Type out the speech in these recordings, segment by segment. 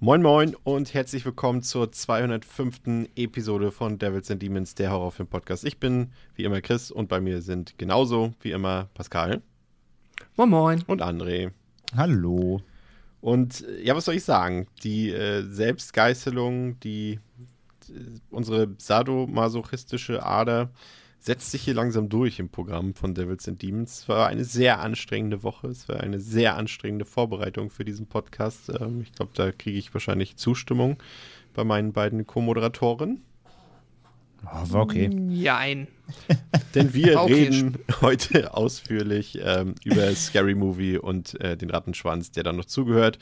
Moin Moin und herzlich willkommen zur 205. Episode von Devils and Demons, der Horrorfilm Podcast. Ich bin wie immer Chris und bei mir sind genauso wie immer Pascal. Moin Moin. Und André. Hallo. Und äh, ja, was soll ich sagen? Die äh, Selbstgeißelung, die äh, unsere sadomasochistische Ader setzt sich hier langsam durch im Programm von Devils and Demons. Es war eine sehr anstrengende Woche. Es war eine sehr anstrengende Vorbereitung für diesen Podcast. Ähm, ich glaube, da kriege ich wahrscheinlich Zustimmung bei meinen beiden Co-Moderatoren. Oh, war okay. Jein. Denn wir Okay. reden heute ausführlich ähm, über Scary Movie und äh, den Rattenschwanz, der dann noch zugehört.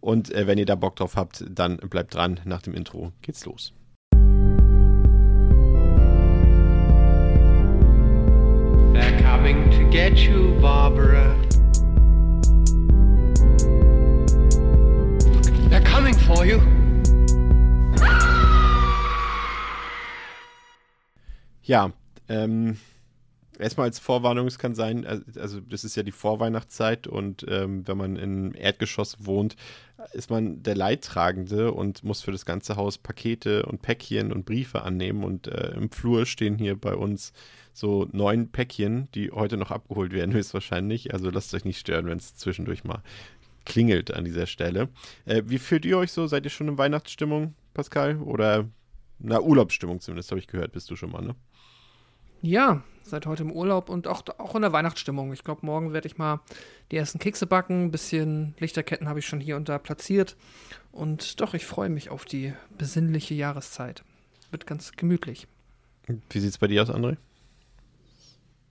Und äh, wenn ihr da Bock drauf habt, dann bleibt dran. Nach dem Intro geht's los. Get you, Barbara. They're coming for you. Ja, ähm, erstmal als Vorwarnung, es kann sein, äh, also das ist ja die Vorweihnachtszeit und ähm, wenn man im Erdgeschoss wohnt, ist man der Leidtragende und muss für das ganze Haus Pakete und Päckchen und Briefe annehmen und äh, im Flur stehen hier bei uns so neun Päckchen, die heute noch abgeholt werden höchstwahrscheinlich, also lasst euch nicht stören, wenn es zwischendurch mal klingelt an dieser Stelle. Äh, wie fühlt ihr euch so? Seid ihr schon in Weihnachtsstimmung, Pascal? Oder na, Urlaubsstimmung zumindest, habe ich gehört, bist du schon mal, ne? Ja, seit heute im Urlaub und auch, auch in der Weihnachtsstimmung. Ich glaube, morgen werde ich mal die ersten Kekse backen. Ein bisschen Lichterketten habe ich schon hier und da platziert. Und doch, ich freue mich auf die besinnliche Jahreszeit. Wird ganz gemütlich. Wie sieht's bei dir aus, André?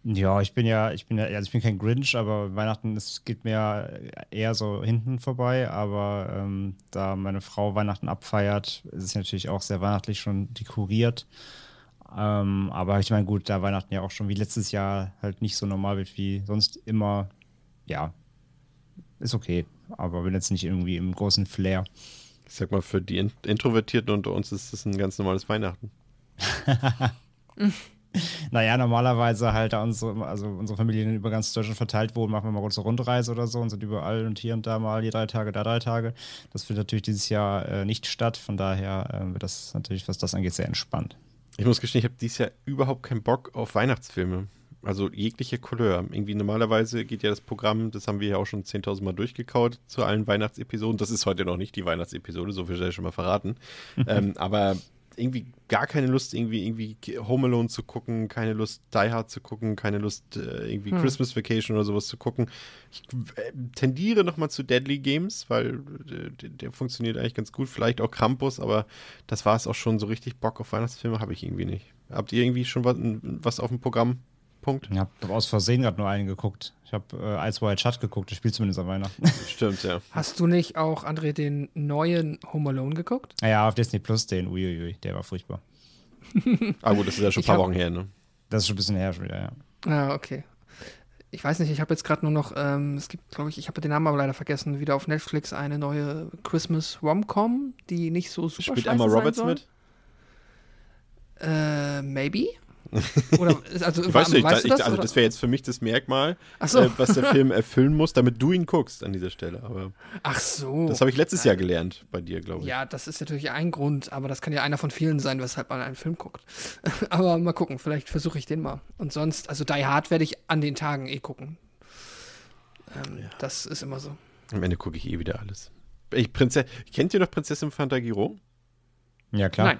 Ja, ich bin ja, ich bin ja, also ich bin kein Grinch, aber Weihnachten, es geht mir eher so hinten vorbei. Aber ähm, da meine Frau Weihnachten abfeiert, ist es natürlich auch sehr weihnachtlich schon dekoriert. Ähm, aber ich meine, gut, da Weihnachten ja auch schon wie letztes Jahr halt nicht so normal wird wie sonst immer, ja, ist okay. Aber bin jetzt nicht irgendwie im großen Flair. Ich sag mal, für die In Introvertierten unter uns ist das ein ganz normales Weihnachten. Naja, normalerweise halt da unsere, also unsere Familien über ganz Deutschland verteilt wohnen, machen wir mal kurz eine Rundreise oder so und sind überall und hier und da mal hier drei Tage, da drei Tage. Das findet natürlich dieses Jahr äh, nicht statt. Von daher äh, wird das natürlich, was das angeht, sehr entspannt. Ich muss gestehen, ich habe dieses Jahr überhaupt keinen Bock auf Weihnachtsfilme. Also jegliche Couleur. Irgendwie normalerweise geht ja das Programm, das haben wir ja auch schon 10.000 Mal durchgekaut zu allen Weihnachtsepisoden. Das ist heute noch nicht die Weihnachtsepisode, so viel sei schon mal verraten. ähm, aber irgendwie gar keine Lust, irgendwie, irgendwie Home Alone zu gucken, keine Lust, Die Hard zu gucken, keine Lust, äh, irgendwie Hm. Christmas Vacation oder sowas zu gucken. Ich äh, tendiere nochmal zu Deadly Games, weil äh, der, der funktioniert eigentlich ganz gut. Vielleicht auch Krampus, aber das war es auch schon. So richtig Bock auf Weihnachtsfilme habe ich irgendwie nicht. Habt ihr irgendwie schon was, was auf dem Programm? Punkt? Ich habe aus Versehen gerade nur einen geguckt. Ich habe äh, Ice White Shut geguckt, das spielt zumindest an Weihnachten. Stimmt, ja. Hast du nicht auch, André, den neuen Home Alone geguckt? naja, auf Disney Plus den, uiuiui, der war furchtbar. Ah gut, das ist ja schon ein paar hab- Wochen her, ne? Das ist schon ein bisschen her schon wieder, ja. Ah, okay. Ich weiß nicht, ich habe jetzt gerade nur noch, ähm, es gibt, glaube ich, ich habe den Namen aber leider vergessen, wieder auf Netflix eine neue Christmas Rom-Com, die nicht so super Spielt Emma sein Roberts soll. mit? Äh, maybe? Oder, also, Ich weiß nicht, weißt du ich, das? also das wäre jetzt für mich das Merkmal, so. äh, was der Film erfüllen muss, damit du ihn guckst an dieser Stelle. Aber Ach so. das habe ich letztes Jahr gelernt bei dir, glaube ich. Ja, das ist natürlich ein Grund, aber das kann ja einer von vielen sein, weshalb man einen Film guckt. aber mal gucken, vielleicht versuche ich den mal. Und sonst, also Die Hard werde ich an den Tagen eh gucken. Ähm, Das ist immer so. Am Ende gucke ich eh wieder alles. Ich, Prinze Kennt ihr noch Prinzessin Fantagiro? Ja, klar. Nein,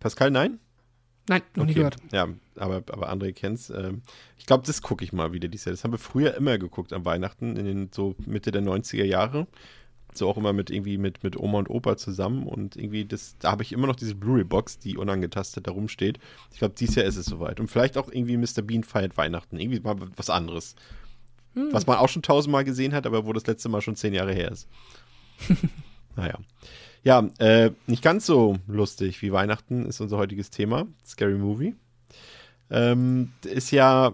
Pascal, nein? Nein, noch nie Okay. gehört. Ja, aber, aber André kennt's. Ähm, ich glaube, das gucke ich mal wieder dieses Jahr. Das haben wir früher immer geguckt an Weihnachten, in den so Mitte der 90er Jahre. So auch immer mit irgendwie mit, mit Oma und Opa zusammen und irgendwie das, da habe ich immer noch diese Blu-ray-Box, die unangetastet da rumsteht. Ich glaube, dieses Jahr ist es soweit. Und vielleicht auch irgendwie Mr. Bean feiert Weihnachten. Irgendwie mal was anderes. Was man auch schon tausendmal gesehen hat, aber wo das letzte Mal schon zehn Jahre her ist. naja. Ja, äh, nicht ganz so lustig wie Weihnachten ist unser heutiges Thema, Scary Movie. ähm, ist ja,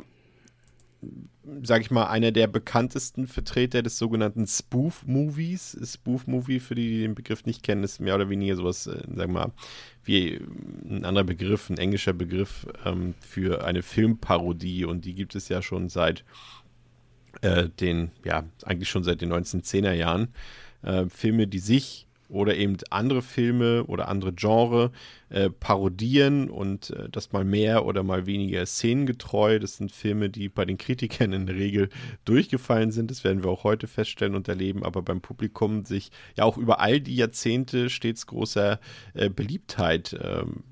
sag ich mal, einer der bekanntesten Vertreter des sogenannten Spoof-Movies. Spoof-Movie, für die, die den Begriff nicht kennen, ist mehr oder weniger sowas, äh, sag mal, wie ein anderer Begriff, ein englischer Begriff ähm, für eine Filmparodie und die gibt es ja schon seit äh, den, ja, eigentlich schon seit den 1910er Jahren. Äh, Filme, die sich oder eben andere Filme oder andere Genre äh, parodieren und äh, das mal mehr oder mal weniger szenengetreu. Das sind Filme, die bei den Kritikern in der Regel durchgefallen sind. Das werden wir auch heute feststellen und erleben, aber beim Publikum sich ja auch über all die Jahrzehnte stets großer äh, Beliebtheit ähm,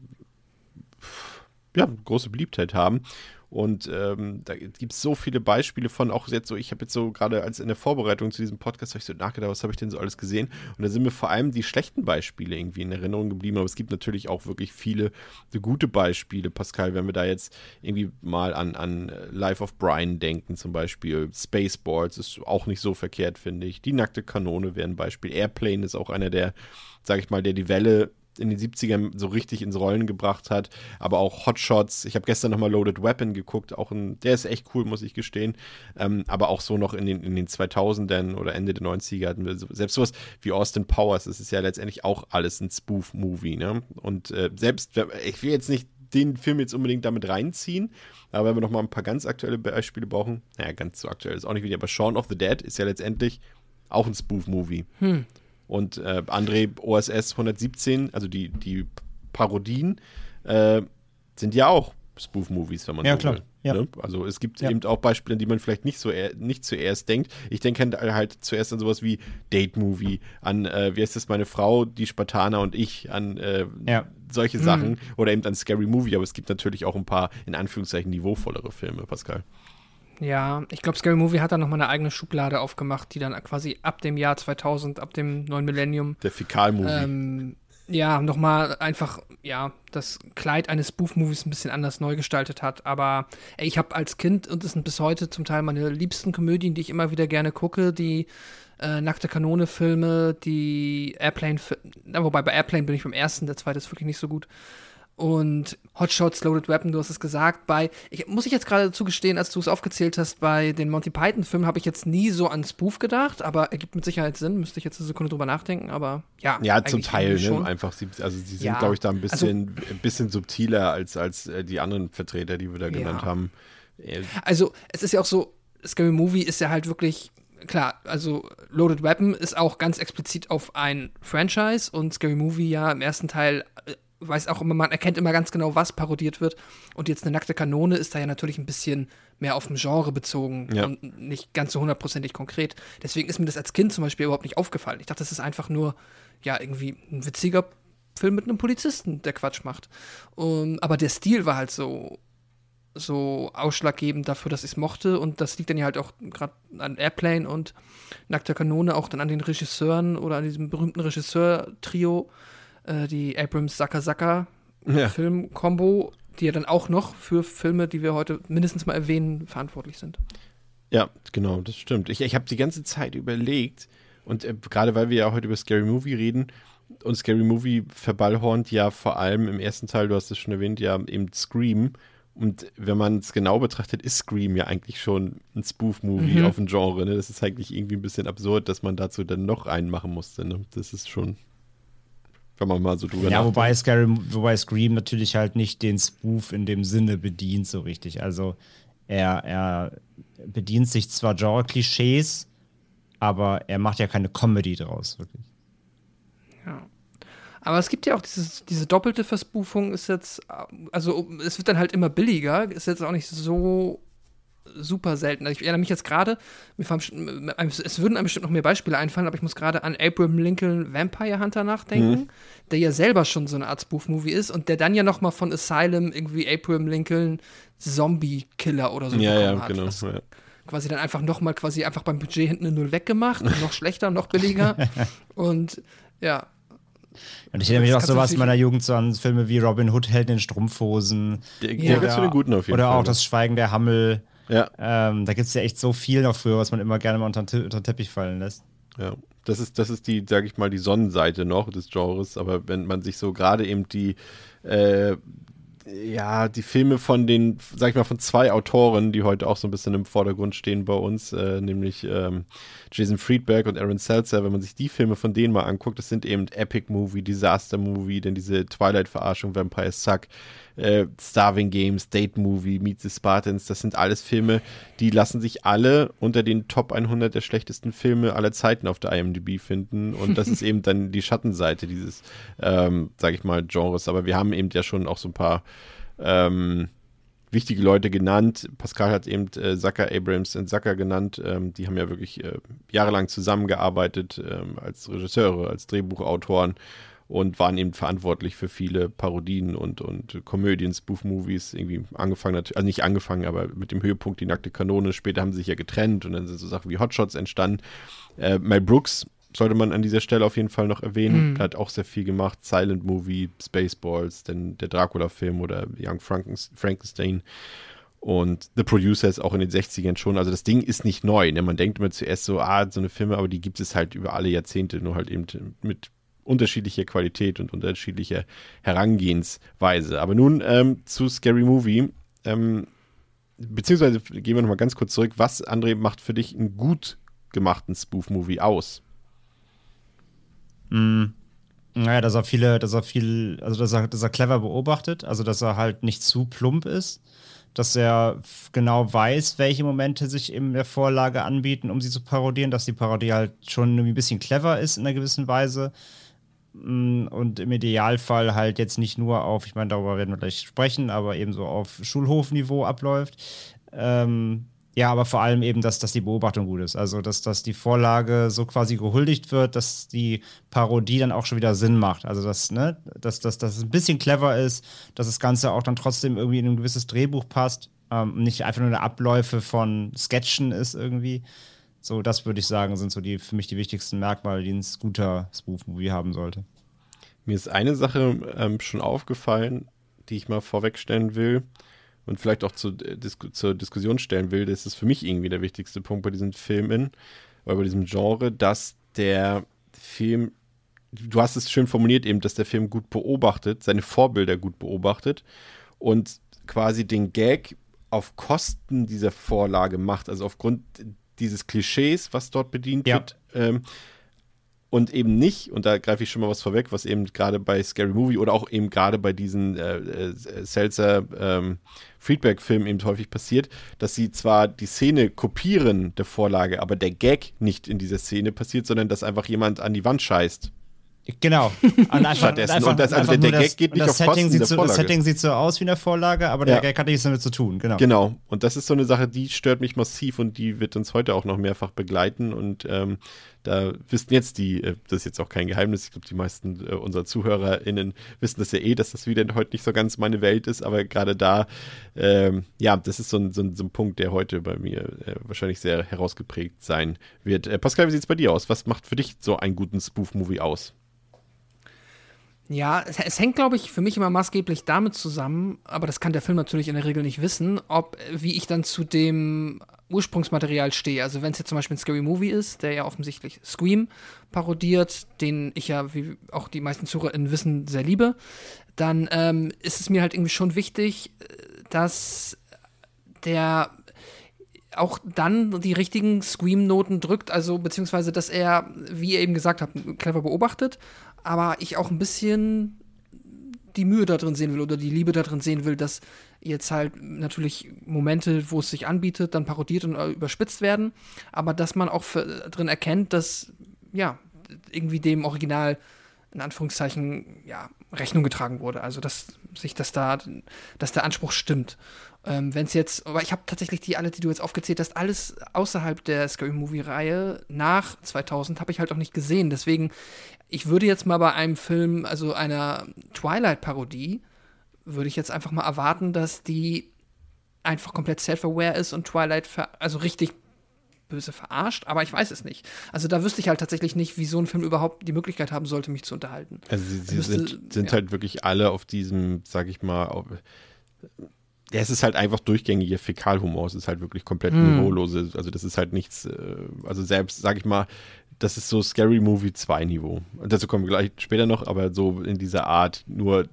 ja, große Beliebtheit haben. Und ähm, da gibt es so viele Beispiele von, auch jetzt so, ich habe jetzt so gerade als in der Vorbereitung zu diesem Podcast, habe ich so nachgedacht, was habe ich denn so alles gesehen? Und da sind mir vor allem die schlechten Beispiele irgendwie in Erinnerung geblieben, aber es gibt natürlich auch wirklich viele gute Beispiele, Pascal, wenn wir da jetzt irgendwie mal an, an Life of Brian denken, zum Beispiel Spaceballs ist auch nicht so verkehrt, finde ich. Die nackte Kanone wäre ein Beispiel. Airplane ist auch einer der, sage ich mal, der die Welle in den 70ern so richtig ins Rollen gebracht hat. Aber auch Hotshots. Ich habe gestern nochmal Loaded Weapon geguckt. Auch ein, der ist echt cool, muss ich gestehen. Ähm, aber auch so noch in den, in den 2000ern oder Ende der 90er hatten wir so, selbst sowas wie Austin Powers. Das ist ja letztendlich auch alles ein Spoof-Movie. Ne? Und äh, selbst, ich will jetzt nicht den Film jetzt unbedingt damit reinziehen. Aber wenn wir nochmal ein paar ganz aktuelle Beispiele brauchen, naja, ganz so aktuell ist auch nicht wieder, aber Shaun of the Dead ist ja letztendlich auch ein Spoof-Movie. Hm. Und äh, André OSS 117, also die, die Parodien, äh, sind ja auch Spoof-Movies, wenn man ja, so klar. will. Ja. Ne? Also es gibt Ja. eben auch Beispiele, die man vielleicht nicht so nicht zuerst denkt. Ich denke halt zuerst an sowas wie Date-Movie, an, äh, wie heißt das, meine Frau, die Spartaner und ich, an äh, Ja. solche Sachen oder eben an Scary Movie, aber es gibt natürlich auch ein paar, in Anführungszeichen, niveauvollere Filme, Pascal. Ja, ich glaube, Scary Movie hat dann nochmal eine eigene Schublade aufgemacht, die dann quasi ab dem Jahr 2000, ab dem neuen Millennium, Der Fäkal-Movie. ähm, ja, nochmal einfach, ja, das Kleid eines Spoof-Movies ein bisschen anders neu gestaltet hat. Aber ey, ich habe als Kind, und das sind bis heute zum Teil meine liebsten Komödien, die ich immer wieder gerne gucke, die äh, Nackte Kanone-Filme, die Airplane, na, wobei bei Airplane bin ich beim ersten, der zweite ist wirklich nicht so gut. Und Hotshots, Loaded Weapon, du hast es gesagt. Bei, ich, muss ich jetzt gerade zugestehen, als du es aufgezählt hast, bei den Monty Python-Filmen habe ich jetzt nie so an Spoof gedacht, aber ergibt mit Sicherheit Sinn. Müsste ich jetzt eine Sekunde drüber nachdenken, aber ja. Ja, zum Teil, ne? Einfach, sie, also sie sind, Ja, glaube ich, da ein also- bisschen, ein bisschen subtiler als, als äh, die anderen Vertreter, die wir da Ja. genannt haben. Äh, Also, es ist ja auch so, Scary Movie ist ja halt wirklich, klar, also Loaded Weapon ist auch ganz explizit auf ein Franchise und Scary Movie ja im ersten Teil äh, weiß auch immer, man erkennt immer ganz genau, was parodiert wird. Und jetzt eine nackte Kanone ist da ja natürlich ein bisschen mehr auf dem Genre bezogen Ja. und nicht ganz so hundertprozentig konkret. Deswegen ist mir das als Kind zum Beispiel überhaupt nicht aufgefallen. Ich dachte, das ist einfach nur, ja, irgendwie ein witziger Film mit einem Polizisten, der Quatsch macht. Um, aber der Stil war halt so, so ausschlaggebend dafür, dass ich es mochte. Und das liegt dann ja halt auch gerade an Airplane und Nackter Kanone, auch dann an den Regisseuren oder an diesem berühmten Regisseur-Trio, äh, die Abrams Saka Saka Ja. Film-Kombo, die ja dann auch noch für Filme, die wir heute mindestens mal erwähnen, verantwortlich sind. Ja, genau, das stimmt. Ich, ich habe die ganze Zeit überlegt, und äh, gerade weil wir ja heute über Scary Movie reden, und Scary Movie verballhornt ja vor allem im ersten Teil, du hast es schon erwähnt, ja eben Scream. Und wenn man es genau betrachtet, ist Scream ja eigentlich schon ein Spoof-Movie Mhm. auf ein Genre. Ne? Das ist eigentlich irgendwie ein bisschen absurd, dass man dazu dann noch einen machen musste. Ne? Das ist schon, wenn man mal so drüber Ja, wobei, Scary, wobei Scream natürlich halt nicht den Spoof in dem Sinne bedient, so richtig. Also er, er bedient sich zwar Genre-Klischees, aber er macht ja keine Comedy draus, wirklich. Ja. Aber es gibt ja auch dieses, diese doppelte Verspoofung ist jetzt, also es wird dann halt immer billiger, ist jetzt auch nicht so super selten. Also ich erinnere mich jetzt gerade, es würden einem bestimmt noch mehr Beispiele einfallen, aber ich muss gerade an Abraham Lincoln Vampire Hunter nachdenken, der ja selber schon so eine Art Spoof-Movie ist und der dann ja noch mal von Asylum irgendwie Abraham Lincoln Zombie-Killer oder so ja, bekommen ja, hat. genau. Was Ja. quasi dann einfach noch mal quasi einfach beim Budget hinten eine Null weggemacht, noch schlechter, noch billiger und ja, Und ich erinnere mich Das auch sowas in meiner Jugend so an Filme wie Robin Hood, Helden in Strumpfhosen. Der, der Ja. gehört zu den Guten auf jeden oder Fall. auch das Schweigen der Hammel. Ja, Ähm, da gibt es ja echt so viel noch früher, was man immer gerne mal unter unter den Teppich fallen lässt. Ja, das ist, das ist die, sage ich mal, die Sonnenseite noch des Genres, aber wenn man sich so gerade eben die, äh, ja, die Filme von den, sag ich mal, von zwei Autoren, die heute auch so ein bisschen im Vordergrund stehen bei uns, äh, nämlich ähm, Jason Friedberg und Aaron Seltzer, wenn man sich die Filme von denen mal anguckt, das sind eben Epic Movie, Disaster Movie, denn diese Twilight-Verarschung, Vampire Suck, äh, Starving Games, Date Movie, Meet the Spartans, das sind alles Filme, die lassen sich alle unter den Top 100 der schlechtesten Filme aller Zeiten auf der IMDb finden. Und das ist eben dann die Schattenseite dieses, ähm, sag ich mal, Genres, aber wir haben eben ja schon auch so ein paar ähm, wichtige Leute genannt. Pascal hat eben äh, Zucker, Abrams und Zucker genannt. Ähm, die haben ja wirklich äh, jahrelang zusammengearbeitet ähm, als Regisseure, als Drehbuchautoren und waren eben verantwortlich für viele Parodien und, und Komödien, Spoof-Movies, irgendwie angefangen, also nicht angefangen, aber mit dem Höhepunkt die nackte Kanone. Später haben sie sich ja getrennt und dann sind so Sachen wie Hotshots entstanden. Äh, Mel Brooks sollte man an dieser Stelle auf jeden Fall noch erwähnen. Mhm. Er hat auch sehr viel gemacht. Silent Movie, Spaceballs, denn der Dracula-Film oder Young Frankenstein. Und The Producer ist auch in den 60ern schon. Also das Ding ist nicht neu. Ne? Man denkt immer zuerst so, ah, so eine Filme, aber die gibt es halt über alle Jahrzehnte, nur halt eben mit unterschiedlicher Qualität und unterschiedlicher Herangehensweise. Aber nun ähm, zu Scary Movie. Ähm, beziehungsweise gehen wir nochmal ganz kurz zurück. Was, André, macht für dich einen gut gemachten Spoof-Movie aus? Mm. Naja, dass er viele, dass er viel, also dass er, dass er clever beobachtet, also dass er halt nicht zu plump ist, dass er genau weiß, welche Momente sich in der Vorlage anbieten, um sie zu parodieren, dass die Parodie halt schon ein bisschen clever ist in einer gewissen Weise mm, und im Idealfall halt jetzt nicht nur auf, ich meine, darüber werden wir gleich sprechen, aber eben so auf Schulhofniveau abläuft. Ähm, ja, aber vor allem eben, dass, dass die Beobachtung gut ist. Also, dass, dass die Vorlage so quasi gehuldigt wird, dass die Parodie dann auch schon wieder Sinn macht. Also, dass, ne, dass, dass, dass es ein bisschen clever ist, dass das Ganze auch dann trotzdem irgendwie in ein gewisses Drehbuch passt. Ähm, nicht einfach nur eine Abläufe von Sketchen ist irgendwie. So, das würde ich sagen, sind so die für mich die wichtigsten Merkmale, die ein guter Spoof-Movie haben sollte. Mir ist eine Sache ähm, schon aufgefallen, die ich mal vorwegstellen will und vielleicht auch zu, äh, Disku zur Diskussion stellen will, das ist für mich irgendwie der wichtigste Punkt bei diesen Filmen oder bei diesem Genre, dass der Film, du hast es schön formuliert eben, dass der Film gut beobachtet, seine Vorbilder gut beobachtet und quasi den Gag auf Kosten dieser Vorlage macht, also aufgrund dieses Klischees, was dort bedient ja. wird. Ähm, und eben nicht, und da greife ich schon mal was vorweg, was eben gerade bei Scary Movie oder auch eben gerade bei diesen äh, äh, Seltzer ähm, Friedberg-Filmen eben häufig passiert, dass sie zwar die Szene kopieren der Vorlage, aber der Gag nicht in dieser Szene passiert, sondern dass einfach jemand an die Wand scheißt. Genau. Und einfach, und das, also der, der Gag geht nicht auf Setting Kosten der so, Vorlage. Das Setting sieht so aus wie in der Vorlage, aber der Gag hat nichts damit zu tun. Genau. Genau. Und das ist so eine Sache, die stört mich massiv und die wird uns heute auch noch mehrfach begleiten. Und ähm, da wissen jetzt die, äh, das ist jetzt auch kein Geheimnis, ich glaube, die meisten äh, unserer ZuhörerInnen wissen das ja eh, dass das wieder heute nicht so ganz meine Welt ist, aber gerade da, ähm, ja, das ist so ein, so, ein, so ein, Punkt, der heute bei mir äh, wahrscheinlich sehr herausgeprägt sein wird. Äh, Pascal, wie sieht es bei dir aus? Was macht für dich so einen guten Spoof-Movie aus? Ja, es, hängt, glaube ich, für mich immer maßgeblich damit zusammen, aber das kann der Film natürlich in der Regel nicht wissen, ob, wie ich dann zu dem Ursprungsmaterial stehe. Also wenn es jetzt zum Beispiel ein Scary Movie ist, der ja offensichtlich Scream parodiert, den ich ja, wie auch die meisten ZuhörerInnen wissen, sehr liebe, dann ähm, ist es mir halt irgendwie schon wichtig, dass der auch dann die richtigen Scream-Noten drückt, also beziehungsweise, dass er, wie ihr eben gesagt habt, clever beobachtet, aber ich auch ein bisschen die Mühe da drin sehen will oder die Liebe da drin sehen will, dass jetzt halt natürlich Momente, wo es sich anbietet, dann parodiert und äh, überspitzt werden, aber dass man auch für, drin erkennt, dass ja irgendwie dem Original in Anführungszeichen ja Rechnung getragen wurde, also dass sich das da, dass der Anspruch stimmt. Ähm, Wenn es jetzt, aber ich habe tatsächlich die alle, die du jetzt aufgezählt hast, alles außerhalb der Scary Movie Reihe nach 2000 habe ich halt auch nicht gesehen. Deswegen ich würde jetzt mal bei einem Film, also einer Twilight-Parodie, würde ich jetzt einfach mal erwarten, dass die einfach komplett self-aware ist und Twilight also richtig böse verarscht, aber ich weiß es nicht. Also da wüsste ich halt tatsächlich nicht, wie so ein Film überhaupt die Möglichkeit haben sollte, mich zu unterhalten. Also sie, sie müsste, sind, sind ja. halt wirklich alle auf diesem, sag ich mal, auf, ja, es ist halt einfach durchgängiger Fäkalhumor. Es ist halt wirklich komplett mm. niveaulose. Also das ist halt nichts, äh, also selbst, sag ich mal, das ist so Scary Movie 2 Niveau. Dazu kommen wir gleich später noch, aber so in dieser Art, nur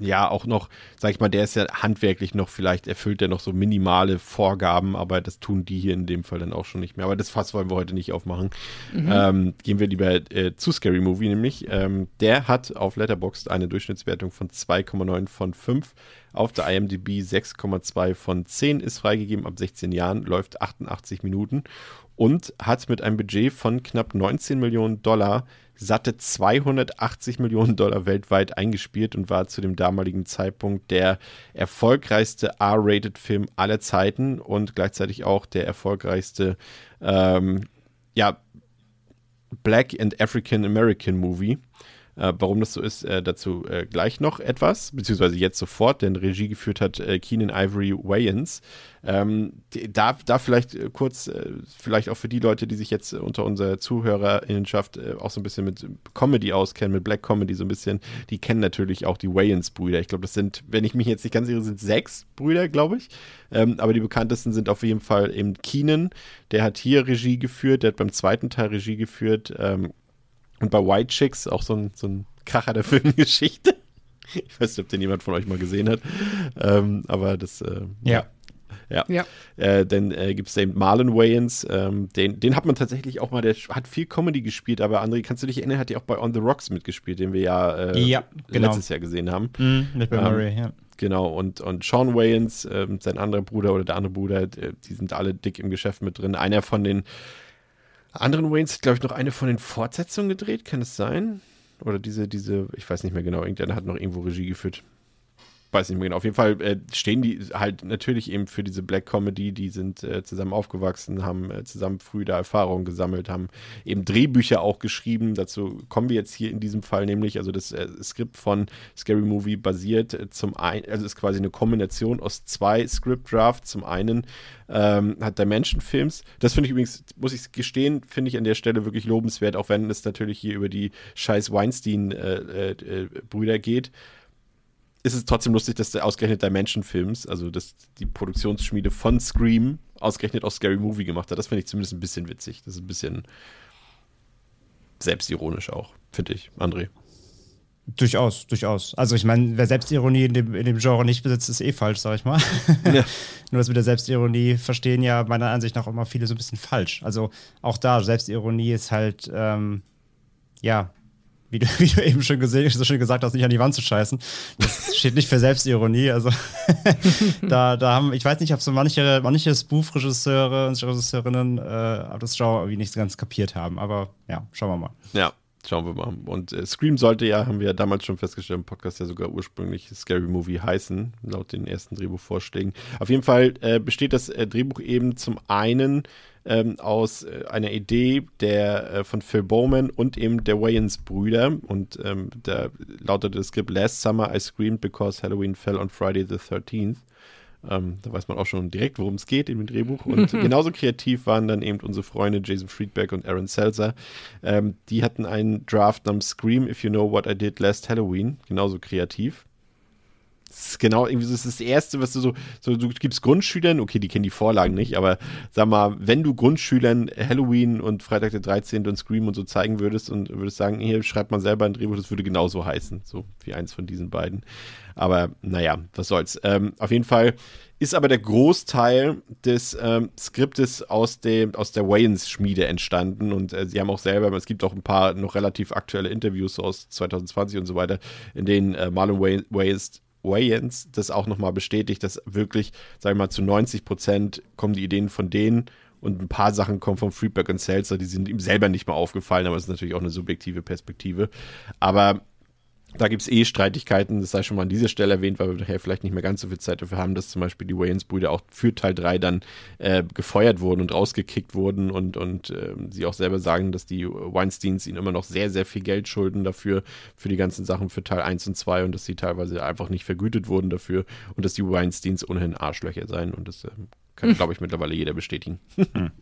ja auch noch, sag ich mal, der ist ja handwerklich noch, vielleicht erfüllt er noch so minimale Vorgaben, aber das tun die hier in dem Fall dann auch schon nicht mehr. Aber das Fass wollen wir heute nicht aufmachen. Mhm. Ähm, gehen wir lieber äh, zu Scary Movie, nämlich. Ähm, der hat auf Letterboxd eine Durchschnittswertung von 2,9 von 5. Auf der IMDb 6,2 von 10 ist freigegeben ab 16 Jahren, läuft 88 Minuten und hat mit einem Budget von knapp 19 Millionen Dollar satte 280 Millionen Dollar weltweit eingespielt und war zu dem damaligen Zeitpunkt der erfolgreichste R-Rated-Film aller Zeiten und gleichzeitig auch der erfolgreichste ähm, ja, Black and African American Movie. Äh, warum das so ist, äh, dazu äh, gleich noch etwas, beziehungsweise jetzt sofort, denn Regie geführt hat äh, Keenan Ivory Wayans. Ähm, da, da vielleicht äh, kurz, äh, vielleicht auch für die Leute, die sich jetzt unter unserer Zuhörerinnenschaft auch so ein bisschen mit Comedy auskennen, mit Black Comedy so ein bisschen, die kennen natürlich auch die Wayans-Brüder. Ich glaube, das sind, wenn ich mich jetzt nicht ganz irre, sind sechs Brüder, glaube ich. Ähm, aber die bekanntesten sind auf jeden Fall eben Keenan, der hat hier Regie geführt, der hat beim zweiten Teil Regie geführt. Ähm, und bei White Chicks, auch so ein, so ein Kracher der Filmgeschichte. Ich weiß nicht, ob den jemand von euch mal gesehen hat. Ähm, aber das. Äh, ja. Ja. ja. Äh, dann äh, gibt es den Marlon Wayans, ähm, den, den hat man tatsächlich auch mal, der hat viel Comedy gespielt, aber André, kannst du dich erinnern, hat ja auch bei On the Rocks mitgespielt, den wir ja, äh, ja genau. letztes Jahr gesehen haben. Mm, mit Bill ähm, Murray, ja. Genau, und, und Sean Wayans, ähm, sein anderer Bruder oder der andere Bruder, die sind alle dick im Geschäft mit drin. Einer von den anderen Waynes hat, glaube ich, noch eine von den Fortsetzungen gedreht, kann es sein? Oder diese, diese, ich weiß nicht mehr genau, irgendeiner hat noch irgendwo Regie geführt weiß nicht mehr genau. Auf jeden Fall äh, stehen die halt natürlich eben für diese Black Comedy. Die sind äh, zusammen aufgewachsen, haben äh, zusammen früh da Erfahrungen gesammelt, haben eben Drehbücher auch geschrieben. Dazu kommen wir jetzt hier in diesem Fall nämlich. Also das äh, Skript von Scary Movie basiert äh, zum einen, also ist quasi eine Kombination aus zwei Script Drafts. Zum einen ähm, hat Dimension Films. Das finde ich übrigens, muss ich gestehen, finde ich an der Stelle wirklich lobenswert, auch wenn es natürlich hier über die scheiß Weinstein-Brüder äh, geht ist es trotzdem lustig, dass der ausgerechnet Dimension Films, also dass die Produktionsschmiede von Scream, ausgerechnet auch Scary Movie gemacht hat. Das finde ich zumindest ein bisschen witzig. Das ist ein bisschen selbstironisch auch, finde ich, André. Durchaus, durchaus. Also ich meine, wer Selbstironie in dem, in dem Genre nicht besitzt, ist eh falsch, sag ich mal. Ja. Nur dass mit der Selbstironie verstehen ja meiner Ansicht nach immer viele so ein bisschen falsch. Also auch da, Selbstironie ist halt, ähm, ja, wie du, wie du eben schon gesehen, so schön gesagt hast, nicht an die Wand zu scheißen. Das steht nicht für Selbstironie. Also da, da haben, ich weiß nicht, ob so manche, Spoof-Regisseure und Regisseurinnen äh, das Genre irgendwie nicht ganz kapiert haben. Aber ja, schauen wir mal. Ja, Schauen wir mal. Und äh, Scream sollte ja, haben wir ja damals schon festgestellt im Podcast, ja sogar ursprünglich Scary Movie heißen, laut den ersten Drehbuchvorschlägen. Auf jeden Fall äh, besteht das äh, Drehbuch eben zum einen ähm, aus äh, einer Idee der äh, von Phil Bowman und eben der Wayans-Brüder. Und ähm, da lautet das Skript Last Summer I screamed because Halloween fell on Friday the 13th. Ähm, da weiß man auch schon direkt, worum es geht in dem Drehbuch. Und genauso kreativ waren dann eben unsere Freunde Jason Friedberg und Aaron Seltzer. Ähm, die hatten einen Draft namens Scream If You Know What I Did Last Halloween. Genauso kreativ. Das ist genau, irgendwie das ist das Erste, was du so, so, du gibst Grundschülern, okay, die kennen die Vorlagen nicht, aber sag mal, wenn du Grundschülern Halloween und Freitag der 13. und Scream und so zeigen würdest und würdest sagen, hier schreibt man selber ein Drehbuch, das würde genauso heißen, so wie eins von diesen beiden. Aber naja, was soll's. Ähm, auf jeden Fall ist aber der Großteil des ähm, Skriptes aus, dem, aus der Wayans-Schmiede entstanden und äh, sie haben auch selber, es gibt auch ein paar noch relativ aktuelle Interviews aus 2020 und so weiter, in denen äh, Marlon Wayans Wayans das auch nochmal bestätigt, dass wirklich, sag ich mal, zu 90 Prozent kommen die Ideen von denen und ein paar Sachen kommen von Friedberg und Seltzer, die sind ihm selber nicht mal aufgefallen, aber es ist natürlich auch eine subjektive Perspektive. Aber da gibt es eh Streitigkeiten, das sei schon mal an dieser Stelle erwähnt, weil wir daher vielleicht nicht mehr ganz so viel Zeit dafür haben, dass zum Beispiel die Wayans-Brüder auch für Teil 3 dann äh, gefeuert wurden und rausgekickt wurden und, und äh, sie auch selber sagen, dass die Weinsteins ihnen immer noch sehr, sehr viel Geld schulden dafür, für die ganzen Sachen für Teil 1 und 2 und dass sie teilweise einfach nicht vergütet wurden dafür und dass die Weinsteins ohnehin Arschlöcher seien und das äh, kann, glaube ich, mittlerweile jeder bestätigen. Hm.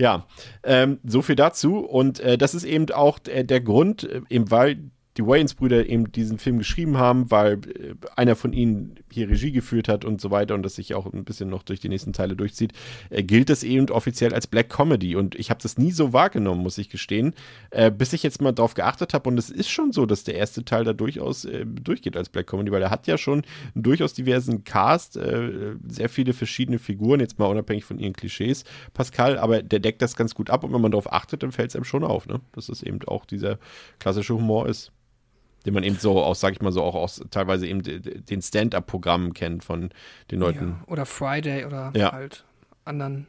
Ja, ähm, so viel dazu. Und äh, das ist eben auch der, der Grund, äh, eben weil die Wayans-Brüder eben diesen Film geschrieben haben, weil äh, einer von ihnen hier Regie geführt hat und so weiter und das sich auch ein bisschen noch durch die nächsten Teile durchzieht, äh, gilt das eben offiziell als Black Comedy. Und ich habe das nie so wahrgenommen, muss ich gestehen, äh, bis ich jetzt mal drauf geachtet habe. Und es ist schon so, dass der erste Teil da durchaus äh, durchgeht als Black Comedy, weil er hat ja schon einen durchaus diversen Cast, äh, sehr viele verschiedene Figuren, jetzt mal unabhängig von ihren Klischees, Pascal, aber der deckt das ganz gut ab und wenn man darauf achtet, dann fällt es einem schon auf, ne? dass es eben auch dieser klassische Humor ist den man eben so aus, sag ich mal so, auch aus teilweise eben den Stand-up-Programmen kennt von den Leuten. Ja, oder Friday oder Ja. halt anderen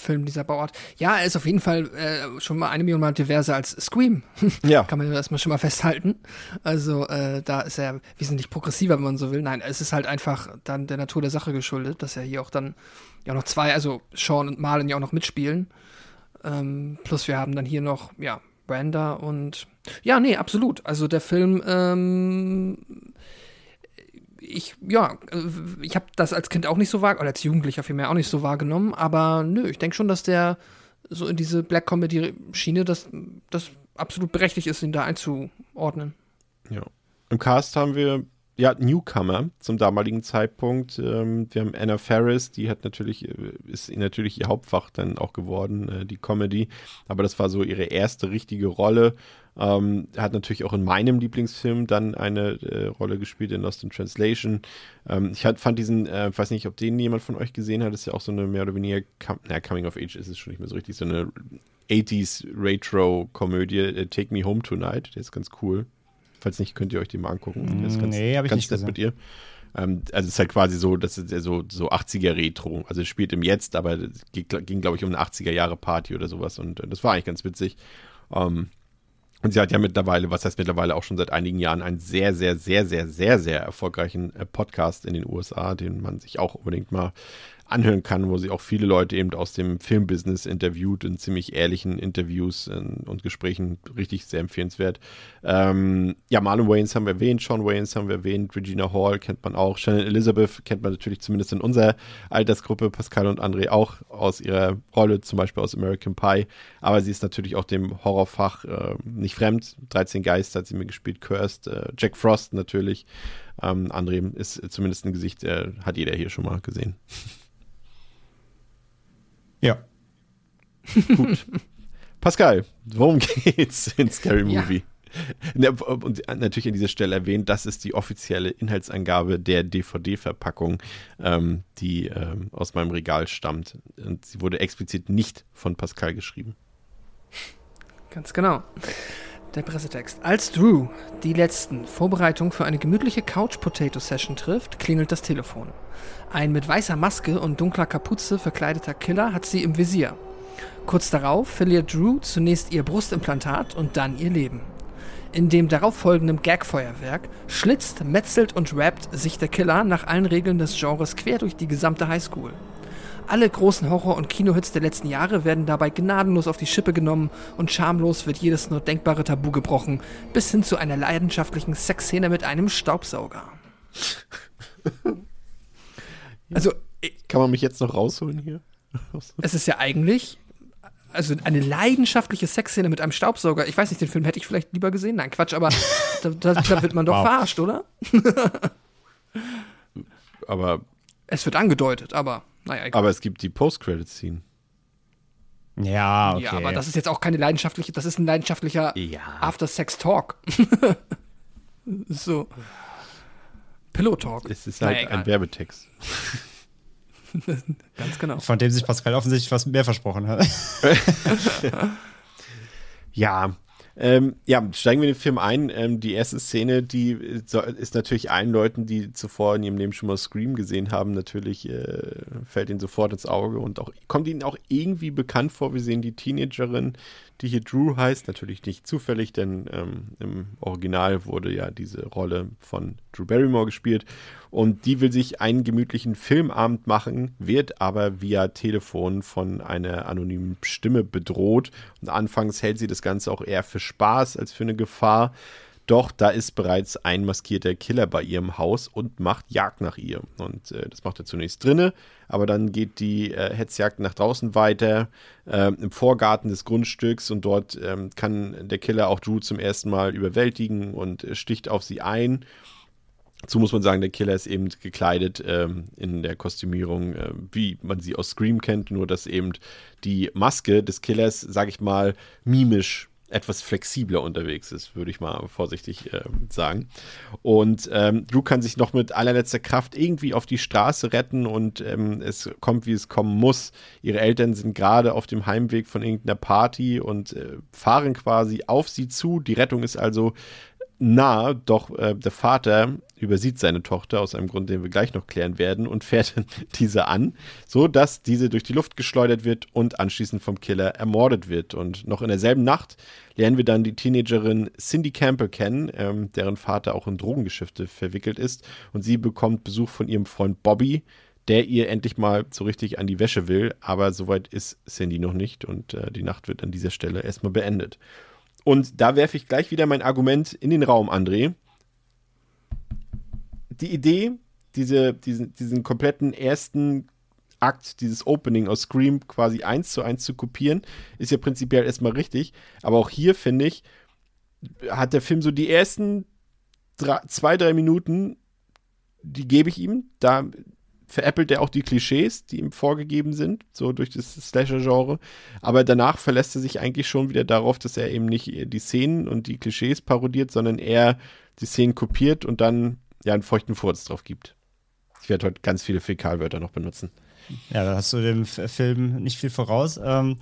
Filmen dieser Bauart. Ja, er ist auf jeden Fall äh, schon mal eine Million Mal diverser als Scream. Ja. Kann man ja erstmal schon mal festhalten. Also äh, da ist er wesentlich progressiver, wenn man so will. Nein, es ist halt einfach dann der Natur der Sache geschuldet, dass er hier auch dann ja noch zwei, also Sean und Marlon ja auch noch mitspielen. Ähm, plus wir haben dann hier noch, ja, Brenda und ja, nee, absolut. Also der Film, ähm, ich, ja, äh, ich habe das als Kind auch nicht so wahrgenommen, oder als Jugendlicher vielmehr auch nicht so wahrgenommen, aber nö, ich denke schon, dass der so in diese Black Comedy-Schiene, dass das absolut berechtigt ist, ihn da einzuordnen. Ja. Im Cast haben wir ja Newcomer zum damaligen Zeitpunkt. Ähm, wir haben Anna Faris, die hat natürlich, äh, ist natürlich ihr Hauptfach dann auch geworden, äh, die Comedy. Aber das war so ihre erste richtige Rolle. Ähm, hat natürlich auch in meinem Lieblingsfilm dann eine äh, Rolle gespielt in Lost in Translation. Ähm, ich hat, fand diesen, äh, weiß nicht, ob den jemand von euch gesehen hat, ist ja auch so eine mehr oder weniger, com na, Coming of Age ist es schon nicht mehr so richtig, so eine 80s Retro-Komödie, äh, Take Me Home Tonight, der ist ganz cool. Falls nicht, könnt ihr euch den mal angucken. Der ist ganz, Nee, hab ich nicht gesehen. mit ihr. Ähm, also es ist halt quasi so, das ist ja so, so 80er Retro. Also es spielt im Jetzt, aber es ging, ging glaube ich, um eine 80er Jahre Party oder sowas und äh, das war eigentlich ganz witzig. Ähm, und sie hat ja mittlerweile, was heißt mittlerweile auch schon seit einigen Jahren, einen sehr, sehr, sehr, sehr, sehr, sehr erfolgreichen äh, Podcast in den USA, den man sich auch unbedingt mal anhören kann, wo sie auch viele Leute eben aus dem Filmbusiness interviewt in ziemlich ehrlichen Interviews äh, und Gesprächen. Richtig sehr empfehlenswert. Ähm, ja, Marlon Wayans haben wir erwähnt, Sean Wayans haben wir erwähnt, Regina Hall kennt man auch, Shannon Elizabeth kennt man natürlich zumindest in unserer Altersgruppe, Pascal und André auch aus ihrer Rolle, zum Beispiel aus American Pie. Aber sie ist natürlich auch dem Horrorfach äh, nicht fremd. 13 Geister hat sie mir gespielt, Cursed, äh, Jack Frost natürlich. Ähm, André ist zumindest ein Gesicht, äh, hat jeder hier schon mal gesehen. Ja. Gut. Pascal, worum geht's in Scary Ja. Movie? Ne, Und natürlich an dieser Stelle erwähnt, das ist die offizielle Inhaltsangabe der DVD-Verpackung, ähm, die ähm, aus meinem Regal stammt. Und sie wurde explizit nicht von Pascal geschrieben. Ganz genau. Der Pressetext. Als Drew die letzten Vorbereitungen für eine gemütliche Couch-Potato-Session trifft, klingelt das Telefon. Ein mit weißer Maske und dunkler Kapuze verkleideter Killer hat sie im Visier. Kurz darauf verliert Drew zunächst ihr Brustimplantat und dann ihr Leben. In dem darauffolgenden Gagfeuerwerk schlitzt, metzelt und rappt sich der Killer nach allen Regeln des Genres quer durch die gesamte Highschool. Alle großen Horror- und Kinohits der letzten Jahre werden dabei gnadenlos auf die Schippe genommen und schamlos wird jedes nur denkbare Tabu gebrochen, bis hin zu einer leidenschaftlichen Sexszene mit einem Staubsauger. Also, i- Kann man mich jetzt noch rausholen hier? es ist ja eigentlich also eine leidenschaftliche Sexszene mit einem Staubsauger. Ich weiß nicht, den Film hätte ich vielleicht lieber gesehen. Nein, Quatsch, aber da, da, da wird man doch Wow. verarscht, oder? Aber, Es wird angedeutet, aber naja, egal. aber es gibt die Post-Credit-Scene. Ja, okay. Ja, aber das ist jetzt auch keine leidenschaftliche, das ist ein leidenschaftlicher Ja. After-Sex-Talk. so. Pillow-Talk. Es ist halt Naja, ein. Werbetext. Ganz genau. Von dem sich Pascal offensichtlich was mehr versprochen hat. Ja, ähm, ja, steigen wir in den Film ein. Ähm, die erste Szene, die äh, ist natürlich allen Leuten, die zuvor in ihrem Leben schon mal Scream gesehen haben, natürlich äh, fällt ihnen sofort ins Auge und auch kommt ihnen auch irgendwie bekannt vor. Wir sehen die Teenagerin, die hier Drew heißt, natürlich nicht zufällig, denn ähm, im Original wurde ja diese Rolle von Drew Barrymore gespielt und die will sich einen gemütlichen Filmabend machen, wird aber via Telefon von einer anonymen Stimme bedroht und anfangs hält sie das Ganze auch eher für Spaß als für eine Gefahr. Doch da ist bereits ein maskierter Killer bei ihrem Haus und macht Jagd nach ihr. Und äh, das macht er zunächst drinne, aber dann geht die äh, Hetzjagd nach draußen weiter äh, im Vorgarten des Grundstücks und dort ähm, kann der Killer auch Drew zum ersten Mal überwältigen und äh, sticht auf sie ein. Dazu muss man sagen, der Killer ist eben gekleidet ähm, in der Kostümierung, äh, wie man sie aus Scream kennt, nur dass eben die Maske des Killers, sag ich mal, mimisch etwas flexibler unterwegs ist, würde ich mal vorsichtig äh, sagen. Und ähm, Drew kann sich noch mit allerletzter Kraft irgendwie auf die Straße retten und ähm, es kommt, wie es kommen muss. Ihre Eltern sind gerade auf dem Heimweg von irgendeiner Party und äh, fahren quasi auf sie zu. Die Rettung ist also nah, doch äh, der Vater übersieht seine Tochter aus einem Grund, den wir gleich noch klären werden und fährt diese an, so dass diese durch die Luft geschleudert wird und anschließend vom Killer ermordet wird. Und noch in derselben Nacht lernen wir dann die Teenagerin Cindy Campbell kennen, ähm, deren Vater auch in Drogengeschäfte verwickelt ist und sie bekommt Besuch von ihrem Freund Bobby, der ihr endlich mal so richtig an die Wäsche will, aber soweit ist Cindy noch nicht und äh, die Nacht wird an dieser Stelle erstmal beendet. Und da werfe ich gleich wieder mein Argument in den Raum, André. Die Idee, diese, diesen, diesen kompletten ersten Akt, dieses Opening aus Scream quasi eins zu eins zu kopieren, ist ja prinzipiell erstmal richtig. Aber auch hier, finde ich, hat der Film so die ersten drei, zwei, drei Minuten, die gebe ich ihm. Da veräppelt er auch die Klischees, die ihm vorgegeben sind, so durch das Slasher-Genre. Aber danach verlässt er sich eigentlich schon wieder darauf, dass er eben nicht die Szenen und die Klischees parodiert, sondern eher die Szenen kopiert und dann ja einen feuchten Furz drauf gibt. Ich werde heute ganz viele Fäkalwörter noch benutzen. Ja, da hast du dem Film nicht viel voraus. Ähm,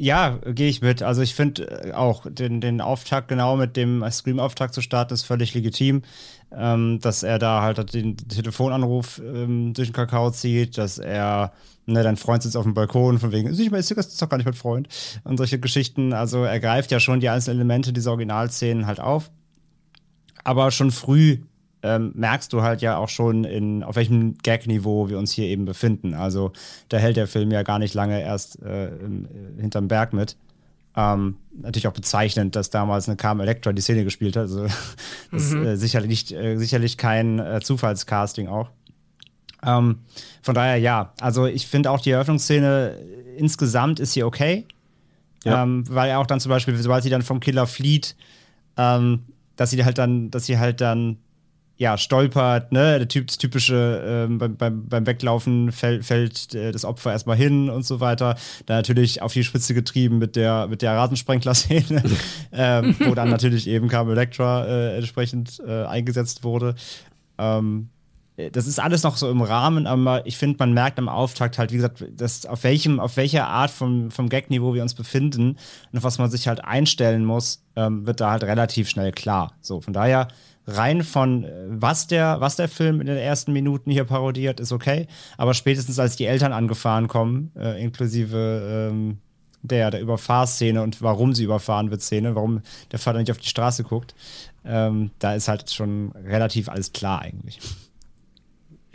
ja, gehe ich mit. Also ich finde äh, auch den, den Auftakt genau mit dem Scream-Auftakt zu starten ist völlig legitim. Ähm, dass er da halt den Telefonanruf ähm, durch den Kakao zieht, dass er, ne, dein Freund sitzt auf dem Balkon, von wegen, ich meine, ist doch gar nicht mein Freund. Und solche Geschichten. Also er greift ja schon die einzelnen Elemente dieser Originalszenen halt auf. Aber schon früh ähm, merkst du halt ja auch schon, in, auf welchem Gag-Niveau wir uns hier eben befinden. Also da hält der Film ja gar nicht lange erst äh, hinterm Berg mit. Ähm, natürlich auch bezeichnend, dass damals eine Carmen Electra die Szene gespielt hat. Also das mhm. ist äh, sicherlich, äh, sicherlich kein äh, Zufallscasting auch. Ähm, von daher ja, also ich finde auch die Eröffnungsszene insgesamt ist hier okay. Ja. Ähm, weil auch dann zum Beispiel, sobald sie dann vom Killer flieht, ähm, dass sie halt dann, dass sie halt dann ja, stolpert, ne, der typ, das typische, ähm, beim, beim, beim Weglaufen fällt, fällt äh, das Opfer erstmal hin und so weiter. Dann natürlich auf die Spitze getrieben mit der, mit der Rasensprenkler-Szene, ähm, wo dann natürlich eben Carmen Electra äh, entsprechend äh, eingesetzt wurde. Ähm, das ist alles noch so im Rahmen, aber ich finde, man merkt am Auftakt halt, wie gesagt, dass auf welchem, auf welcher Art vom, vom Gag-Niveau wir uns befinden und auf was man sich halt einstellen muss, ähm, wird da halt relativ schnell klar. So, von daher rein von äh, was der, was der Film in den ersten Minuten hier parodiert, ist okay. Aber spätestens als die Eltern angefahren kommen, äh, inklusive ähm, der, der Überfahrszene und warum sie überfahren wird, Szene, warum der Vater nicht auf die Straße guckt, ähm, da ist halt schon relativ alles klar eigentlich.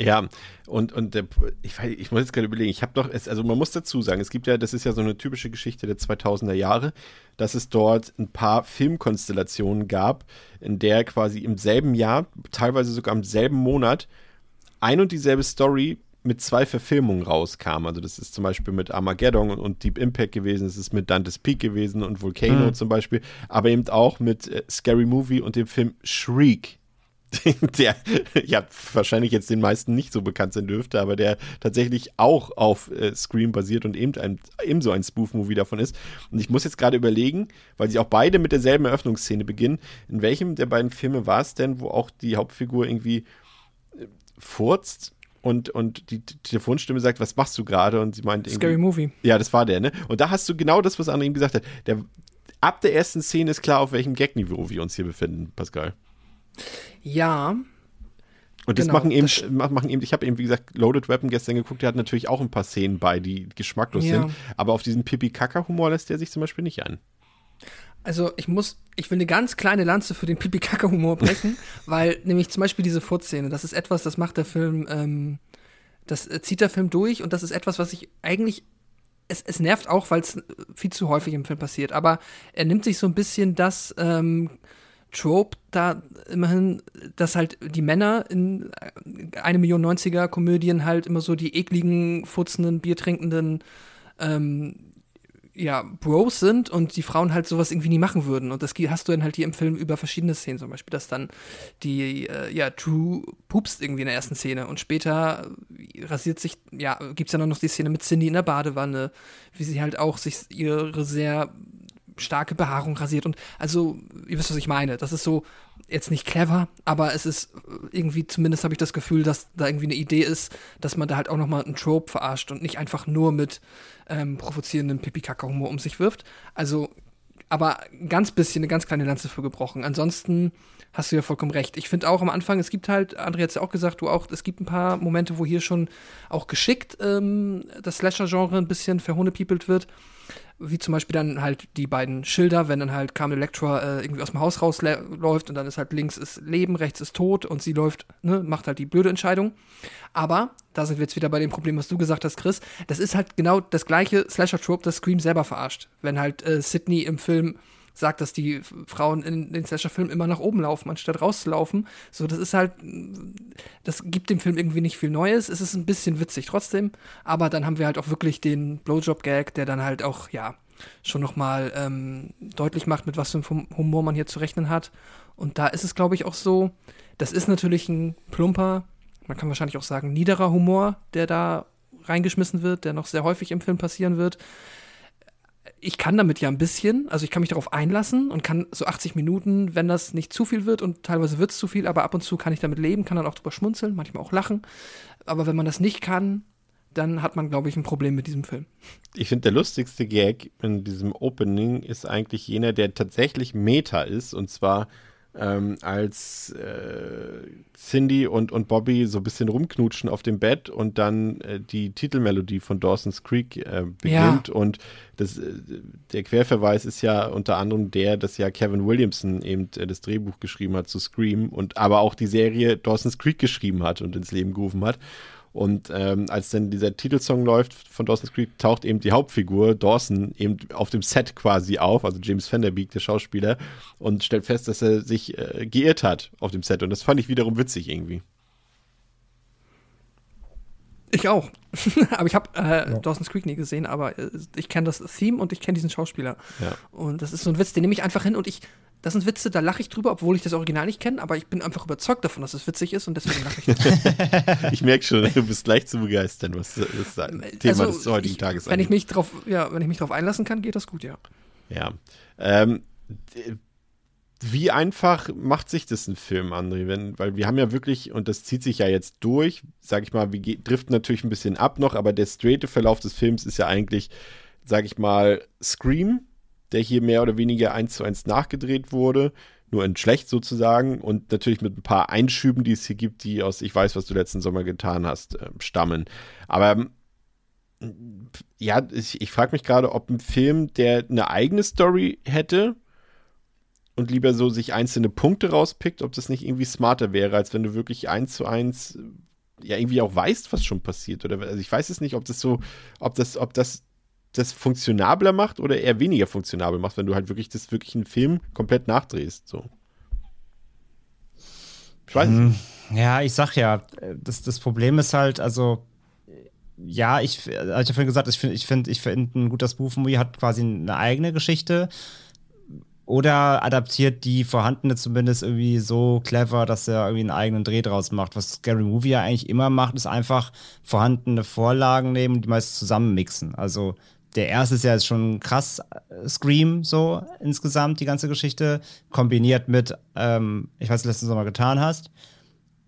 Ja, und, und der, ich, ich muss jetzt gerade überlegen, ich habe doch, also man muss dazu sagen, es gibt ja, das ist ja so eine typische Geschichte der 2000er Jahre, dass es dort ein paar Filmkonstellationen gab, in der quasi im selben Jahr, teilweise sogar im selben Monat, ein und dieselbe Story mit zwei Verfilmungen rauskam. Also das ist zum Beispiel mit Armageddon und Deep Impact gewesen, es ist mit Dante's Peak gewesen und Volcano mhm. zum Beispiel, aber eben auch mit äh, Scary Movie und dem Film Shriek der ja wahrscheinlich jetzt den meisten nicht so bekannt sein dürfte, aber der tatsächlich auch auf äh, Scream basiert und eben ein, ebenso ein Spoof-Movie davon ist. Und ich muss jetzt gerade überlegen, weil sie auch beide mit derselben Eröffnungsszene beginnen, in welchem der beiden Filme war es denn, wo auch die Hauptfigur irgendwie äh, furzt und, und die Telefonstimme sagt, was machst du gerade? Und sie meint. Scary Movie. Ja, das war der, ne? Und da hast du genau das, was André ihm gesagt hat. Der, ab der ersten Szene ist klar, auf welchem Gag-Niveau wir uns hier befinden, Pascal. Ja. Und das genau, machen eben, das machen eben, ich habe eben, wie gesagt, Loaded Weapon gestern geguckt, der hat natürlich auch ein paar Szenen bei, die geschmacklos ja. sind. Aber auf diesen Pipi-Kaka-Humor lässt der sich zum Beispiel nicht an. Also ich muss, ich will eine ganz kleine Lanze für den Pipi-Kaka-Humor brechen, weil nämlich zum Beispiel diese Furzszene, das ist etwas, das macht der Film, ähm, das zieht der Film durch und das ist etwas, was ich eigentlich es, es nervt auch, weil es viel zu häufig im Film passiert. Aber er nimmt sich so ein bisschen das ähm, Trope da immerhin, dass halt die Männer in äh, eine Million 90er Komödien halt immer so die ekligen, futzenden, biertrinkenden ähm, ja, Bros sind und die Frauen halt sowas irgendwie nie machen würden. Und das hast du dann halt hier im Film über verschiedene Szenen, zum Beispiel, dass dann die, äh, ja, True pupst irgendwie in der ersten Szene und später rasiert sich, ja, gibt es ja noch die Szene mit Cindy in der Badewanne, wie sie halt auch sich ihre sehr starke Behaarung rasiert und also, ihr wisst, was ich meine. Das ist so jetzt nicht clever, aber es ist irgendwie, zumindest habe ich das Gefühl, dass da irgendwie eine Idee ist, dass man da halt auch nochmal einen Trope verarscht und nicht einfach nur mit ähm, provozierendem Pipi-Kaka-Humor um sich wirft. Also, aber ganz bisschen, eine ganz kleine Lanze für gebrochen. Ansonsten hast du ja vollkommen recht. Ich finde auch am Anfang, es gibt halt, André hat es ja auch gesagt, du auch, es gibt ein paar Momente, wo hier schon auch geschickt ähm, das Slasher-Genre ein bisschen verhohnepiepelt wird wie zum Beispiel dann halt die beiden Schilder, wenn dann halt Carmen Electra äh, irgendwie aus dem Haus rausläuft und dann ist halt links ist Leben, rechts ist Tod und sie läuft, ne, macht halt die blöde Entscheidung. Aber, da sind wir jetzt wieder bei dem Problem, was du gesagt hast, Chris, das ist halt genau das gleiche Slasher-Trope, das Scream selber verarscht. Wenn halt äh, Sydney im Film sagt, dass die Frauen in den Slasher-Filmen immer nach oben laufen, anstatt rauszulaufen. So, das ist halt, das gibt dem Film irgendwie nicht viel Neues. Es ist ein bisschen witzig trotzdem, aber dann haben wir halt auch wirklich den Blowjob-Gag, der dann halt auch, ja, schon nochmal ähm, deutlich macht, mit was für einem Humor man hier zu rechnen hat. Und da ist es, glaube ich, auch so, das ist natürlich ein plumper, man kann wahrscheinlich auch sagen, niederer Humor, der da reingeschmissen wird, der noch sehr häufig im Film passieren wird ich kann damit ja ein bisschen, also ich kann mich darauf einlassen und kann so 80 Minuten, wenn das nicht zu viel wird und teilweise wird es zu viel, aber ab und zu kann ich damit leben, kann dann auch drüber schmunzeln, manchmal auch lachen. Aber wenn man das nicht kann, dann hat man, glaube ich, ein Problem mit diesem Film. Ich finde, der lustigste Gag in diesem Opening ist eigentlich jener, der tatsächlich Meta ist. Und zwar ähm, als äh, Cindy und, und Bobby so ein bisschen rumknutschen auf dem Bett und dann äh, die Titelmelodie von Dawson's Creek äh, beginnt. Ja. Und das, äh, der Querverweis ist ja unter anderem der, dass ja Kevin Williamson eben äh, das Drehbuch geschrieben hat zu Scream und aber auch die Serie Dawson's Creek geschrieben hat und ins Leben gerufen hat. Und ähm, als dann dieser Titelsong läuft von Dawson's Creek, taucht eben die Hauptfigur Dawson eben auf dem Set quasi auf, also James Vanderbeek, der Schauspieler, und stellt fest, dass er sich äh, geirrt hat auf dem Set. Und das fand ich wiederum witzig irgendwie. Ich auch. aber ich habe äh, ja. Dawson's Creek nie gesehen, aber äh, ich kenne das Theme und ich kenne diesen Schauspieler. Ja. Und das ist so ein Witz, den nehme ich einfach hin und ich das sind Witze, da lache ich drüber, obwohl ich das Original nicht kenne, aber ich bin einfach überzeugt davon, dass es witzig ist und deswegen lache ich drüber. ich merke schon, du bist leicht zu begeistern, was das Thema also, des heutigen ich, Tages wenn ich mich drauf, ja, Wenn ich mich darauf einlassen kann, geht das gut, ja. Ja. Ähm, wie einfach macht sich das ein Film, André? Wenn, weil wir haben ja wirklich, und das zieht sich ja jetzt durch, sag ich mal, wir driften natürlich ein bisschen ab noch, aber der straighte Verlauf des Films ist ja eigentlich, sag ich mal, Scream, der hier mehr oder weniger eins zu eins nachgedreht wurde, nur in schlecht sozusagen und natürlich mit ein paar Einschüben, die es hier gibt, die aus Ich weiß, was du letzten Sommer getan hast, äh, stammen. Aber ja, ich, ich frage mich gerade, ob ein Film, der eine eigene Story hätte und lieber so sich einzelne Punkte rauspickt, ob das nicht irgendwie smarter wäre, als wenn du wirklich eins zu eins ja irgendwie auch weißt, was schon passiert. Oder also ich weiß es nicht, ob das so, ob das, ob das das funktionabler macht oder eher weniger funktionabel macht, wenn du halt wirklich das wirklich einen Film komplett nachdrehst. So. Ich weiß hm, Ja, ich sag ja, das, das Problem ist halt, also ja, ich, also ich habe vorhin gesagt, ich finde, ich finde, ich finde ein guter Spoof-Movie hat quasi eine eigene Geschichte oder adaptiert die vorhandene zumindest irgendwie so clever, dass er irgendwie einen eigenen Dreh draus macht. Was Scary Movie ja eigentlich immer macht, ist einfach vorhandene Vorlagen nehmen und die meist zusammenmixen. Also der erste ist ja jetzt schon krass äh, Scream, so insgesamt, die ganze Geschichte, kombiniert mit, ähm, ich weiß, letztens noch mal getan hast.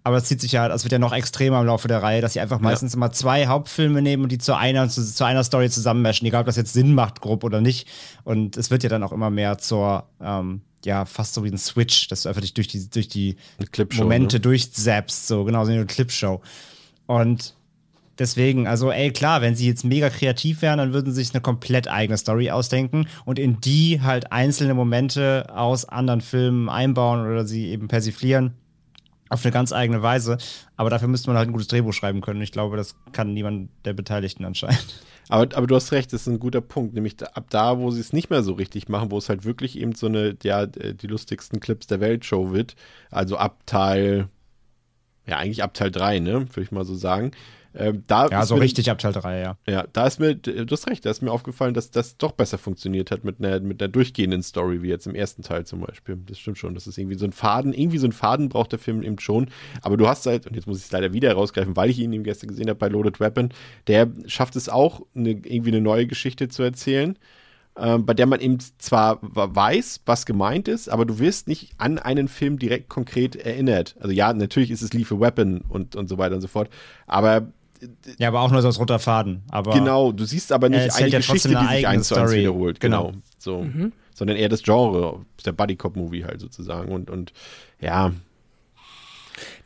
Aber es zieht sich ja, es wird ja noch extremer im Laufe der Reihe, dass sie einfach meistens ja. immer zwei Hauptfilme nehmen und die zu einer, zu, zu einer Story zusammenmeschen, egal ob das jetzt Sinn macht, grob oder nicht. Und es wird ja dann auch immer mehr zur, ähm, ja, fast so wie ein Switch, dass du einfach dich durch die, durch die Momente ne? durchzappst, so genau, so eine Clipshow. Und Deswegen, also ey, klar, wenn sie jetzt mega kreativ wären, dann würden sie sich eine komplett eigene Story ausdenken und in die halt einzelne Momente aus anderen Filmen einbauen oder sie eben persiflieren. auf eine ganz eigene Weise. Aber dafür müsste man halt ein gutes Drehbuch schreiben können. Ich glaube, das kann niemand der Beteiligten anscheinend. Aber, aber du hast recht, das ist ein guter Punkt. Nämlich ab da, wo sie es nicht mehr so richtig machen, wo es halt wirklich eben so eine, ja, die lustigsten Clips der Welt Show wird. Also ab Teil, ja, eigentlich ab Teil 3, ne, würde ich mal so sagen. Ähm, da ja, so mir, richtig ab Teil 3, ja. Ja, da ist mir, du hast recht, da ist mir aufgefallen, dass das doch besser funktioniert hat mit einer, mit einer durchgehenden Story, wie jetzt im ersten Teil zum Beispiel. Das stimmt schon. Das ist irgendwie so ein Faden, irgendwie so ein Faden braucht der Film eben schon. Aber du hast halt, und jetzt muss ich es leider wieder herausgreifen, weil ich ihn eben gestern gesehen habe bei Loaded Weapon, der schafft es auch, eine, irgendwie eine neue Geschichte zu erzählen. Ähm, bei der man eben zwar weiß, was gemeint ist, aber du wirst nicht an einen Film direkt konkret erinnert. Also ja, natürlich ist es Lethal Weapon und, und so weiter und so fort, aber ja, aber auch nur so als roter Faden. Aber genau, du siehst aber nicht eine ja Geschichte, die sich eins zu eins wiederholt. Genau. genau. So. Mhm. Sondern eher das Genre, der Buddy-Cop-Movie halt sozusagen. Und, und ja.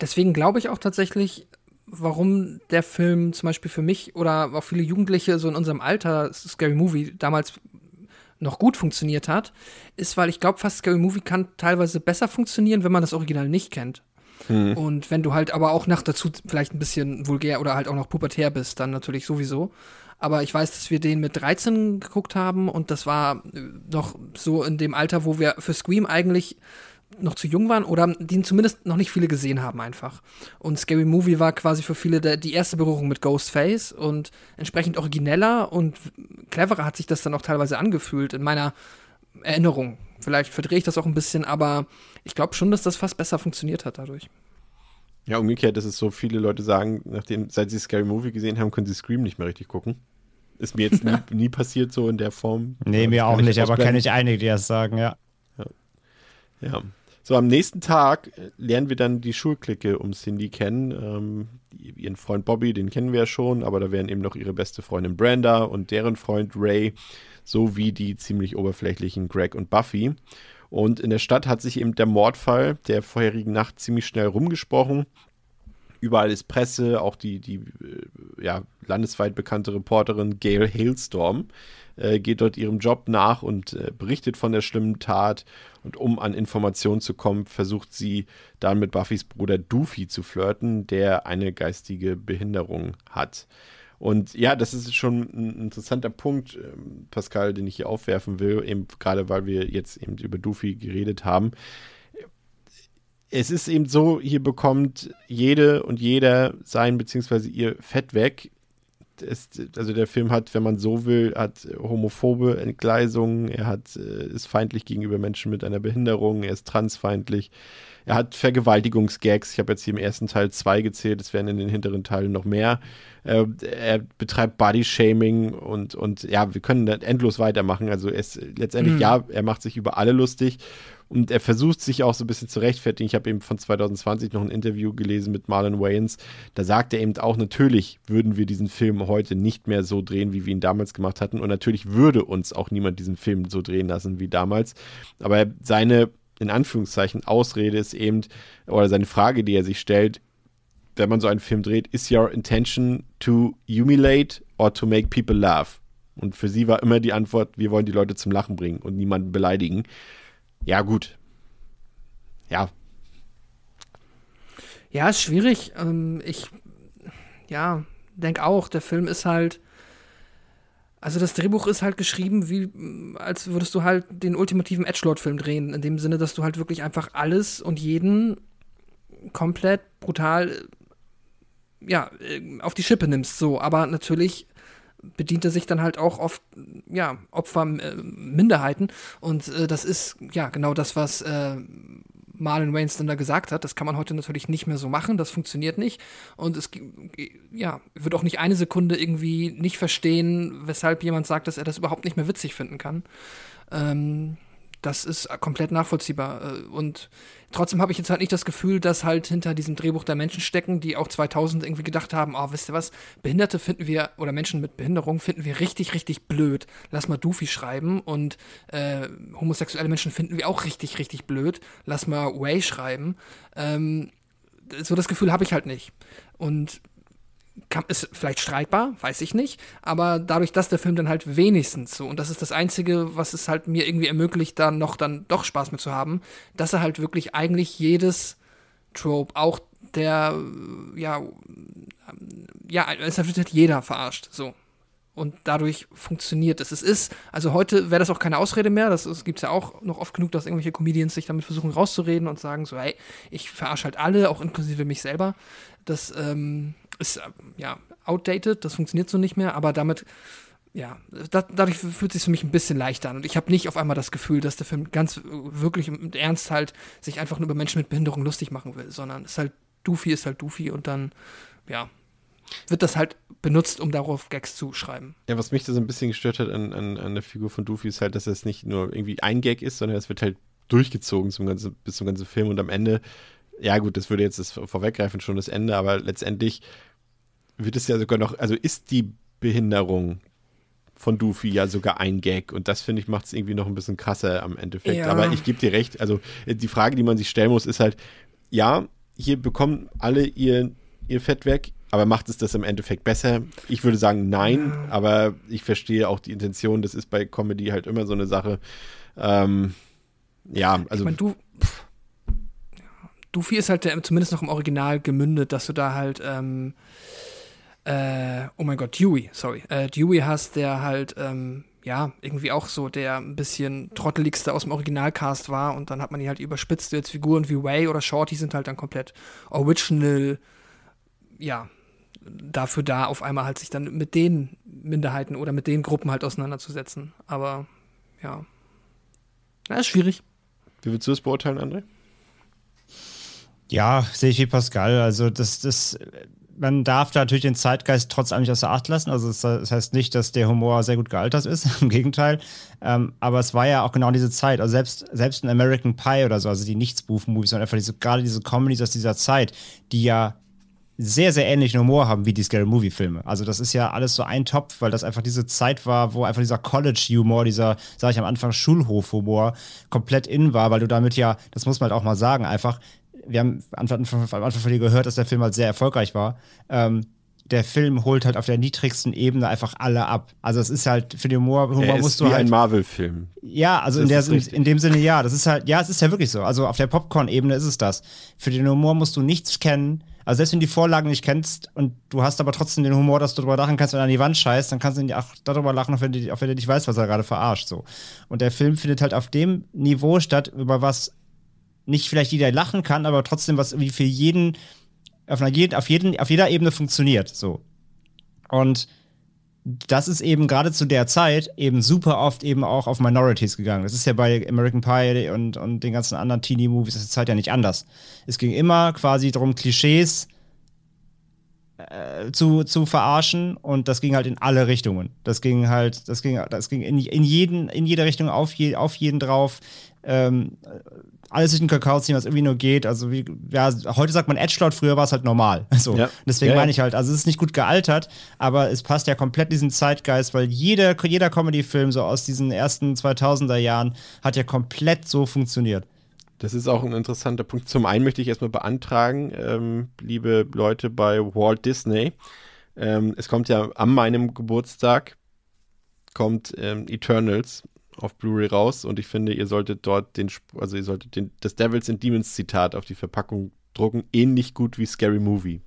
Deswegen glaube ich auch tatsächlich, warum der Film zum Beispiel für mich oder auch viele Jugendliche so in unserem Alter Scary Movie damals noch gut funktioniert hat, ist, weil ich glaube, fast Scary Movie kann teilweise besser funktionieren, wenn man das Original nicht kennt. Mhm. Und wenn du halt aber auch nach dazu vielleicht ein bisschen vulgär oder halt auch noch pubertär bist, dann natürlich sowieso. Aber ich weiß, dass wir den mit 13 geguckt haben und das war äh, noch so in dem Alter, wo wir für Scream eigentlich noch zu jung waren oder den zumindest noch nicht viele gesehen haben einfach. Und Scary Movie war quasi für viele der, die erste Berührung mit Ghostface und entsprechend origineller und cleverer hat sich das dann auch teilweise angefühlt in meiner Erinnerung. Vielleicht verdrehe ich das auch ein bisschen, aber ich glaube schon, dass das fast besser funktioniert hat dadurch. Ja, umgekehrt ist es so, viele Leute sagen, nachdem, seit sie Scary Movie gesehen haben, können sie Scream nicht mehr richtig gucken. Ist mir jetzt nie, nie passiert so in der Form. Nee, mir auch nicht, aber kenne ich einige, die das sagen, ja. ja. Ja. So, am nächsten Tag lernen wir dann die Schulklicke um Cindy kennen. Ähm, ihren Freund Bobby, den kennen wir ja schon, aber da wären eben noch ihre beste Freundin Brenda und deren Freund Ray sowie die ziemlich oberflächlichen Greg und Buffy. Und in der Stadt hat sich eben der Mordfall der vorherigen Nacht ziemlich schnell rumgesprochen. Überall ist Presse, auch die, die äh, ja, landesweit bekannte Reporterin Gail Hailstorm äh, geht dort ihrem Job nach und äh, berichtet von der schlimmen Tat. Und um an Informationen zu kommen, versucht sie dann mit Buffys Bruder Doofy zu flirten, der eine geistige Behinderung hat. Und ja, das ist schon ein interessanter Punkt, ähm, Pascal, den ich hier aufwerfen will, eben gerade weil wir jetzt eben über Doofy geredet haben. Es ist eben so, hier bekommt jede und jeder sein bzw. ihr Fett weg. Es, also der Film hat, wenn man so will, hat homophobe Entgleisungen, er hat, äh, ist feindlich gegenüber Menschen mit einer Behinderung, er ist transfeindlich, er hat Vergewaltigungsgags. Ich habe jetzt hier im ersten Teil zwei gezählt, es werden in den hinteren Teilen noch mehr. Äh, er betreibt Body-Shaming und, und ja, wir können endlos weitermachen. Also es letztendlich, mhm. ja, er macht sich über alle lustig und er versucht sich auch so ein bisschen zu rechtfertigen. Ich habe eben von 2020 noch ein Interview gelesen mit Marlon Wayans. Da sagt er eben auch, natürlich würden wir diesen Film heute nicht mehr so drehen, wie wir ihn damals gemacht hatten. Und natürlich würde uns auch niemand diesen Film so drehen lassen wie damals. Aber seine, in Anführungszeichen, Ausrede ist eben, oder seine Frage, die er sich stellt, wenn man so einen Film dreht, is your intention to humiliate or to make people laugh? Und für sie war immer die Antwort, wir wollen die Leute zum Lachen bringen und niemanden beleidigen. Ja, gut. Ja. Ja, ist schwierig. Ähm, ich, ja, denke auch, der Film ist halt. Also das Drehbuch ist halt geschrieben, wie als würdest du halt den ultimativen Edgelord-Film drehen, in dem Sinne, dass du halt wirklich einfach alles und jeden komplett brutal ja, äh, auf die Schippe nimmst, so. Aber natürlich bedient er sich dann halt auch oft, ja, Opfer, äh, Minderheiten. Und äh, das ist, ja, genau das, was äh, Marlon Waynes dann da gesagt hat. Das kann man heute natürlich nicht mehr so machen. Das funktioniert nicht. Und es, ja, wird auch nicht eine Sekunde irgendwie nicht verstehen, weshalb jemand sagt, dass er das überhaupt nicht mehr witzig finden kann. Ähm, das ist komplett nachvollziehbar. Äh, und trotzdem habe ich jetzt halt nicht das Gefühl, dass halt hinter diesem Drehbuch da Menschen stecken, die auch 2000 irgendwie gedacht haben, oh, wisst ihr was, Behinderte finden wir, oder Menschen mit Behinderung finden wir richtig, richtig blöd. Lass mal Doofy schreiben und äh, homosexuelle Menschen finden wir auch richtig, richtig blöd. Lass mal Way schreiben. Ähm, so das Gefühl habe ich halt nicht. Und ist vielleicht streitbar, weiß ich nicht, aber dadurch, dass der Film dann halt wenigstens so, und das ist das Einzige, was es halt mir irgendwie ermöglicht, da noch dann doch Spaß mit zu haben, dass er halt wirklich eigentlich jedes Trope, auch der, ja, ja, es hat jeder verarscht, so. Und dadurch funktioniert es. Es ist, also heute wäre das auch keine Ausrede mehr. Das, das gibt es ja auch noch oft genug, dass irgendwelche Comedians sich damit versuchen rauszureden und sagen so, hey, ich verarsche halt alle, auch inklusive mich selber. Das ähm, ist äh, ja outdated, das funktioniert so nicht mehr, aber damit ja, da, dadurch fühlt es sich für mich ein bisschen leichter an. Und ich habe nicht auf einmal das Gefühl, dass der Film ganz äh, wirklich im Ernst halt sich einfach nur über Menschen mit Behinderung lustig machen will, sondern es ist halt Doofy ist halt Doofy und dann, ja, wird das halt benutzt, um darauf Gags zu schreiben. Ja, was mich da so ein bisschen gestört hat an, an, an der Figur von Doofy ist halt, dass es nicht nur irgendwie ein Gag ist, sondern es wird halt durchgezogen zum ganzen, bis zum ganzen Film und am Ende, ja gut, das würde jetzt das vorweggreifen, schon das Ende, aber letztendlich wird es ja sogar noch, also ist die Behinderung von Doofy ja sogar ein Gag und das finde ich macht es irgendwie noch ein bisschen krasser am Endeffekt. Ja. Aber ich gebe dir recht, also die Frage, die man sich stellen muss, ist halt, ja, hier bekommen alle ihr, ihr Fett weg, aber macht es das im Endeffekt besser? Ich würde sagen, nein, ja. aber ich verstehe auch die Intention. Das ist bei Comedy halt immer so eine Sache. Ähm, ja, also. Ich mein, du, Doofy ist halt der, zumindest noch im Original gemündet, dass du da halt, ähm, äh, oh mein Gott, Dewey, sorry, äh, Dewey hast, der halt, ähm, ja, irgendwie auch so der ein bisschen trotteligste aus dem Originalcast war und dann hat man ihn halt überspitzt. Jetzt Figuren wie Way oder Shorty sind halt dann komplett original, ja, dafür da, auf einmal halt sich dann mit den Minderheiten oder mit den Gruppen halt auseinanderzusetzen. Aber ja, ja ist schwierig. Wie würdest du es beurteilen, André? Ja, sehe ich wie Pascal. Also das, das man darf da natürlich den Zeitgeist trotz allem nicht außer Acht lassen. Also das heißt nicht, dass der Humor sehr gut gealtert ist, im Gegenteil. Ähm, aber es war ja auch genau diese Zeit. Also selbst, selbst ein American Pie oder so, also die Nichts-Spoof-Movies, sondern einfach diese, gerade diese Comedies aus dieser Zeit, die ja sehr, sehr ähnlichen Humor haben wie die Scary Movie-Filme. Also das ist ja alles so ein Topf, weil das einfach diese Zeit war, wo einfach dieser College-Humor, dieser, sag ich am Anfang, Schulhof-Humor komplett in war, weil du damit ja, das muss man halt auch mal sagen, einfach wir haben am Anfang, von dir gehört, dass der Film halt sehr erfolgreich war. Ähm, der Film holt halt auf der niedrigsten Ebene einfach alle ab. Also es ist halt für den Humor, Humor er musst du wie halt ein Marvel-Film. Ja, also in, der, in, dem Sinne ja. Das ist halt ja, es ist ja wirklich so. Also auf der Popcorn-Ebene ist es das. Für den Humor musst du nichts kennen. Also selbst wenn du die Vorlagen nicht kennst und du hast aber trotzdem den Humor, dass du darüber lachen kannst, wenn er an die Wand scheißt, dann kannst du auch darüber lachen, auch wenn, du, auch wenn du nicht weißt, was er gerade verarscht. So. Und der Film findet halt auf dem Niveau statt, über was nicht vielleicht jeder lachen kann, aber trotzdem was wie für jeden auf, einer, auf, jeden, auf jeder Ebene funktioniert. So. Und das ist eben gerade zu der Zeit eben super oft eben auch auf Minorities gegangen. Das ist ja bei American Pie und, und den ganzen anderen Teenie-Movies der Zeit ja nicht anders. Es ging immer quasi darum, Klischees äh, zu, zu verarschen und das ging halt in alle Richtungen. Das ging halt, das ging, das ging in, in, jeden, in jede Richtung auf, je, auf jeden drauf. Ähm, alles durch den Kakao ziehen, was irgendwie nur geht. Also wie, ja, heute sagt man Edgelord, früher war es halt normal. So. Ja. Deswegen ja, meine ich halt, also es ist nicht gut gealtert, aber es passt ja komplett diesen Zeitgeist, weil jeder, jeder Comedy-Film so aus diesen ersten 2000er Jahren hat ja komplett so funktioniert. Das ist auch ein interessanter Punkt. Zum einen möchte ich erstmal beantragen, ähm, liebe Leute bei Walt Disney, ähm, es kommt ja an meinem Geburtstag, kommt ähm, Eternals auf Blu-ray raus und ich finde, ihr solltet dort den, also ihr solltet den, das Devils and Demons Zitat auf die Verpackung drucken, ähnlich gut wie Scary Movie.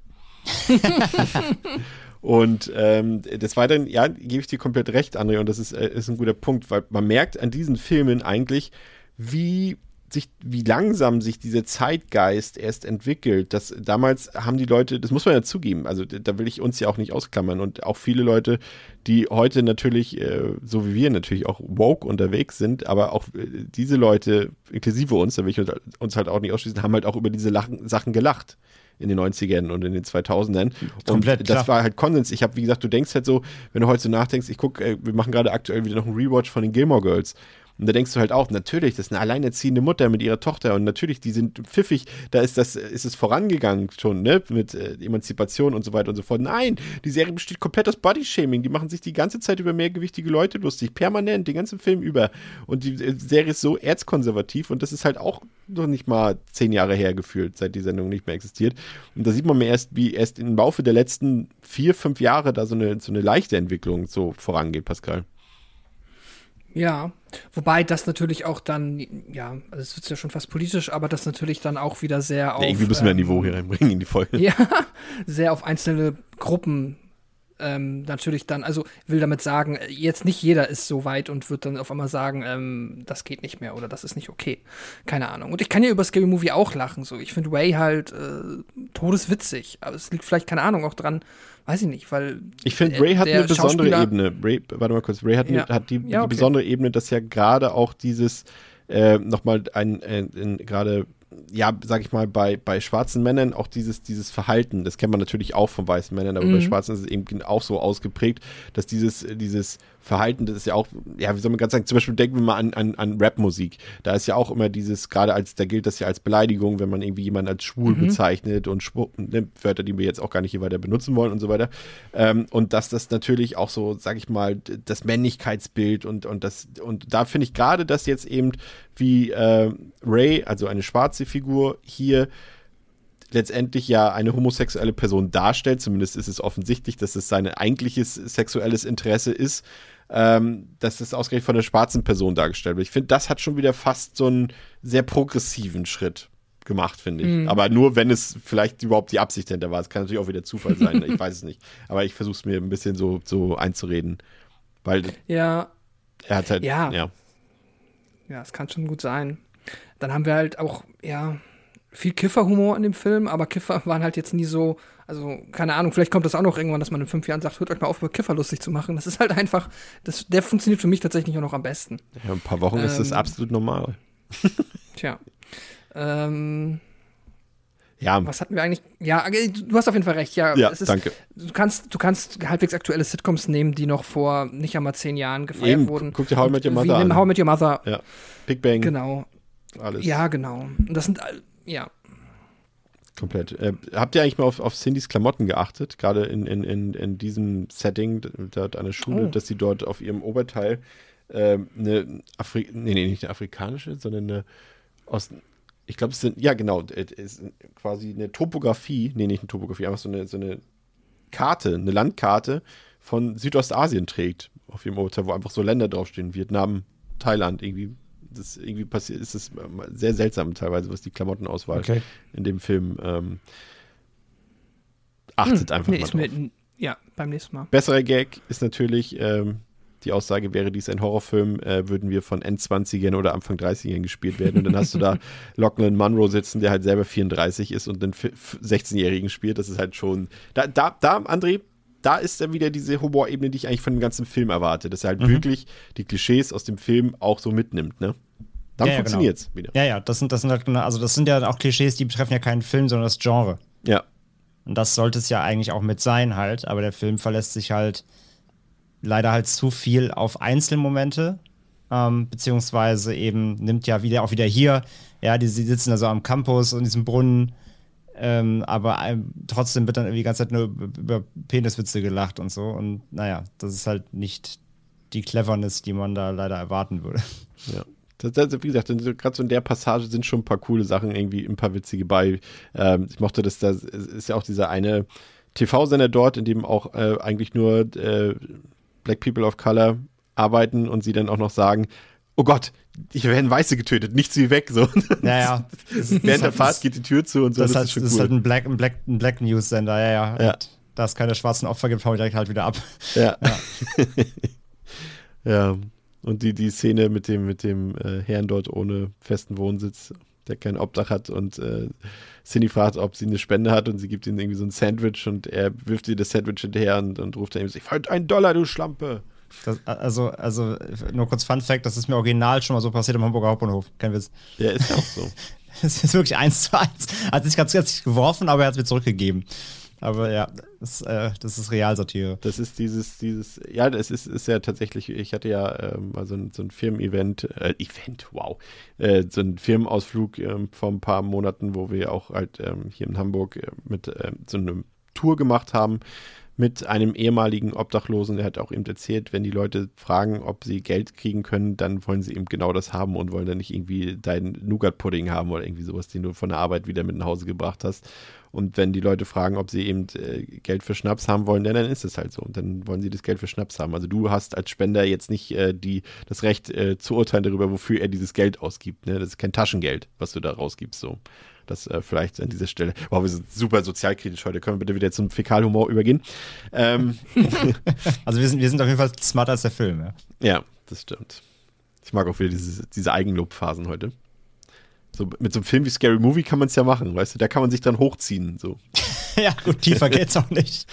und ähm, des Weiteren, ja, gebe ich dir komplett recht, André, und das ist, äh, ist ein guter Punkt, weil man merkt an diesen Filmen eigentlich, wie sich, wie langsam sich dieser Zeitgeist erst entwickelt. Das, damals haben die Leute, das muss man ja zugeben, also da will ich uns ja auch nicht ausklammern und auch viele Leute, die heute natürlich, äh, so wie wir natürlich auch woke unterwegs sind, aber auch äh, diese Leute, inklusive uns, da will ich uns halt auch nicht ausschließen, haben halt auch über diese Lachen, Sachen gelacht in den 90ern und in den 2000ern. Komplett, und das klar. war halt Konsens. Ich habe, wie gesagt, du denkst halt so, wenn du heute so nachdenkst, ich gucke, äh, wir machen gerade aktuell wieder noch einen Rewatch von den Gilmore Girls. Und da denkst du halt auch, natürlich, das ist eine alleinerziehende Mutter mit ihrer Tochter und natürlich, die sind pfiffig, da ist das, ist es vorangegangen schon, ne, mit äh, Emanzipation und so weiter und so fort. Nein, die Serie besteht komplett aus Bodyshaming. Die machen sich die ganze Zeit über mehrgewichtige Leute lustig, permanent, den ganzen Film über. Und die äh, Serie ist so erzkonservativ und das ist halt auch noch nicht mal zehn Jahre her gefühlt, seit die Sendung nicht mehr existiert. Und da sieht man mir erst, wie erst im Laufe der letzten vier, fünf Jahre da so eine, so eine leichte Entwicklung so vorangeht, Pascal. Ja, wobei das natürlich auch dann, ja, also es wird ja schon fast politisch, aber das natürlich dann auch wieder sehr auf. Ja, irgendwie müssen wir ein ähm, Niveau hier reinbringen in die Folge. Ja, sehr auf einzelne Gruppen ähm, natürlich dann, also will damit sagen, jetzt nicht jeder ist so weit und wird dann auf einmal sagen, ähm, das geht nicht mehr oder das ist nicht okay. Keine Ahnung. Und ich kann ja über Scary Movie auch lachen. So, ich finde Ray halt äh, todeswitzig. Aber es liegt vielleicht, keine Ahnung, auch dran, weiß ich nicht, weil. Ich finde, Ray hat eine besondere Ebene. Ray, warte mal kurz, Ray hat, Ja. eine, hat die, Ja, die okay. besondere Ebene, dass ja gerade auch dieses äh, nochmal ein, äh, in- gerade, ja, sag ich mal, bei, bei schwarzen Männern auch dieses, dieses Verhalten, das kennt man natürlich auch von weißen Männern, aber bei Mhm. Schwarzen ist es eben auch so ausgeprägt, dass dieses, dieses Verhalten, das ist ja auch, ja, wie soll man ganz sagen, zum Beispiel denken wir mal an, an, an Rapmusik. Da ist ja auch immer dieses, gerade als, da gilt das ja als Beleidigung, wenn man irgendwie jemanden als schwul bezeichnet und schwul, ne, Wörter, die wir jetzt auch gar nicht hier weiter benutzen wollen und so weiter. Ähm, und dass das natürlich auch so, sag ich mal, das Männlichkeitsbild und, und das, und da finde ich gerade, dass jetzt eben wie äh, Ray, also eine schwarze Figur, hier letztendlich ja eine homosexuelle Person darstellt. Zumindest ist es offensichtlich, dass es sein eigentliches sexuelles Interesse ist, ähm, dass es ausgerechnet von einer schwarzen Person dargestellt wird. Ich finde, das hat schon wieder fast so einen sehr progressiven Schritt gemacht, finde ich. Aber nur, wenn es vielleicht überhaupt die Absicht hinter war. Es kann natürlich auch wieder Zufall sein, ich weiß es nicht. Aber ich versuche es mir ein bisschen so, so einzureden. Weil Ja, er hat halt, Ja. ja. Ja, es kann schon gut sein. Dann haben wir halt auch, ja, viel Kifferhumor in dem Film, aber Kiffer waren halt jetzt nie so, also keine Ahnung, vielleicht kommt das auch noch irgendwann, dass man in fünf Jahren sagt, hört euch mal auf, über Kiffer lustig zu machen. Das ist halt einfach, das, der funktioniert für mich tatsächlich auch noch am besten. ja, ein paar Wochen ist das Ähm, absolut normal. Tja. Ähm, Ja, was hatten wir eigentlich? Ja, äh, du hast auf jeden Fall recht. Ja, ja ist, danke. Du kannst, du kannst halbwegs aktuelle Sitcoms nehmen, die noch vor nicht einmal zehn Jahren gefeiert Eben, wurden. guck dir How I Met Your Mother an. How I Met Your Mother. Ja. Big Bang, Genau. alles. Ja, genau. Und das sind, ja. Komplett. Äh, habt ihr eigentlich mal auf, auf Cindys Klamotten geachtet? Gerade in, in, in, in diesem Setting, d- dort an der Schule, Oh. dass sie dort auf ihrem Oberteil ähm, eine Afri nee, nee, nicht eine afrikanische, sondern eine aus, ich glaube, es sind, ja genau, es ist quasi eine Topografie, nee, nicht eine Topografie, einfach so eine, so eine Karte, eine Landkarte von Südostasien trägt auf ihrem Oberteil, wo einfach so Länder draufstehen, Vietnam, Thailand, irgendwie. Das irgendwie passiert, ist es sehr seltsam teilweise, was die Klamottenauswahl Okay. in dem Film ähm, achtet einfach Hm. Nee, mal ist mir, drauf. ja, beim nächsten Mal. Besserer Gag ist natürlich, ähm, die Aussage wäre, dies ein Horrorfilm, äh, würden wir von End-20ern oder Anfang 30ern gespielt werden. Und dann hast du da Lachlan Munro sitzen, der halt selber 34 ist und einen Fi- F- 16-Jährigen spielt. Das ist halt schon. Da, da, da, André, da ist dann wieder diese Humorebene, die ich eigentlich von dem ganzen Film erwarte. Dass er halt wirklich die Klischees aus dem Film auch so mitnimmt, ne? Dann Ja, ja, funktioniert's wieder. Ja, ja, das sind, das sind halt, genau- also das sind ja auch Klischees, die betreffen ja keinen Film, sondern das Genre. Ja. Und das sollte es ja eigentlich auch mit sein halt, aber der Film verlässt sich halt leider halt zu viel auf Einzelmomente, ähm, beziehungsweise eben nimmt ja wieder auch wieder hier, ja, die, die sitzen also am Campus und diesem Brunnen, ähm, aber ähm, trotzdem wird dann irgendwie die ganze Zeit nur über, Peniswitze gelacht und so und naja, das ist halt nicht die Cleverness, die man da leider erwarten würde. Ja. Das, das, wie gesagt, gerade so in der Passage sind schon ein paar coole Sachen, irgendwie ein paar witzige bei. Ähm, ich mochte das, da ist ja auch dieser eine TV-Sender dort, in dem auch äh, eigentlich nur äh, Black People of Color arbeiten und sie dann auch noch sagen, oh Gott, hier werden Weiße getötet, nichts wie weg. So. Ja, ja. Ist- Während der Fahrt geht die Tür zu und so. Das, Das, ist, ist halt, schon das cool. ist halt ein Black, ein Black, ein Black News Sender, ja, ja. Ja. Da es keine schwarzen Opfer gibt, hau ich direkt halt wieder ab. Ja. ja. Und die, die Szene mit dem, mit dem äh, Herrn dort ohne festen Wohnsitz, der kein Obdach hat und äh, Cindy fragt, ob sie eine Spende hat und sie gibt ihm irgendwie so ein Sandwich und er wirft ihr das Sandwich hinterher und, und ruft dann eben, ich wollte einen Dollar, du Schlampe. Das, also, also, nur kurz Fun Fact: Das ist mir original schon mal so passiert im Hamburger Hauptbahnhof. Kein Witz. Ja, ist ja auch so. Das ist wirklich eins zu eins. Hat sich ganz ganz geworfen, aber er hat es mir zurückgegeben. Aber ja, das, äh, das ist Realsatire. Das ist dieses, dieses, ja, das ist, ist ja tatsächlich, ich hatte ja ähm, mal so ein, so ein Firmen-Event, äh, Event, wow, äh, so ein Firmenausflug ähm, vor ein paar Monaten, wo wir auch halt ähm, hier in Hamburg äh, mit ähm, so einer Tour gemacht haben mit einem ehemaligen Obdachlosen. Der hat auch eben erzählt, wenn die Leute fragen, ob sie Geld kriegen können, dann wollen sie eben genau das haben und wollen dann nicht irgendwie deinen Nougat-Pudding haben oder irgendwie sowas, den du von der Arbeit wieder mit nach Hause gebracht hast. Und wenn die Leute fragen, ob sie eben äh, Geld für Schnaps haben wollen, dann ist es halt so. Und dann wollen sie das Geld für Schnaps haben. Also du hast als Spender jetzt nicht äh, die, das Recht äh, zu urteilen darüber, wofür er dieses Geld ausgibt. Ne? Das ist kein Taschengeld, was du da rausgibst. So. Das äh, vielleicht an dieser Stelle. Wow, wir sind super sozialkritisch heute. Können wir bitte wieder zum Fäkalhumor übergehen? Ähm. also wir sind, wir sind auf jeden Fall smarter als der Film, ja. Ja, das stimmt. Ich mag auch wieder diese, diese Eigenlobphasen heute. So, mit so einem Film wie Scary Movie kann man es ja machen, weißt du, da kann man sich dann hochziehen. So. ja, gut, tiefer geht's auch nicht.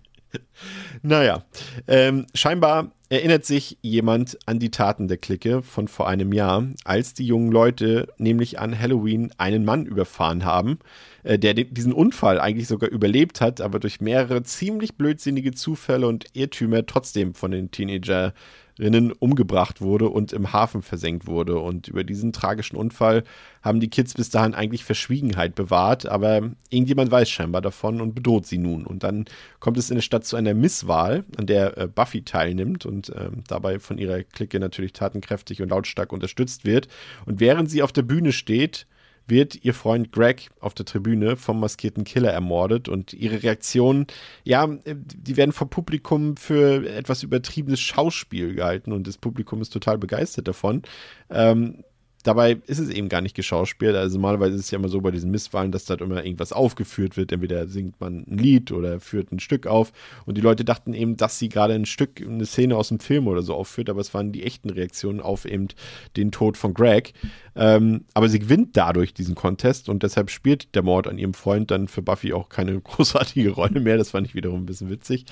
naja, ähm, scheinbar erinnert sich jemand an die Taten der Clique von vor einem Jahr, als die jungen Leute nämlich an Halloween einen Mann überfahren haben, äh, der diesen Unfall eigentlich sogar überlebt hat, aber durch mehrere ziemlich blödsinnige Zufälle und Irrtümer trotzdem von den Teenager Rinnen umgebracht wurde und im Hafen versenkt wurde. Und über diesen tragischen Unfall haben die Kids bis dahin eigentlich Verschwiegenheit bewahrt, aber irgendjemand weiß scheinbar davon und bedroht sie nun. Und dann kommt es in der Stadt zu einer Misswahl, an der äh, Buffy teilnimmt und äh, dabei von ihrer Clique natürlich tatenkräftig und lautstark unterstützt wird. Und während sie auf der Bühne steht, wird ihr Freund Greg auf der Tribüne vom maskierten Killer ermordet und ihre Reaktionen, ja, die werden vom Publikum für etwas übertriebenes Schauspiel gehalten und das Publikum ist total begeistert davon. Ähm, Dabei ist es eben gar nicht geschauspielt. Also normalerweise ist es ja immer so bei diesen Misswahlen, dass da immer irgendwas aufgeführt wird. Entweder singt man ein Lied oder führt ein Stück auf. Und die Leute dachten eben, dass sie gerade ein Stück, eine Szene aus dem Film oder so aufführt, aber es waren die echten Reaktionen auf eben den Tod von Greg. Ähm, aber sie gewinnt dadurch diesen Contest und deshalb spielt der Mord an ihrem Freund dann für Buffy auch keine großartige Rolle mehr. Das fand ich wiederum ein bisschen witzig.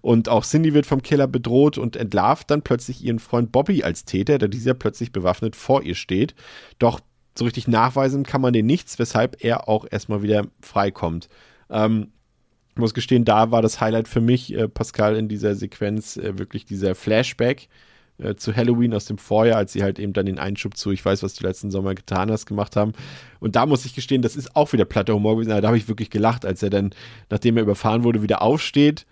Und auch Cindy wird vom Killer bedroht und entlarvt dann plötzlich ihren Freund Bobby als Täter, da dieser plötzlich bewaffnet vor ihr steht. Doch so richtig nachweisen kann man den nichts, weshalb er auch erstmal wieder freikommt. Ähm, ich muss gestehen, da war das Highlight für mich, äh, Pascal, in dieser Sequenz äh, wirklich dieser Flashback äh, zu Halloween aus dem Vorjahr, als sie halt eben dann den Einschub zu Ich weiß, was du letzten Sommer getan hast, gemacht haben. Und da muss ich gestehen, das ist auch wieder platter Humor gewesen. Da habe ich wirklich gelacht, als er dann, nachdem er überfahren wurde, wieder aufsteht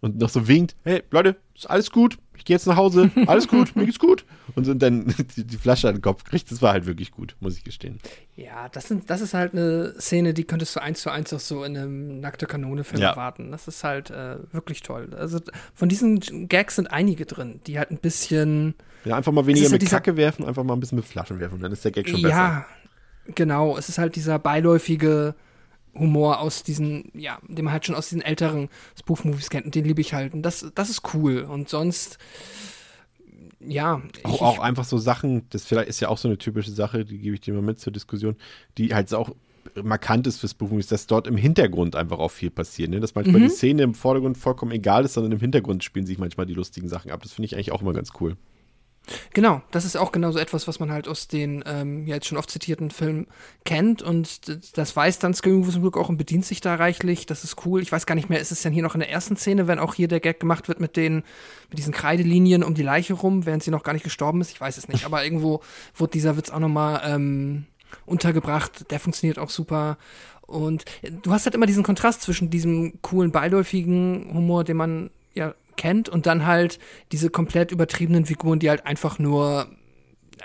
und noch so winkt, hey Leute, ist alles gut, ich gehe jetzt nach Hause, alles gut, mir geht's gut. Und, und dann die, die, Flasche an den Kopf kriegt, das war halt wirklich gut, muss ich gestehen. Ja, das, sind, das ist halt eine Szene, die könntest du eins zu eins auch so in einem nackte Kanone-Film ja. erwarten. Das ist halt äh, wirklich toll. Also von diesen Gags sind einige drin, die halt ein bisschen. Ja, einfach mal weniger halt mit Kacke werfen, einfach mal ein bisschen mit Flaschen werfen, dann ist der Gag schon besser. Ja, genau. Es ist halt dieser beiläufige Humor aus diesen, ja, den man halt schon aus diesen älteren Spoof-Movies kennt und den liebe ich halt. Und das, das ist cool. Und sonst, ja. Auch, auch einfach so Sachen, das vielleicht ist ja auch so eine typische Sache, die gebe ich dir mal mit zur Diskussion, die halt auch markant ist fürs Buch, ist, dass dort im Hintergrund einfach auch viel passiert. Ne? Dass manchmal mhm. die Szene im Vordergrund vollkommen egal ist, sondern im Hintergrund spielen sich manchmal die lustigen Sachen ab. Das finde ich eigentlich auch immer ganz cool. Genau, das ist auch genau so etwas, was man halt aus den ähm, ja jetzt schon oft zitierten Filmen kennt und das weiß dann zum Glück auch und bedient sich da reichlich. Das ist cool. Ich weiß gar nicht mehr, ist es denn hier noch in der ersten Szene, wenn auch hier der Gag gemacht wird mit den mit diesen Kreidelinien um die Leiche rum, während sie noch gar nicht gestorben ist? Ich weiß es nicht, aber irgendwo wird dieser Witz auch nochmal ähm, untergebracht. Der funktioniert auch super. Und du hast halt immer diesen Kontrast zwischen diesem coolen, beiläufigen Humor, den man ja kennt und dann halt diese komplett übertriebenen Figuren, die halt einfach nur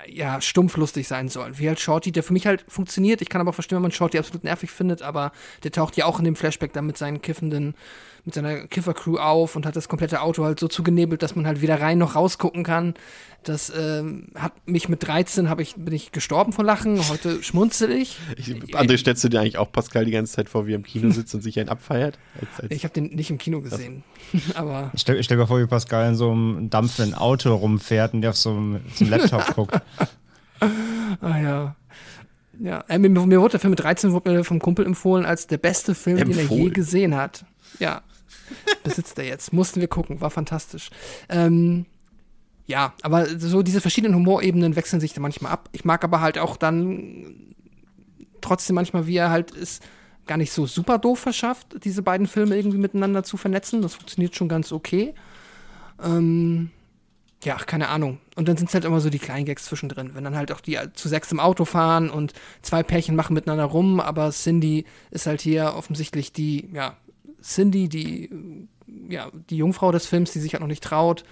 ja, stumpflustig sein sollen. Wie halt Shorty, der für mich halt funktioniert. Ich kann aber auch verstehen, wenn man Shorty absolut nervig findet, aber der taucht ja auch in dem Flashback dann mit seinen kiffenden mit seiner Kiffercrew auf und hat das komplette Auto halt so zugenebelt, dass man halt weder rein noch rausgucken kann. Das ähm, hat mich mit 13 ich, bin ich gestorben von Lachen. Heute schmunzel ich. ich André, stellst du dir eigentlich auch Pascal die ganze Zeit vor, wie er im Kino sitzt und sich einen abfeiert? Als, als ich habe den nicht im Kino gesehen. aber ich stelle stell mir vor, wie Pascal in so einem dampfenden Auto rumfährt und der auf so einem, so einem Laptop guckt. ah ja. Ja, äh, mir, mir, wurde der Film mit 13 wurde mir vom Kumpel empfohlen als der beste Film, empfohlen. den er je gesehen hat. Ja, besitzt er jetzt. Mussten wir gucken, war fantastisch. Ähm, ja, aber so diese verschiedenen Humorebenen wechseln sich da manchmal ab. Ich mag aber halt auch dann trotzdem manchmal, wie er halt ist, gar nicht so super doof verschafft, diese beiden Filme irgendwie miteinander zu vernetzen. Das funktioniert schon ganz okay. Ähm, ja, keine Ahnung. Und dann sind es halt immer so die kleinen Gags zwischendrin. Wenn dann halt auch die zu sechs im Auto fahren und zwei Pärchen machen miteinander rum, aber Cindy ist halt hier offensichtlich die, ja, Cindy, die, ja, die Jungfrau des Films, die sich halt noch nicht traut.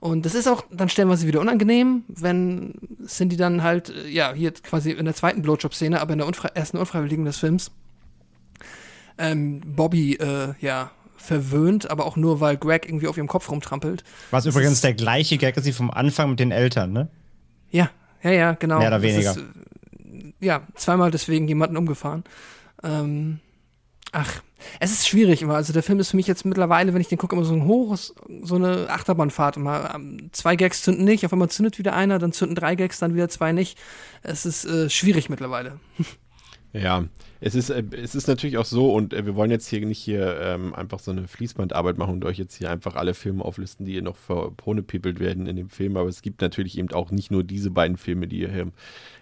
Und das ist auch dann stellenweise wieder unangenehm, wenn Cindy dann halt, äh, ja, hier quasi in der zweiten Blowjob-Szene, aber in der unfre ersten Unfreiwilligen des Films, ähm, Bobby, äh, ja, verwöhnt, aber auch nur, weil Greg irgendwie auf ihrem Kopf rumtrampelt. Was übrigens der gleiche Gag ist wie vom Anfang mit den Eltern, ne? Ja, ja, ja, genau. Mehr oder Das weniger. Ist, äh, ja, zweimal deswegen jemanden umgefahren. Ähm, ach, es ist schwierig immer. Also der Film ist für mich jetzt mittlerweile, wenn ich den gucke, immer so ein hohes, so eine Achterbahnfahrt. Immer ähm, zwei Gags zünden nicht, auf einmal zündet wieder einer, dann zünden drei Gags, dann wieder zwei nicht. Es ist äh, schwierig mittlerweile. Ja, es ist, äh, es ist natürlich auch so, und äh, wir wollen jetzt hier nicht hier ähm, einfach so eine Fließbandarbeit machen und euch jetzt hier einfach alle Filme auflisten, die hier noch verponepiepelt werden in dem Film, aber es gibt natürlich eben auch nicht nur diese beiden Filme, die hier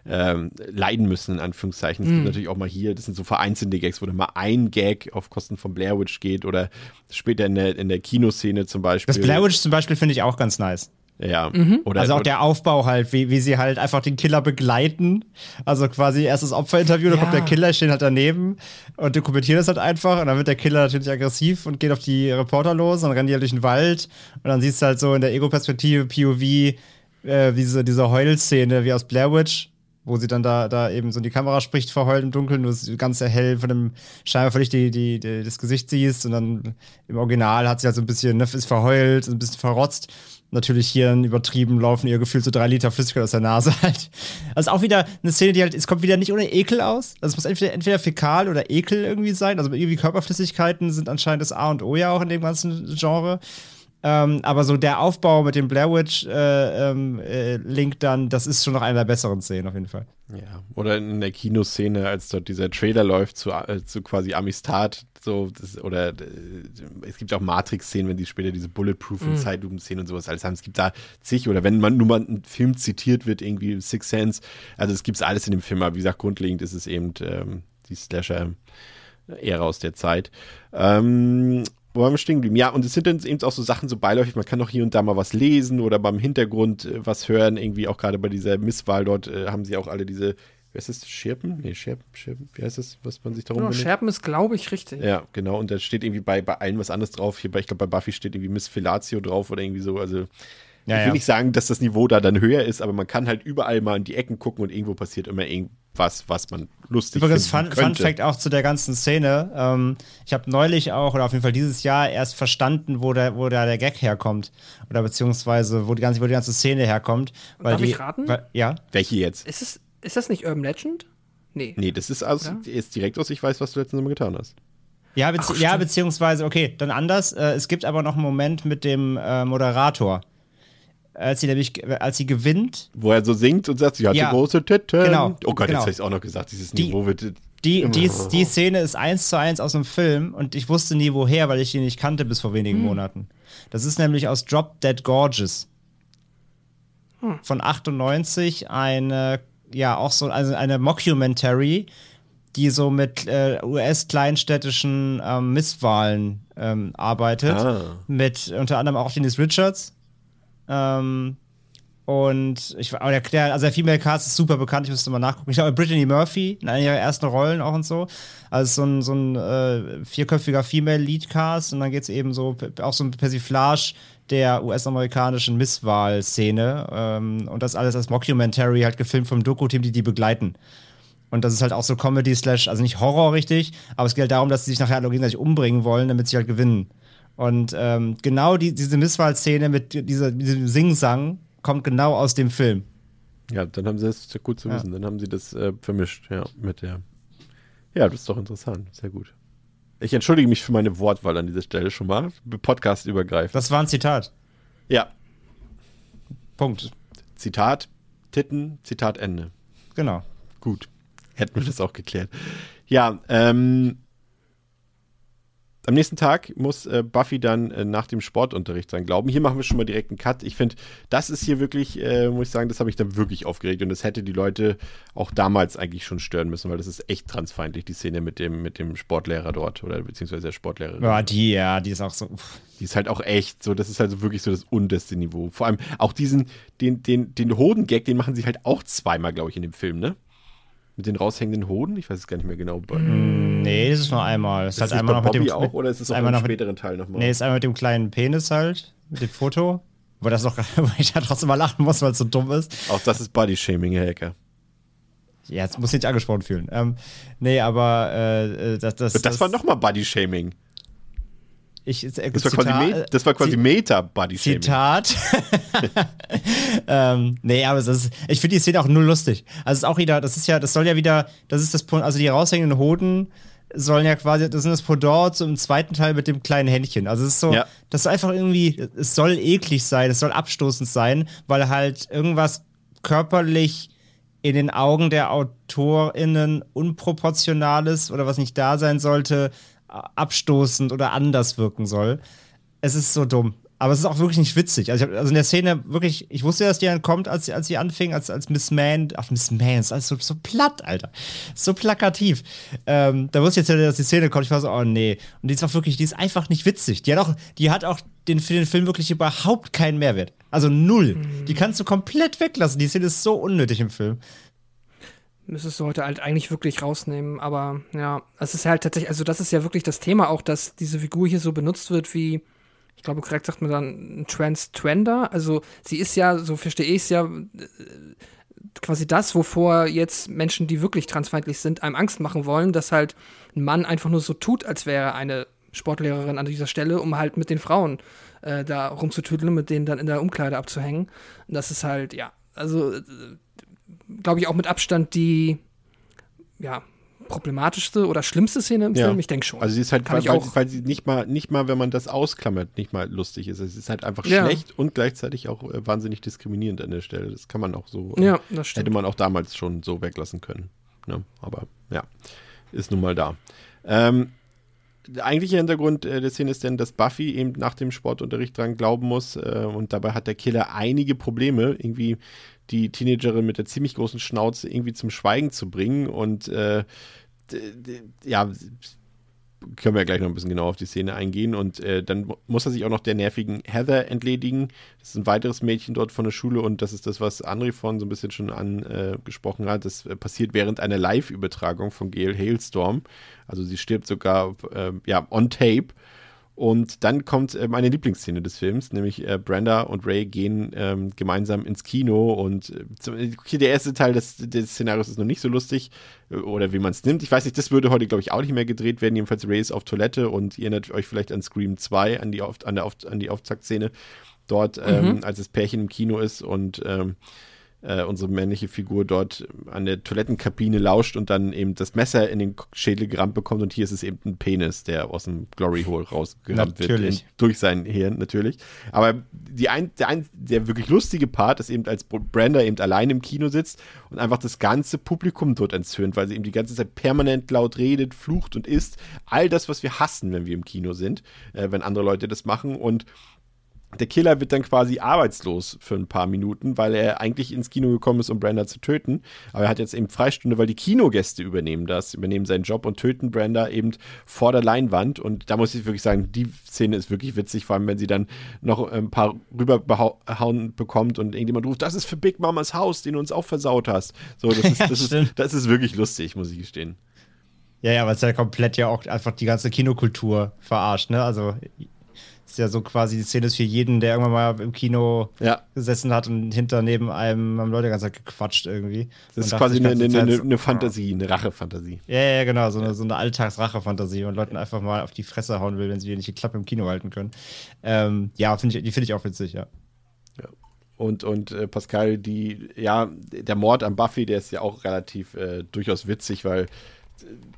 ähm, leiden müssen, in Anführungszeichen. Es gibt natürlich auch mal hier, das sind so vereinzelte Gags, wo dann mal ein Gag auf Kosten von Blair Witch geht oder später in der, in der Kinoszene zum Beispiel. Das Blair Witch zum Beispiel finde ich auch ganz nice. Ja, oder Also auch der Aufbau halt, wie, wie sie halt einfach den Killer begleiten. Also quasi erst das Opferinterview, dann Ja. kommt der Killer, stehen halt daneben und dokumentieren das halt einfach. Und dann wird der Killer natürlich aggressiv und geht auf die Reporter los. Dann rennen die halt durch den Wald. Und dann siehst du halt so in der Ego-Perspektive, POV, äh, diese, diese Heulszene wie aus Blair Witch. Wo sie dann da, da eben so in die Kamera spricht, verheult im Dunkeln, du ganz hell von dem scheinbar völlig die, die, die, das Gesicht siehst und dann im Original hat sie halt so ein bisschen, ne, ist verheult, ein bisschen verrotzt natürlich hier übertrieben laufen ihr gefühlt so drei Liter Flüssigkeit aus der Nase halt. Also auch wieder eine Szene, die halt, es kommt wieder nicht ohne Ekel aus. Also es muss entweder, entweder fäkal oder Ekel irgendwie sein. Also irgendwie Körperflüssigkeiten sind anscheinend das A und O ja auch in dem ganzen Genre. Ähm, aber so der Aufbau mit dem Blair Witch äh, ähm, äh, Link dann, das ist schon noch einer der besseren Szenen auf jeden Fall. Ja, oder in der Kinoszene, als dort dieser Trailer läuft zu, äh, zu quasi Amistad, so, das, oder äh, es gibt auch Matrix-Szenen, wenn die später diese Bulletproof- und Zeitlupen-Szenen und sowas alles haben. Es gibt da zig, oder wenn man nur mal ein Film zitiert wird, irgendwie Six Sense, also es gibt alles in dem Film, aber wie gesagt, grundlegend ist es eben ähm, die Slasher-Ära aus der Zeit. Ähm, wo haben wir stehen geblieben? Ja, und es sind dann eben auch so Sachen so beiläufig, man kann auch hier und da mal was lesen oder beim Hintergrund äh, was hören, irgendwie auch gerade bei dieser Misswahl dort äh, haben sie auch alle diese, wie heißt das, Schirpen? Nee, Schirpen, Schirpen, wie heißt das, was man sich darum Genau? Scherpen ist, glaube ich, richtig. Ja, genau, und da steht irgendwie bei, bei allen was anderes drauf. Hier bei, ich glaube, bei Buffy steht irgendwie Miss Fellatio drauf oder irgendwie so, also Ja, ich will ja. nicht sagen, dass das Niveau da dann höher ist, aber man kann halt überall mal in die Ecken gucken und irgendwo passiert immer irgendwas, was man lustig Übrigens, Fun, Fun. Fact auch zu der ganzen Szene. Ähm, ich habe neulich auch, oder auf jeden Fall dieses Jahr, erst verstanden, wo, der, wo da der Gag herkommt. Oder beziehungsweise, wo die ganze, wo die ganze Szene herkommt. Weil Darf die, ich raten? Weil, ja. Welche jetzt? Ist, es, ist das nicht Urban Legend? Nee. Nee, das ist aus, Oder? ist direkt aus, ich weiß, was du letztens Mal getan hast. Ja, bezieh Ach, ja, beziehungsweise, okay, dann anders. Äh, es gibt aber noch einen Moment mit dem äh, Moderator. Als sie nämlich, als sie gewinnt, Wo er so singt und sagt, sie hat Ja, große Titten. genau, Oh Gott, genau. jetzt habe ich es auch noch gesagt. Dieses Die- Niveau wird. die, die, die Szene ist eins zu eins aus einem Film und ich wusste nie woher, weil ich die nicht kannte bis vor wenigen Monaten. Das ist nämlich aus Drop Dead Gorgeous. Von 98 eine, ja, auch so also eine Mockumentary, die so mit äh, US-kleinstädtischen ähm, Misswahlen ähm, arbeitet. Ah. Mit unter anderem auch Dennis Richards. Ähm, und ich aber der, der, also der Female Cast ist super bekannt, ich müsste mal nachgucken. Ich glaube, Brittany Murphy in einer ihrer ersten Rollen auch und so. Also so ein, so ein äh, vierköpfiger Female Lead Cast und dann geht es eben so auch so ein Persiflage der US-amerikanischen Misswahlszene. Ähm, und das alles als Mockumentary, halt gefilmt vom Doku-Team, die die begleiten. Und das ist halt auch so Comedy slash, also nicht Horror richtig, aber es geht halt darum, dass sie sich nachher alle gegenseitig umbringen wollen, damit sie halt gewinnen. Und ähm, genau die, diese Misswahlszene mit dieser, diesem Singsang kommt genau aus dem Film. Ja, dann haben sie das gut zu Ja. wissen. Dann haben sie das äh, vermischt, ja, mit der. Ja, das ist doch interessant. Sehr gut. Ich entschuldige mich für meine Wortwahl an dieser Stelle schon mal. Podcast übergreifend. Das war ein Zitat. Ja, Punkt. Zitat, Titten, Zitat Ende. Genau. Gut. Hätten wir das auch geklärt. Ja, ähm, am nächsten Tag muss äh, Buffy dann äh, nach dem Sportunterricht sein Glauben. Hier machen wir schon mal direkt einen Cut. Ich finde, das ist hier wirklich, äh, muss ich sagen, das habe ich dann wirklich aufgeregt und das hätte die Leute auch damals eigentlich schon stören müssen, weil das ist echt transfeindlich, die Szene mit dem, mit dem Sportlehrer dort oder beziehungsweise der Sportlehrerin. Ja, die, ja, die ist auch so. Uff. Die ist halt auch echt so, das ist halt so wirklich so das unterste Niveau. Vor allem auch diesen, den, den, den Hodengag, den machen sie halt auch zweimal, glaube ich, in dem Film, ne? Mit den raushängenden Hoden? Ich weiß es gar nicht mehr genau. Mm, nee, das ist nur einmal. Es ist halt einmal noch mit dem. auch, mit, oder ist es ist auch einmal im noch mit- späteren Teil nochmal? Nee, ist einmal mit dem kleinen Penis halt, mit dem Foto. Wo das noch, wo ich da trotzdem mal lachen muss, weil es so dumm ist. Auch das ist Body-Shaming, Herr Hacker. Ja, jetzt muss ich nicht angesprochen fühlen. Ähm, nee, aber äh, äh, das, das, Das, war nochmal Body-Shaming. Ich, äh, Das war quasi, Zitat- das war quasi Zi- Meta-Body-Shaming. Zitat. ähm, nee, aber das ist, ich finde die Szene auch null lustig. Also es ist auch wieder, das ist ja, das soll ja wieder, das ist das, also die raushängenden Hoden sollen ja quasi, das sind das Pendant zum zweiten Teil mit dem kleinen Händchen. Also es ist so, Ja. das ist einfach irgendwie, es soll eklig sein, es soll abstoßend sein, weil halt irgendwas körperlich in den Augen der AutorInnen unproportionales oder was nicht da sein sollte, abstoßend oder anders wirken soll. Es ist so dumm. Aber es ist auch wirklich nicht witzig. Also, hab, also in der Szene wirklich, ich wusste, dass die dann kommt, als, sie- als sie anfing, als, als Miss Man. Ach, Miss Man, ist alles so, so platt, Alter. So plakativ. Ähm, da wusste ich jetzt, dass die Szene kommt. Ich war so, oh nee. Und die ist auch wirklich, die ist einfach nicht witzig. Die hat auch, die hat auch den, für den Film wirklich überhaupt keinen Mehrwert. Also null. Die kannst du komplett weglassen. Die Szene ist so unnötig im Film. Müsstest du heute halt eigentlich wirklich rausnehmen, aber ja, es ist halt tatsächlich, also das ist ja wirklich das Thema auch, dass diese Figur hier so benutzt wird wie, ich glaube, korrekt sagt man dann, ein Trans-Trender. Also sie ist ja, so verstehe ich es ja, äh, quasi das, wovor jetzt Menschen, die wirklich transfeindlich sind, einem Angst machen wollen, dass halt ein Mann einfach nur so tut, als wäre eine Sportlehrerin an dieser Stelle, um halt mit den Frauen äh, da rumzutüdeln mit denen dann in der Umkleide abzuhängen. Und das ist halt, ja, also äh, glaube ich, auch mit Abstand die ja, problematischste oder schlimmste Szene im Ja. Film. Ich denke schon. Also sie ist halt, Kann weil, ich auch- weil sie nicht mal, nicht mal, wenn man das ausklammert, nicht mal lustig ist. Es ist halt einfach Ja. schlecht und gleichzeitig auch äh, wahnsinnig diskriminierend an der Stelle. Das kann man auch so, äh, ja, das stimmt. hätte man auch damals schon so weglassen können. Ne? Aber ja, ist nun mal da. Ähm, der eigentliche Hintergrund äh, der Szene ist denn, dass Buffy eben nach dem Sportunterricht dran glauben muss äh, und dabei hat der Killer einige Probleme, irgendwie die Teenagerin mit der ziemlich großen Schnauze irgendwie zum Schweigen zu bringen und äh, ja, können wir ja gleich noch ein bisschen genauer auf die Szene eingehen und äh, dann mu- muss er sich auch noch der nervigen Heather entledigen. Das ist ein weiteres Mädchen dort von der Schule und das ist das, was André vorhin so ein bisschen schon angesprochen hat. Das äh, passiert während einer Live-Übertragung von Gail Hailstorm. Also sie stirbt sogar äh, ja, on tape. Und dann kommt äh, meine Lieblingsszene des Films, nämlich äh, Brenda und Ray gehen ähm, gemeinsam ins Kino und äh, zum, okay, der erste Teil des, des Szenarios ist noch nicht so lustig äh, oder wie man es nimmt. Ich weiß nicht, das würde heute, glaube ich, auch nicht mehr gedreht werden. Jedenfalls Ray ist auf Toilette und ihr erinnert euch vielleicht an Scream 2, an die, Auf, an der Auf, an die Auftaktszene dort, ähm, als das Pärchen im Kino ist und ähm, äh, unsere männliche Figur dort an der Toilettenkabine lauscht und dann eben das Messer in den Schädel gerammt bekommt und hier ist es eben ein Penis, der aus dem Glory Hole rausgerammt wird. Natürlich. In, durch sein Hirn, natürlich. Aber die ein, der, ein, der wirklich lustige Part ist eben, als Brenda eben allein im Kino sitzt und einfach das ganze Publikum dort entzürnt, weil sie eben die ganze Zeit permanent laut redet, flucht und isst. All das, was wir hassen, wenn wir im Kino sind, äh, wenn andere Leute das machen und der Killer wird dann quasi arbeitslos für ein paar Minuten, weil er eigentlich ins Kino gekommen ist, um Brenda zu töten. Aber er hat jetzt eben Freistunde, weil die Kinogäste übernehmen das, übernehmen seinen Job und töten Brenda eben vor der Leinwand. Und da muss ich wirklich sagen, die Szene ist wirklich witzig, vor allem wenn sie dann noch ein paar rübergehauen bekommt und irgendjemand ruft, das ist für Big Mamas Haus, den du uns auch versaut hast. So, das ist, das ist, Stimmt. das ist wirklich lustig, muss ich gestehen. Ja, ja, weil es ja komplett ja auch einfach die ganze Kinokultur verarscht, ne? Also ist ja so quasi die Szene ist für jeden, der irgendwann mal im Kino Ja. gesessen hat und hinter neben einem haben Leute die ganze Zeit gequatscht irgendwie. Das ist quasi eine, eine, eine, eine Fantasie, eine Rachefantasie. Ja, ja, genau, so eine, so eine Alltagsrache-Fantasie und Leuten einfach mal auf die Fresse hauen will, wenn sie nicht die Klappe im Kino halten können. Ähm, ja, find ich, die finde ich auch witzig, ja. Und, und äh, Pascal, die, ja, der Mord an Buffy, der ist ja auch relativ äh, durchaus witzig, weil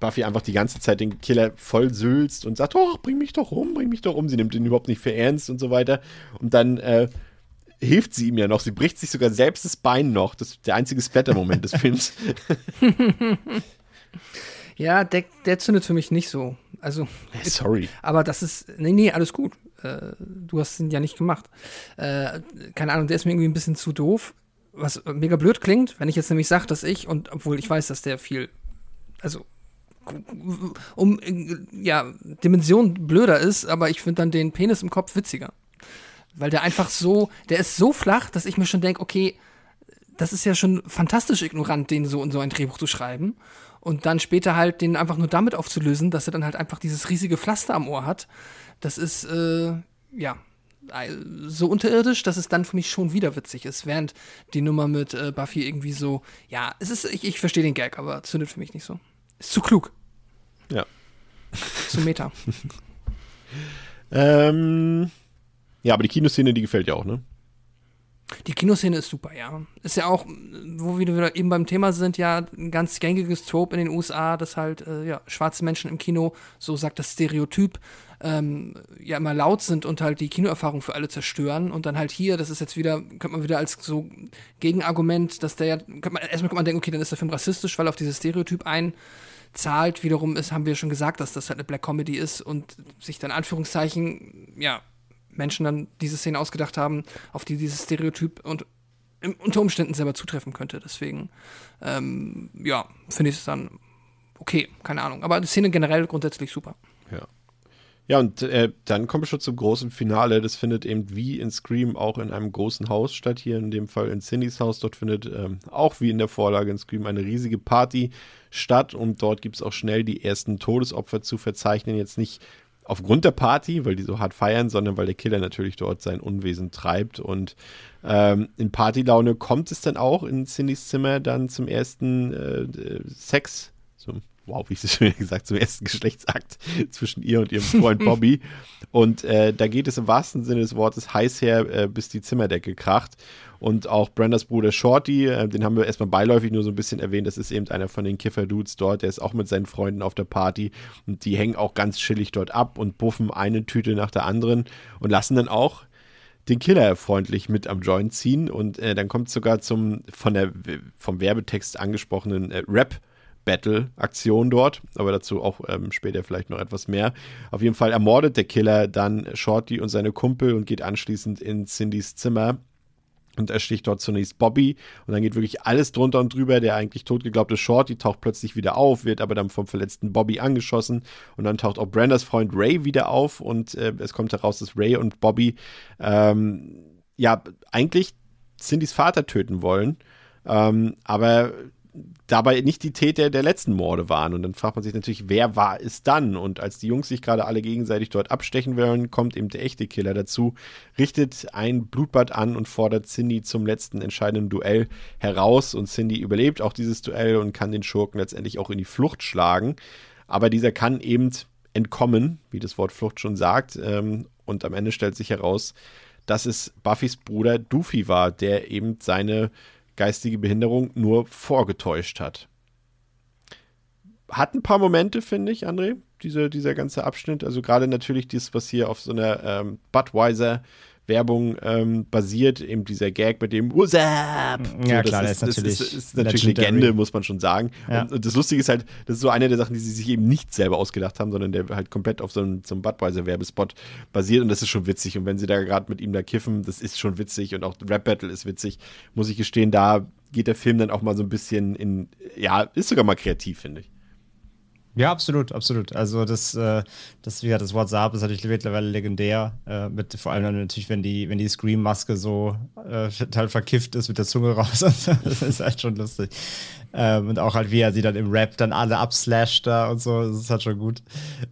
Buffy einfach die ganze Zeit den Killer voll sülzt und sagt, oh, bring mich doch um, bring mich doch um. Sie nimmt ihn überhaupt nicht für ernst und so weiter. Und dann äh, hilft sie ihm ja noch. Sie bricht sich sogar selbst das Bein noch. Das ist der einzige Splatter-Moment des Films. ja, der, der zündet für mich nicht so. Also, Sorry. aber das ist, nee, nee, alles gut. Äh, du hast ihn ja nicht gemacht. Äh, keine Ahnung, der ist mir irgendwie ein bisschen zu doof. Was mega blöd klingt, wenn ich jetzt nämlich sage, dass ich, und obwohl ich weiß, dass der viel, also um äh, ja, Dimension blöder ist, aber ich finde dann den Penis im Kopf witziger. Weil der einfach so, der ist so flach, dass ich mir schon denke, okay, das ist ja schon fantastisch ignorant, den so in so ein Drehbuch zu schreiben. Und dann später halt den einfach nur damit aufzulösen, dass er dann halt einfach dieses riesige Pflaster am Ohr hat. Das ist, äh, ja, so unterirdisch, dass es dann für mich schon wieder witzig ist, während die Nummer mit äh, Buffy irgendwie so, ja, es ist, ich, ich verstehe den Gag, aber zündet für mich nicht so. Ist zu klug. Ja. Zu Meta. ähm, ja, aber die Kinoszene, die gefällt ja auch, ne? Die Kinoszene ist super, ja. Ist ja auch, wo wir wieder eben beim Thema sind, ja ein ganz gängiges Trope in den USA, dass halt äh, ja, schwarze Menschen im Kino, so sagt das Stereotyp, ähm, ja immer laut sind und halt die Kinoerfahrung für alle zerstören. Und dann halt hier, das ist jetzt wieder, könnte man wieder als so Gegenargument, dass der ja, man, erstmal könnte man denken, okay, dann ist der Film rassistisch, weil er auf dieses Stereotyp einzahlt. Wiederum ist, haben wir schon gesagt, dass das halt eine Black Comedy ist und sich dann Anführungszeichen, ja, Menschen dann diese Szene ausgedacht haben, auf die dieses Stereotyp und unter Umständen selber zutreffen könnte. Deswegen, ähm, ja, finde ich es dann okay, keine Ahnung. Aber die Szene generell grundsätzlich super. Ja. Ja, und äh, dann kommen wir schon zum großen Finale. Das findet eben wie in Scream auch in einem großen Haus statt. Hier in dem Fall in Cindys Haus. Dort findet ähm, auch wie in der Vorlage in Scream eine riesige Party statt. Und dort gibt es auch schnell die ersten Todesopfer zu verzeichnen. Jetzt nicht aufgrund der Party, weil die so hart feiern, sondern weil der Killer natürlich dort sein Unwesen treibt. Und ähm, in Partylaune kommt es dann auch in Cindys Zimmer dann zum ersten äh, Sex, zum wow, wie ich es schon gesagt, zum ersten Geschlechtsakt zwischen ihr und ihrem Freund Bobby. und äh, da geht es im wahrsten Sinne des Wortes heiß her, äh, bis die Zimmerdecke kracht. Und auch Brendas Bruder Shorty, äh, den haben wir erstmal beiläufig nur so ein bisschen erwähnt, das ist eben einer von den Kiffer-Dudes dort, der ist auch mit seinen Freunden auf der Party und die hängen auch ganz chillig dort ab und buffen eine Tüte nach der anderen und lassen dann auch den Killer freundlich mit am Joint ziehen und äh, dann kommt sogar zum von der vom Werbetext angesprochenen äh, Rap Battle-Aktion dort, aber dazu auch ähm, später vielleicht noch etwas mehr. Auf jeden Fall ermordet der Killer dann Shorty und seine Kumpel und geht anschließend in Cindys Zimmer und ersticht dort zunächst Bobby und dann geht wirklich alles drunter und drüber. Der eigentlich totgeglaubte Shorty taucht plötzlich wieder auf, wird aber dann vom verletzten Bobby angeschossen und dann taucht auch Brandas Freund Ray wieder auf und äh, es kommt heraus, dass Ray und Bobby ähm, ja eigentlich Cindys Vater töten wollen. Ähm, aber dabei nicht die Täter der letzten Morde waren. Und dann fragt man sich natürlich, wer war es dann? Und als die Jungs sich gerade alle gegenseitig dort abstechen wollen, kommt eben der echte Killer dazu, richtet ein Blutbad an und fordert Cindy zum letzten entscheidenden Duell heraus. Und Cindy überlebt auch dieses Duell und kann den Schurken letztendlich auch in die Flucht schlagen. Aber dieser kann eben entkommen, wie das Wort Flucht schon sagt. Ähm, und am Ende stellt sich heraus, dass es Buffys Bruder Doofy war, der eben seine geistige Behinderung nur vorgetäuscht hat. Hat ein paar Momente, finde ich, André, diese, dieser ganze Abschnitt. Also gerade natürlich das, was hier auf so einer ähm, Budweiser Werbung ähm, basiert, eben dieser Gag mit dem What's up? Ja, so, klar, das ist, ist natürlich, ist, ist natürlich Legende, muss man schon sagen. Ja. Und, und, das Lustige ist halt, das ist so eine der Sachen, die sie sich eben nicht selber ausgedacht haben, sondern der halt komplett auf so einem, so einem Budweiser-Werbespot basiert und das ist schon witzig. Und wenn sie da gerade mit ihm da kiffen, das ist schon witzig und auch Rap Battle ist witzig, muss ich gestehen, da geht der Film dann auch mal so ein bisschen in, ja, ist sogar mal kreativ, finde ich. Ja, absolut, absolut. Also das, äh, das, wie gesagt, das WhatsApp ist natürlich mittlerweile legendär. Äh, mit, vor allem dann natürlich, wenn die, wenn die Scream-Maske so äh, total verkifft ist mit der Zunge raus. das ist halt schon lustig. Ähm, und auch halt, wie er sie dann im Rap dann alle abslasht da und so, das ist halt schon gut.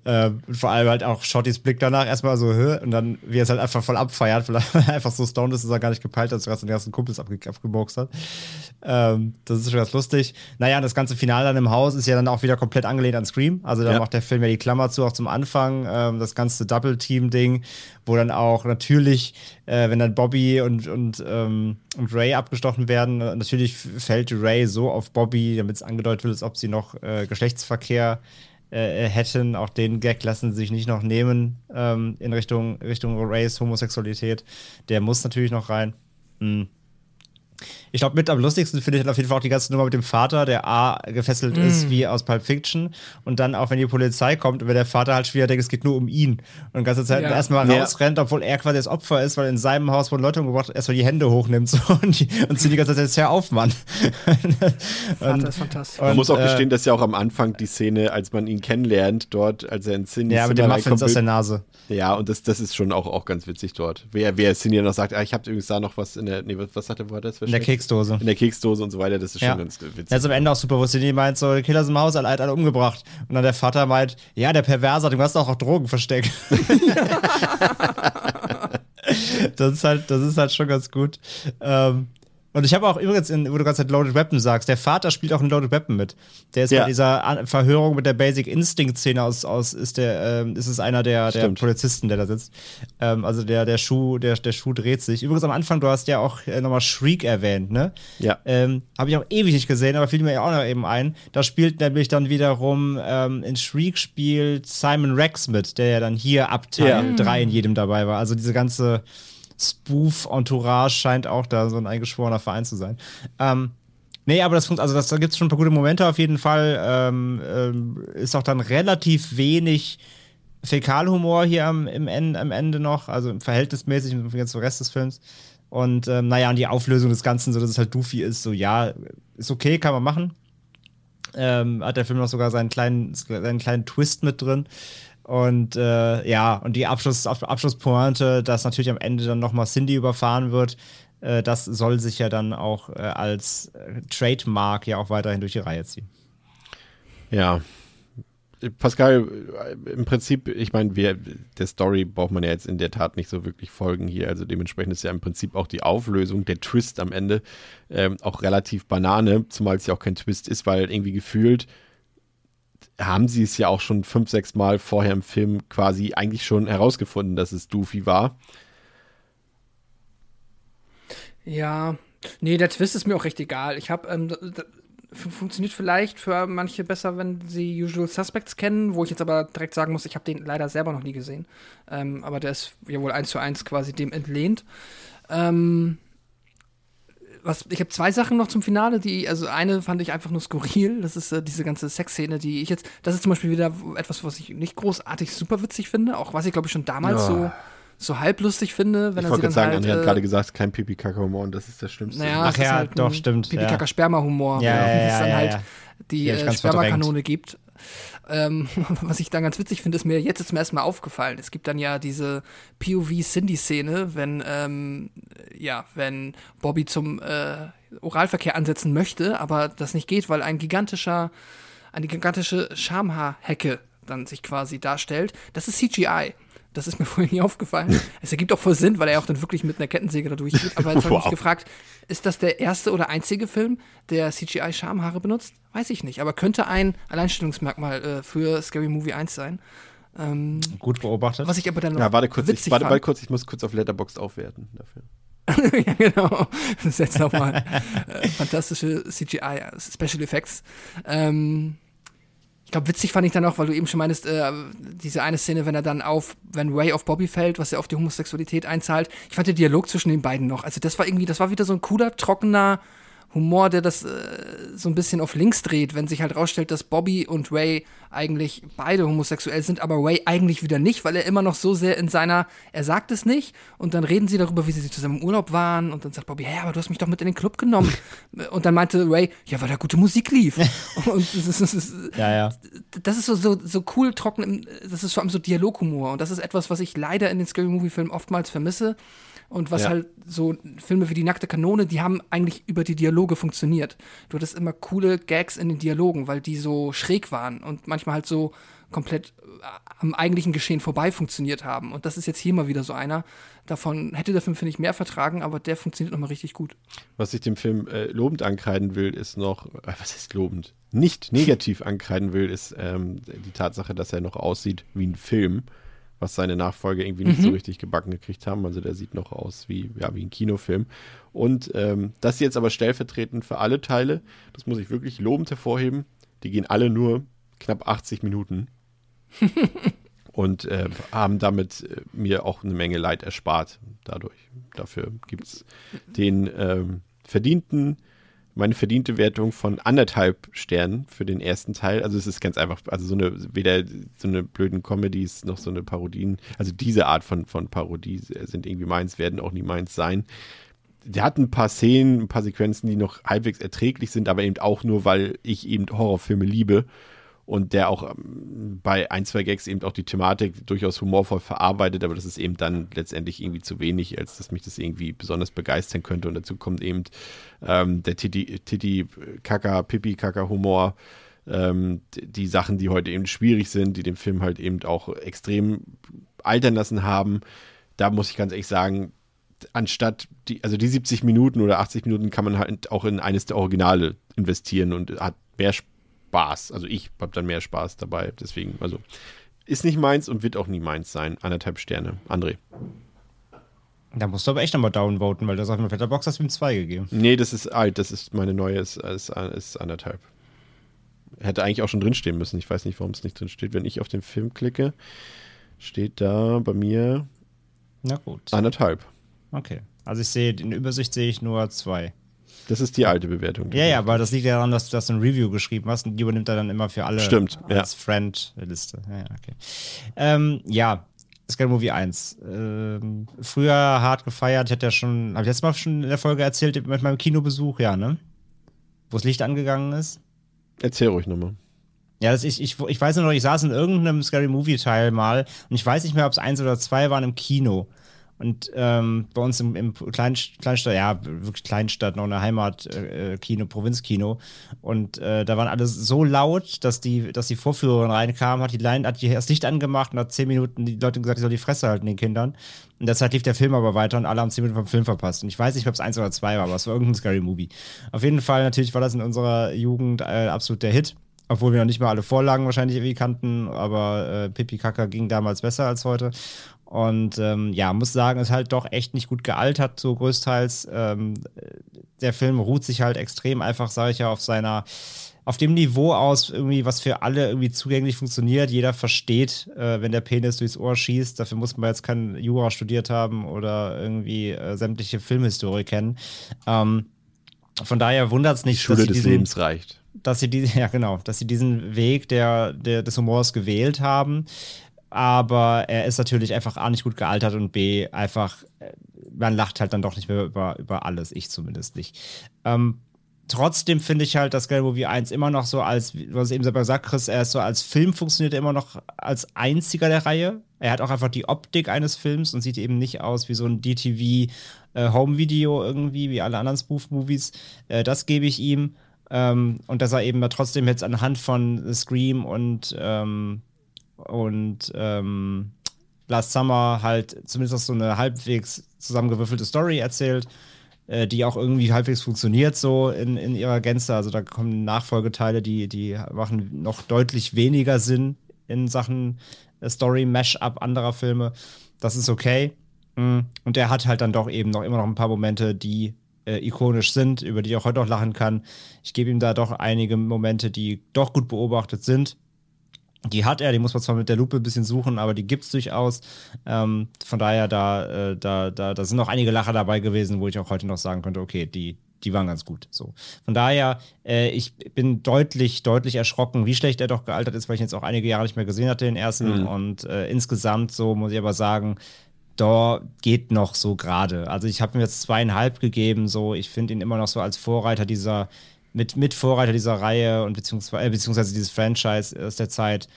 Ähm, und vor allem halt auch Shottys Blick danach erstmal so, Hö? und dann, wie er es halt einfach voll abfeiert, weil er einfach so stoned ist, dass er gar nicht gepeilt hat, dass er seine ganzen Kumpels abge abgeboxt hat. Ähm, das ist schon ganz lustig. Naja, das ganze Finale dann im Haus ist ja dann auch wieder komplett angelehnt an Scream. Also da ja. macht der Film ja die Klammer zu, auch zum Anfang, ähm, das ganze Double-Team-Ding, wo dann auch natürlich, äh, wenn dann Bobby und, und, ähm, und Ray abgestochen werden, äh, natürlich fällt Ray so auf Bobby, damit es angedeutet wird, als ob sie noch äh, Geschlechtsverkehr äh, hätten. Auch den Gag lassen sie sich nicht noch nehmen ähm, in Richtung, Richtung Rays Homosexualität. Der muss natürlich noch rein. Mhm. Ich glaube, mit am lustigsten finde ich auf jeden Fall auch die ganze Nummer mit dem Vater, der A gefesselt mm. ist wie aus Pulp Fiction. Und dann auch, wenn die Polizei kommt und wenn der Vater halt schwer denkt, es geht nur um ihn. Und die ganze Zeit ja. erstmal ja. rausrennt, obwohl er quasi das Opfer ist, weil in seinem Haus wurden Leute umgebracht, erstmal die Hände hochnimmt so, und, die, und sie die ganze Zeit jetzt hör auf, Mann. Vater ist fantastisch. Man muss auch gestehen, äh, dass ja auch am Anfang die Szene, als man ihn kennenlernt, dort, als er in Cindy Ja, mit dem Muffins aus der Nase. Ja, und das, das ist schon auch, auch ganz witzig dort. Wer, wer Cindy noch sagt, ah, ich habe übrigens da noch was in der, nee, was, was sagt er, wo hat er das In der Keks Keksdose. In der Keksdose und so weiter, das ist Ja. schon ganz witzig. Das ist am Ende auch super, wo Cindy meint, so, die Killer sind im Haus, alle, alle umgebracht. Und dann der Vater meint, ja, der Perverse hat, du hast auch, auch Drogen versteckt. das ist halt, das ist halt schon ganz gut. Ähm, und ich habe auch übrigens, in, wo du gerade Loaded Weapon sagst, der Vater spielt auch in Loaded Weapon mit. Der ist Ja. bei dieser Verhörung mit der Basic Instinct-Szene aus, aus ist der, ähm, ist es einer der, der Stimmt. Polizisten, der da sitzt. Ähm, also der, der Schuh, der, der Schuh dreht sich. Übrigens am Anfang, du hast ja auch äh, nochmal Shriek erwähnt, ne? Ja. Ähm, Habe ich auch ewig nicht gesehen, aber fiel mir ja auch noch eben ein. Da spielt nämlich dann wiederum ähm, in Shriek spielt Simon Rex mit, der ja dann hier ab Teil Ja. 3 in jedem dabei war. Also diese ganze Spoof-Entourage scheint auch da so ein eingeschworener Verein zu sein. Ähm, Nee, aber das funkt- also das, da gibt es schon ein paar gute Momente auf jeden Fall. Ähm, ähm, ist auch dann relativ wenig Fäkalhumor hier am, im Ende, am Ende noch, also verhältnismäßig im Vergleich zum Rest des Films. Und ähm, naja, und die Auflösung des Ganzen, so dass es halt Doofy ist, so ja, ist okay, kann man machen. Ähm, hat der Film noch sogar seinen kleinen, seinen kleinen Twist mit drin. Und äh, ja, und die Abschluss, Ab- Abschlusspointe, dass natürlich am Ende dann nochmal Cindy überfahren wird, äh, das soll sich ja dann auch äh, als äh, Trademark ja auch weiterhin durch die Reihe ziehen. Ja. Pascal, äh, im Prinzip, ich meine, der Story braucht man ja jetzt in der Tat nicht so wirklich folgen hier. Also dementsprechend ist ja im Prinzip auch die Auflösung, der Twist am Ende ähm, auch relativ Banane, zumal es ja auch kein Twist ist, weil irgendwie gefühlt haben sie es ja auch schon fünf, sechs Mal vorher im Film quasi eigentlich schon herausgefunden, dass es Doofy war. Ja, nee, der Twist ist mir auch recht egal. Ich habe, ähm, funktioniert vielleicht für manche besser, wenn sie Usual Suspects kennen, wo ich jetzt aber direkt sagen muss, ich habe den leider selber noch nie gesehen. Ähm, aber der ist ja wohl eins zu eins quasi dem entlehnt. Ähm, was, ich habe zwei Sachen noch zum Finale, die, also eine fand ich einfach nur skurril, das ist äh, diese ganze Sexszene, die ich jetzt, das ist zum Beispiel wieder etwas, was ich nicht großartig super witzig finde, auch was ich glaube ich schon damals Ja. so, so halblustig finde, wenn ich er wollte sie gerade dann sagen, halt, André hat äh, gerade gesagt, kein Pipi-Kaka-Humor und das ist das Schlimmste. naja, Ach ja, halt doch, stimmt, ja. Pipi-Kaka-Sperma-Humor, Ja, wie ja, es ja, dann ja, halt ja. die Ja, äh, Spermakanone gibt. Ähm, was ich dann ganz witzig finde, ist mir jetzt zum ersten Mal aufgefallen. Es gibt dann ja diese POV-Cindy-Szene, wenn, ähm, ja, wenn Bobby zum äh, Oralverkehr ansetzen möchte, aber das nicht geht, weil ein gigantischer, eine gigantische Schamhaarhecke dann sich quasi darstellt. Das ist CGI. Das ist mir vorhin nie aufgefallen. Es ergibt auch voll Sinn, weil er auch dann wirklich mit einer Kettensäge da durchgeht. Aber jetzt habe ich Wow. mich gefragt, ist das der erste oder einzige Film, der CGI-Schamhaare benutzt? Weiß ich nicht. Aber könnte ein Alleinstellungsmerkmal äh, für Scary Movie 1 sein. Ähm, Gut beobachtet. was ich aber dann noch Ja, warte kurz, ich, warte, warte kurz, ich muss kurz auf Letterboxd aufwerten dafür. ja, genau. Das ist jetzt nochmal äh, fantastische CGI, äh, Special Effects. Ähm, ich glaube, witzig fand ich dann auch, weil du eben schon meinst, äh, diese eine Szene, wenn er dann auf, wenn Ray auf Bobby fällt, was er auf die Homosexualität einzahlt. Ich fand den Dialog zwischen den beiden noch. Also das war irgendwie, das war wieder so ein cooler, trockener Humor, der das äh, so ein bisschen auf links dreht, wenn sich halt rausstellt, dass Bobby und Ray eigentlich beide homosexuell sind, aber Ray eigentlich wieder nicht, weil er immer noch so sehr in seiner, er sagt es nicht und dann reden sie darüber, wie sie zusammen im Urlaub waren und dann sagt Bobby, hä, aber du hast mich doch mit in den Club genommen. und dann meinte Ray, ja, weil da gute Musik lief. und das ist, das ist, ja, ja. das ist so, so, so cool, trocken, im- das ist vor allem so Dialoghumor. Und das ist etwas, was ich leider in den Scary Movie-Filmen oftmals vermisse. Und was Ja. halt so Filme wie Die nackte Kanone, die haben eigentlich über die Dialoge funktioniert. Du hattest immer coole Gags in den Dialogen, weil die so schräg waren und manchmal halt so komplett äh, am eigentlichen Geschehen vorbei funktioniert haben. Und das ist jetzt hier mal wieder so einer. Davon hätte der Film, finde ich, mehr vertragen, aber der funktioniert nochmal richtig gut. Was ich dem Film äh, lobend ankreiden will, ist noch, äh, was ist lobend? Nicht negativ ankreiden will, ist ähm, die Tatsache, dass er noch aussieht wie ein Film, was seine Nachfolger irgendwie nicht so richtig gebacken gekriegt haben. Also der sieht noch aus wie, ja, wie ein Kinofilm. Und ähm, das jetzt aber stellvertretend für alle Teile, das muss ich wirklich lobend hervorheben, die gehen alle nur knapp 80 Minuten. und äh, haben damit äh, mir auch eine Menge Leid erspart. Dadurch. Dafür gibt es den ähm, verdienten, meine verdiente Wertung von anderthalb Sternen für den ersten Teil. Also es ist ganz einfach, also so eine, weder so eine blöden Comedies noch so eine Parodien, also diese Art von, von Parodie sind irgendwie meins, werden auch nie meins sein. Der hat ein paar Szenen, ein paar Sequenzen, die noch halbwegs erträglich sind, aber eben auch nur, weil ich eben Horrorfilme liebe. Und der auch ähm, bei ein, zwei Gags eben auch die Thematik durchaus humorvoll verarbeitet, aber das ist eben dann letztendlich irgendwie zu wenig, als dass mich das irgendwie besonders begeistern könnte. Und dazu kommt eben ähm, der Titi-Kaka, Pipi-Kaka-Humor. Ähm, die Sachen, die heute eben schwierig sind, die den Film halt eben auch extrem altern lassen haben. Da muss ich ganz ehrlich sagen, anstatt die, also die 70 Minuten oder 80 Minuten kann man halt auch in eines der Originale investieren und hat mehr Spaß. Also ich habe dann mehr Spaß dabei. Deswegen, also ist nicht meins und wird auch nie meins sein. Anderthalb Sterne. André. Da musst du aber echt nochmal downvoten, weil das auf dem Letterbox hast du ihm zwei gegeben. Nee, das ist alt. Das ist meine neue, ist, ist, ist anderthalb. Hätte eigentlich auch schon drinstehen müssen. Ich weiß nicht, warum es nicht drin steht. Wenn ich auf den Film klicke, steht da bei mir Na gut. anderthalb. Okay. Also ich sehe, in der Übersicht sehe ich nur zwei. Das ist die alte Bewertung. Ja, ja, aber das liegt ja daran, dass du das ein Review geschrieben hast und die übernimmt er dann immer für alle Stimmt, als Friend-Liste. Ja, okay. Ähm, ja, Sky Movie 1. Ähm, früher hart gefeiert, ich hatte ja schon, habe ich letztes Mal schon in der Folge erzählt, mit meinem Kinobesuch, ja, ne? Wo das Licht angegangen ist. Erzähl ruhig nochmal. Ja, das ich, ich, ich weiß nur noch, ich saß in irgendeinem Scary Movie Teil mal und ich weiß nicht mehr, ob es eins oder zwei waren im Kino. Und ähm, bei uns im, im Klein, Kleinstadt, ja, wirklich Kleinstadt, noch eine Heimatkino, äh, Provinzkino. Und äh, da waren alle so laut, dass die, dass die Vorführerin reinkam, hat die Line, hat die, das Licht angemacht und hat zehn Minuten die Leute gesagt, ich soll die Fresse halten, den Kindern. In der Zeit lief der Film aber weiter und alle haben zehn Minuten vom Film verpasst. Und ich weiß nicht, ob es eins oder zwei war, aber es war irgendein Scary Movie. Auf jeden Fall, natürlich war das in unserer Jugend äh, absolut der Hit. Obwohl wir noch nicht mal alle Vorlagen wahrscheinlich irgendwie kannten, aber äh, Pipi Kaka ging damals besser als heute. Und ähm, ja, muss sagen, ist halt doch echt nicht gut gealtert, so größtenteils. Ähm, der Film ruht sich halt extrem einfach, sage ich ja, auf seiner, auf dem Niveau aus, irgendwie, was für alle irgendwie zugänglich funktioniert. Jeder versteht, äh, wenn der Penis durchs Ohr schießt. Dafür muss man jetzt kein Jura studiert haben oder irgendwie äh, sämtliche Filmhistorie kennen. Ähm, von daher wundert es nicht, Die Schule dass sie des diesen, Lebens reicht. dass sie die, ja genau, dass sie diesen Weg der, der des Humors gewählt haben. Aber er ist natürlich einfach A nicht gut gealtert und B einfach, äh, man lacht halt dann doch nicht mehr über, über alles, ich zumindest nicht. Ähm, trotzdem finde ich halt, dass Scary Movie 1 immer noch so als, du es eben selber gesagt Chris, er ist so als Film funktioniert er immer noch als einziger der Reihe. Er hat auch einfach die Optik eines Films und sieht eben nicht aus wie so ein DTV äh, Home Video irgendwie, wie alle anderen Spoof-Movies. Äh, das gebe ich ihm. Ähm, und dass er eben trotzdem jetzt anhand von Scream und ähm, und ähm, Last Summer halt zumindest so eine halbwegs zusammengewürfelte Story erzählt, äh, die auch irgendwie halbwegs funktioniert so in, in ihrer Gänze. Also da kommen Nachfolgeteile, die, die machen noch deutlich weniger Sinn in Sachen äh, Story-Mash-up anderer Filme. Das ist okay. Mm. Und er hat halt dann doch eben noch immer noch ein paar Momente, die äh, ikonisch sind, über die ich auch heute noch lachen kann. Ich gebe ihm da doch einige Momente, die doch gut beobachtet sind. Die hat er, die muss man zwar mit der Lupe ein bisschen suchen, aber die gibt es durchaus. Ähm, von daher, da, äh, da, da, da sind noch einige Lacher dabei gewesen, wo ich auch heute noch sagen könnte, okay, die, die waren ganz gut. So. Von daher, äh, ich bin deutlich, deutlich erschrocken, wie schlecht er doch gealtert ist, weil ich ihn jetzt auch einige Jahre nicht mehr gesehen hatte, den ersten. Mhm. Und äh, insgesamt, so muss ich aber sagen, da geht noch so gerade. Also ich habe ihm jetzt zweieinhalb gegeben, so ich finde ihn immer noch so als Vorreiter dieser mit, mit Vorreiter dieser Reihe und beziehungsweise, äh, beziehungsweise dieses Franchise aus der Zeit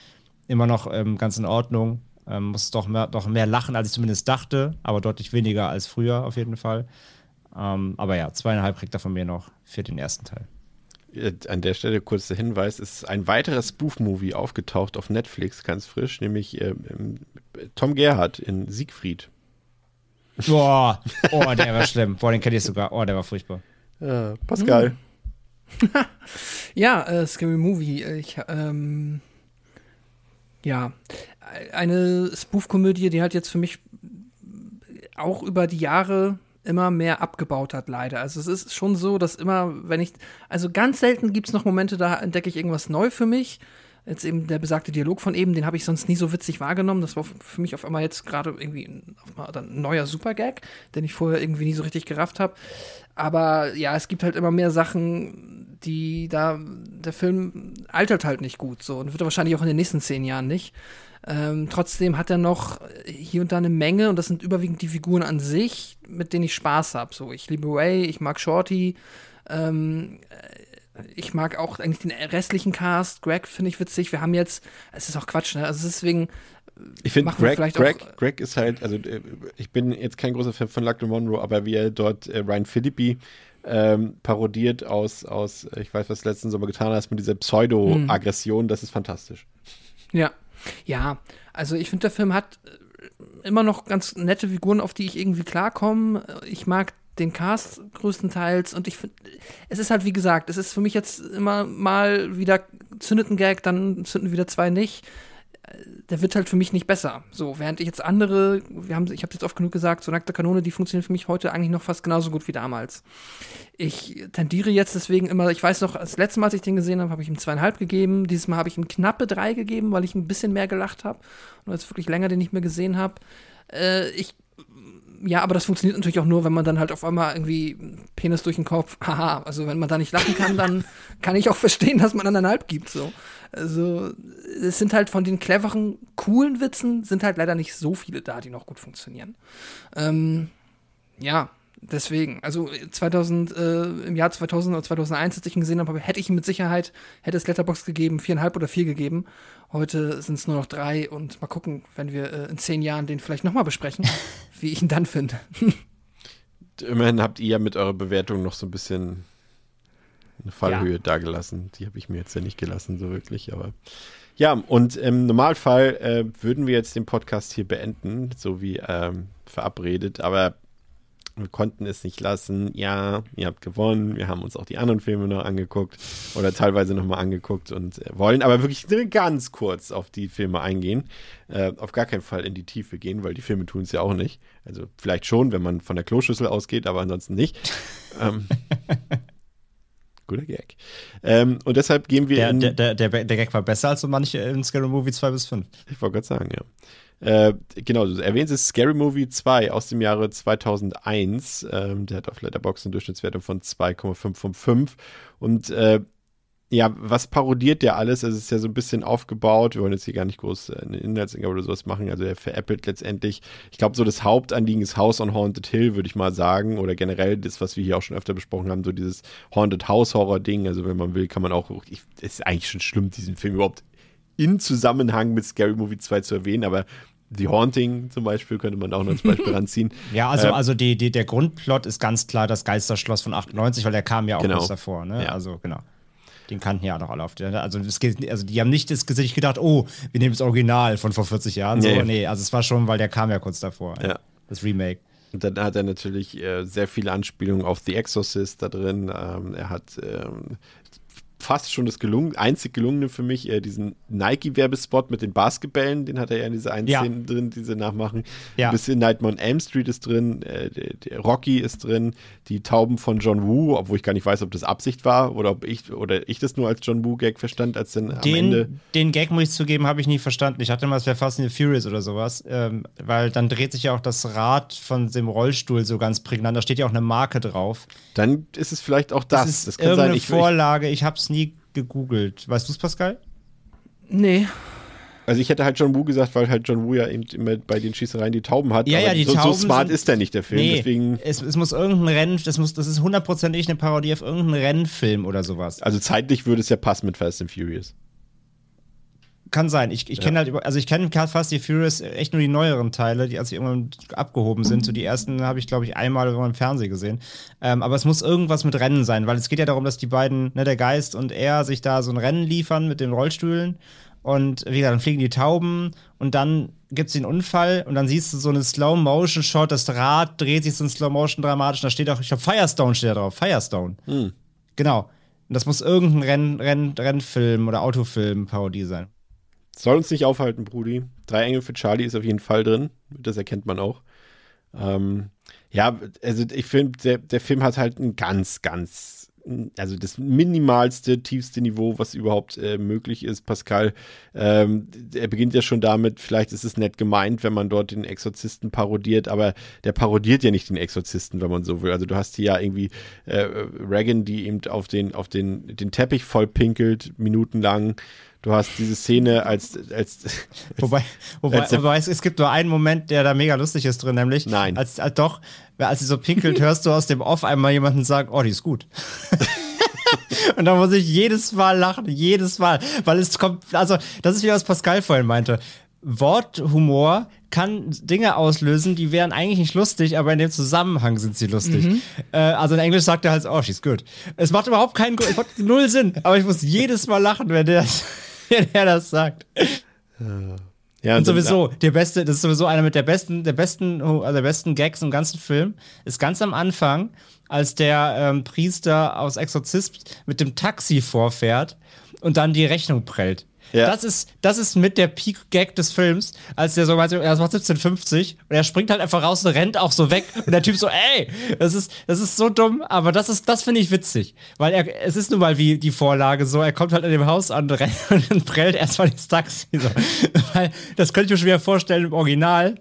immer noch ähm, ganz in Ordnung. Ähm, muss doch mehr, doch mehr lachen, als ich zumindest dachte, aber deutlich weniger als früher auf jeden Fall. Ähm, aber ja, zweieinhalb kriegt er von mir noch für den ersten Teil. Äh, An der Stelle kurzer Hinweis: Es ist ein weiteres Spoof-Movie aufgetaucht auf Netflix, ganz frisch, nämlich äh, ähm, Tom Gerhardt in Siegfried. Boah, oh, der war schlimm. Boah, den kenne ich sogar. Oh, der war furchtbar. Ja, Pascal. Ja, äh, Scary Movie. Ich, ähm, ja, eine Spoof-Komödie, die halt jetzt für mich auch über die Jahre immer mehr abgebaut hat, leider. Also es ist schon so, dass immer, wenn ich, also ganz selten gibt es noch Momente, da entdecke ich irgendwas neu für mich. Jetzt eben der besagte Dialog von eben, den habe ich sonst nie so witzig wahrgenommen. Das war für mich auf einmal jetzt gerade irgendwie ein, ein neuer Supergag, den ich vorher irgendwie nie so richtig gerafft habe. Aber ja, es gibt halt immer mehr Sachen, die da, der Film altert halt nicht gut so und wird er wahrscheinlich auch in den nächsten zehn Jahren nicht. Ähm, trotzdem hat er noch hier und da eine Menge und das sind überwiegend die Figuren an sich, mit denen ich Spaß habe. So, ich liebe Ray, ich mag Shorty. Ähm, Ich mag auch eigentlich den restlichen Cast. Greg finde ich witzig. Wir haben jetzt, es ist auch Quatsch, ne? Also deswegen. Ich finde, Greg, Greg, auch- Greg ist halt, also äh, ich bin jetzt kein großer Fan von Lachlan Monroe, aber wie er dort äh, Ryan Philippi ähm, parodiert aus, aus, äh, ich weiß, was du letzten Sommer getan hast, mit dieser Pseudo-Aggression, das ist fantastisch. Ja. Ja, also ich finde, der Film hat äh, immer noch ganz nette Figuren, auf die ich irgendwie klarkomme. Ich mag den Cast größtenteils und ich finde, es ist halt wie gesagt, es ist für mich jetzt immer mal wieder zündet ein Gag, dann zünden wieder zwei nicht. Der wird halt für mich nicht besser. So, während ich jetzt andere, wir haben, ich habe jetzt oft genug gesagt, so nackte Kanone, die funktionieren für mich heute eigentlich noch fast genauso gut wie damals. Ich tendiere jetzt deswegen immer, ich weiß noch, das letzte Mal, als ich den gesehen habe, habe ich ihm zweieinhalb gegeben. Dieses Mal habe ich ihm knappe drei gegeben, weil ich ein bisschen mehr gelacht habe. Und jetzt wirklich länger den nicht mehr gesehen habe. Äh, ich, ja, aber das funktioniert natürlich auch nur, wenn man dann halt auf einmal irgendwie Penis durch den Kopf, haha, also wenn man da nicht lachen kann, dann kann ich auch verstehen, dass man anderthalb gibt, so. Also, es sind halt von den cleveren, coolen Witzen, sind halt leider nicht so viele da, die noch gut funktionieren. Ähm, ja, deswegen. Also 2000, äh, im Jahr 2000 oder 2001, als ich ihn gesehen habe, hätte ich ihm mit Sicherheit, hätte es Letterbox gegeben, viereinhalb oder vier gegeben. Heute sind es nur noch drei und mal gucken, wenn wir äh, in zehn Jahren den vielleicht nochmal besprechen, wie ich ihn dann finde. Immerhin habt ihr ja mit eurer Bewertung noch so ein bisschen eine Fallhöhe dagelassen. Die habe ich mir jetzt ja nicht gelassen, so wirklich, aber. Ja, und im Normalfall äh, würden wir jetzt den Podcast hier beenden, so wie ähm, verabredet, aber wir konnten es nicht lassen. Ja, ihr habt gewonnen. Wir haben uns auch die anderen Filme noch angeguckt oder teilweise nochmal angeguckt und äh, wollen aber wirklich nur ganz kurz auf die Filme eingehen. Äh, auf gar keinen Fall in die Tiefe gehen, weil die Filme tun es ja auch nicht. Also vielleicht schon, wenn man von der Kloschüssel ausgeht, aber ansonsten nicht. ähm, guter Gag. Ähm, und deshalb gehen wir Der, in. der, der, der, der Gag war besser als so manche in Scary Movie 2 bis 5. Ich wollte gerade sagen, ja. Äh, genau, du erwähnst es Scary Movie 2 aus dem Jahre 2001. Ähm, der hat auf Letterboxd eine Durchschnittswertung von 2,5 von 5. Und äh, ja, was parodiert der alles? Also es ist ja so ein bisschen aufgebaut. Wir wollen jetzt hier gar nicht groß äh, eine Inhaltsangabe oder sowas machen. Also er veräppelt letztendlich. Ich glaube, so das Hauptanliegen ist House on Haunted Hill, würde ich mal sagen. Oder generell das, was wir hier auch schon öfter besprochen haben, so dieses Haunted House Horror Ding. Also wenn man will, kann man auch. Ich, es ist eigentlich schon schlimm, diesen Film überhaupt in Zusammenhang mit Scary Movie 2 zu erwähnen, aber The Haunting zum Beispiel könnte man auch noch als Beispiel ranziehen. Ja, also, Ähm, also die, die, der Grundplot ist ganz klar das Geisterschloss von 98, weil der kam ja auch Genau. kurz davor. Ne? Ja. Also, genau. Den kannten ja auch noch alle auf der. Also, es geht, also die haben nicht das Gesicht gedacht, oh, wir nehmen das Original von vor 40 Jahren. So, Nee. nee, also es war schon, weil der kam ja kurz davor. Ja. Das Remake. Und dann hat er natürlich äh, sehr viele Anspielungen auf The Exorcist da drin. Ähm, er hat ähm, fast schon das gelungen, einzig gelungene für mich, äh, diesen Nike-Werbespot mit den Basketballen, den hat er ja in diese einen Ja. Szenen drin, diese nachmachen. Ja. Ein bisschen Nightmare on Elm Street ist drin, äh, Rocky ist drin, die Tauben von John Woo, obwohl ich gar nicht weiß, ob das Absicht war oder ob ich oder ich das nur als John Woo-Gag verstand, als dann am Ende. Den, den Gag, muss ich zugeben, habe ich nie verstanden. Ich dachte immer, es wäre Fast and Furious oder sowas. Ähm, weil dann dreht sich ja auch das Rad von dem Rollstuhl so ganz prägnant. Da steht ja auch eine Marke drauf. Dann ist es vielleicht auch das. Das, Das, ist kann sein. irgendeine Ich, ich, Vorlage. Ich habe es nie gegoogelt. Weißt du es, Pascal? Nee. Also ich hätte halt John Woo gesagt, weil halt John Woo ja eben immer bei den Schießereien die Tauben hat. Ja, aber ja, die so, Tauben so smart sind- ist der nicht, der Film. Nee, Deswegen, es, es muss irgendein Rennen, das, muss, das ist hundertprozentig eine Parodie auf irgendeinen Rennfilm oder sowas. also zeitlich würde es ja passen mit Fast and Furious. Kann sein. Ich, ich kenne halt, über- also ich kenne Fast the Furious echt nur die neueren Teile, die als sie irgendwann abgehoben sind. So die ersten habe ich, glaube ich, einmal im Fernsehen gesehen. Ähm, aber es muss irgendwas mit Rennen sein, weil es geht ja darum, dass die beiden, ne, der Geist und er, sich da so ein Rennen liefern mit den Rollstühlen. Und wie gesagt, dann fliegen die Tauben und dann gibt es den Unfall und dann siehst du so eine Slow-Motion-Shot, das Rad dreht sich so in Slow-Motion dramatisch und da steht auch, ich glaube, Firestone steht da drauf, Firestone. Genau. Und das muss irgendein Renn, Renn, Rennfilm oder Autofilm-Parodie sein. Soll uns nicht aufhalten, Brudi. Drei Engel für Charlie ist auf jeden Fall drin. Das erkennt man auch. Ähm, ja, also ich finde, der, der Film hat halt ein ganz, ganz, also das minimalste, tiefste Niveau, was überhaupt äh, möglich ist. Pascal, ähm, er beginnt ja schon damit, vielleicht ist es nett gemeint, wenn man dort den Exorzisten parodiert, aber der parodiert ja nicht den Exorzisten, wenn man so will. Also du hast hier ja irgendwie äh, Reagan, die eben auf den, auf den, den Teppich voll pinkelt, minutenlang. Du hast diese Szene als, als Wobei, wobei, als wobei es, es gibt nur einen Moment, der da mega lustig ist drin, nämlich. Nein. Als, als doch, als sie so pinkelt, hörst du aus dem Off einmal jemanden sagen, oh, die ist gut. Und da muss ich jedes Mal lachen, jedes Mal. Weil es kommt, also, das ist wie was Pascal vorhin meinte. Worthumor kann Dinge auslösen, die wären eigentlich nicht lustig, aber in dem Zusammenhang sind sie lustig. Mhm. Äh, also in Englisch sagt er halt, oh, she's good. Es macht überhaupt keinen, es macht null Sinn, aber ich muss jedes Mal lachen, wenn der, der das sagt. Ja, Und sowieso, der beste, das ist sowieso einer mit der besten, der besten, der besten Gags im ganzen Film, ist ganz am Anfang, als der ähm, Priester aus Exorzist mit dem Taxi vorfährt und dann die Rechnung prellt. Ja. Das ist, das ist mit der Peak-Gag des Films, als der so meint, er macht 1750 und er springt halt einfach raus und rennt auch so weg und der Typ so, ey, das ist, das ist so dumm, aber das ist, das finde ich witzig, weil er, es ist nun mal wie die Vorlage so, er kommt halt in dem Haus an rennt und prellt erstmal das Taxi so. weil, das könnte ich mir schon wieder vorstellen im Original,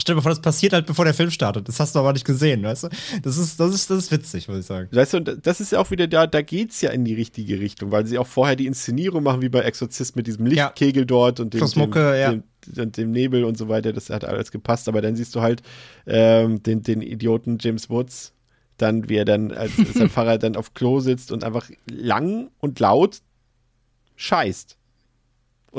Stell dir mal vor, das passiert halt, bevor der Film startet. Das hast du aber nicht gesehen, weißt du? Das ist, das ist, das ist witzig, muss ich sagen. Weißt du, und das ist ja auch wieder da, da geht's ja in die richtige Richtung, weil sie auch vorher die Inszenierung machen, wie bei Exorzist mit diesem Ja. Lichtkegel dort und dem, Plus dem, ja. dem, dem, dem Nebel und so weiter. Das hat alles gepasst, aber dann siehst du halt ähm, den, den Idioten James Woods, dann, wie er dann als sein Fahrer dann auf Klo sitzt und einfach lang und laut scheißt.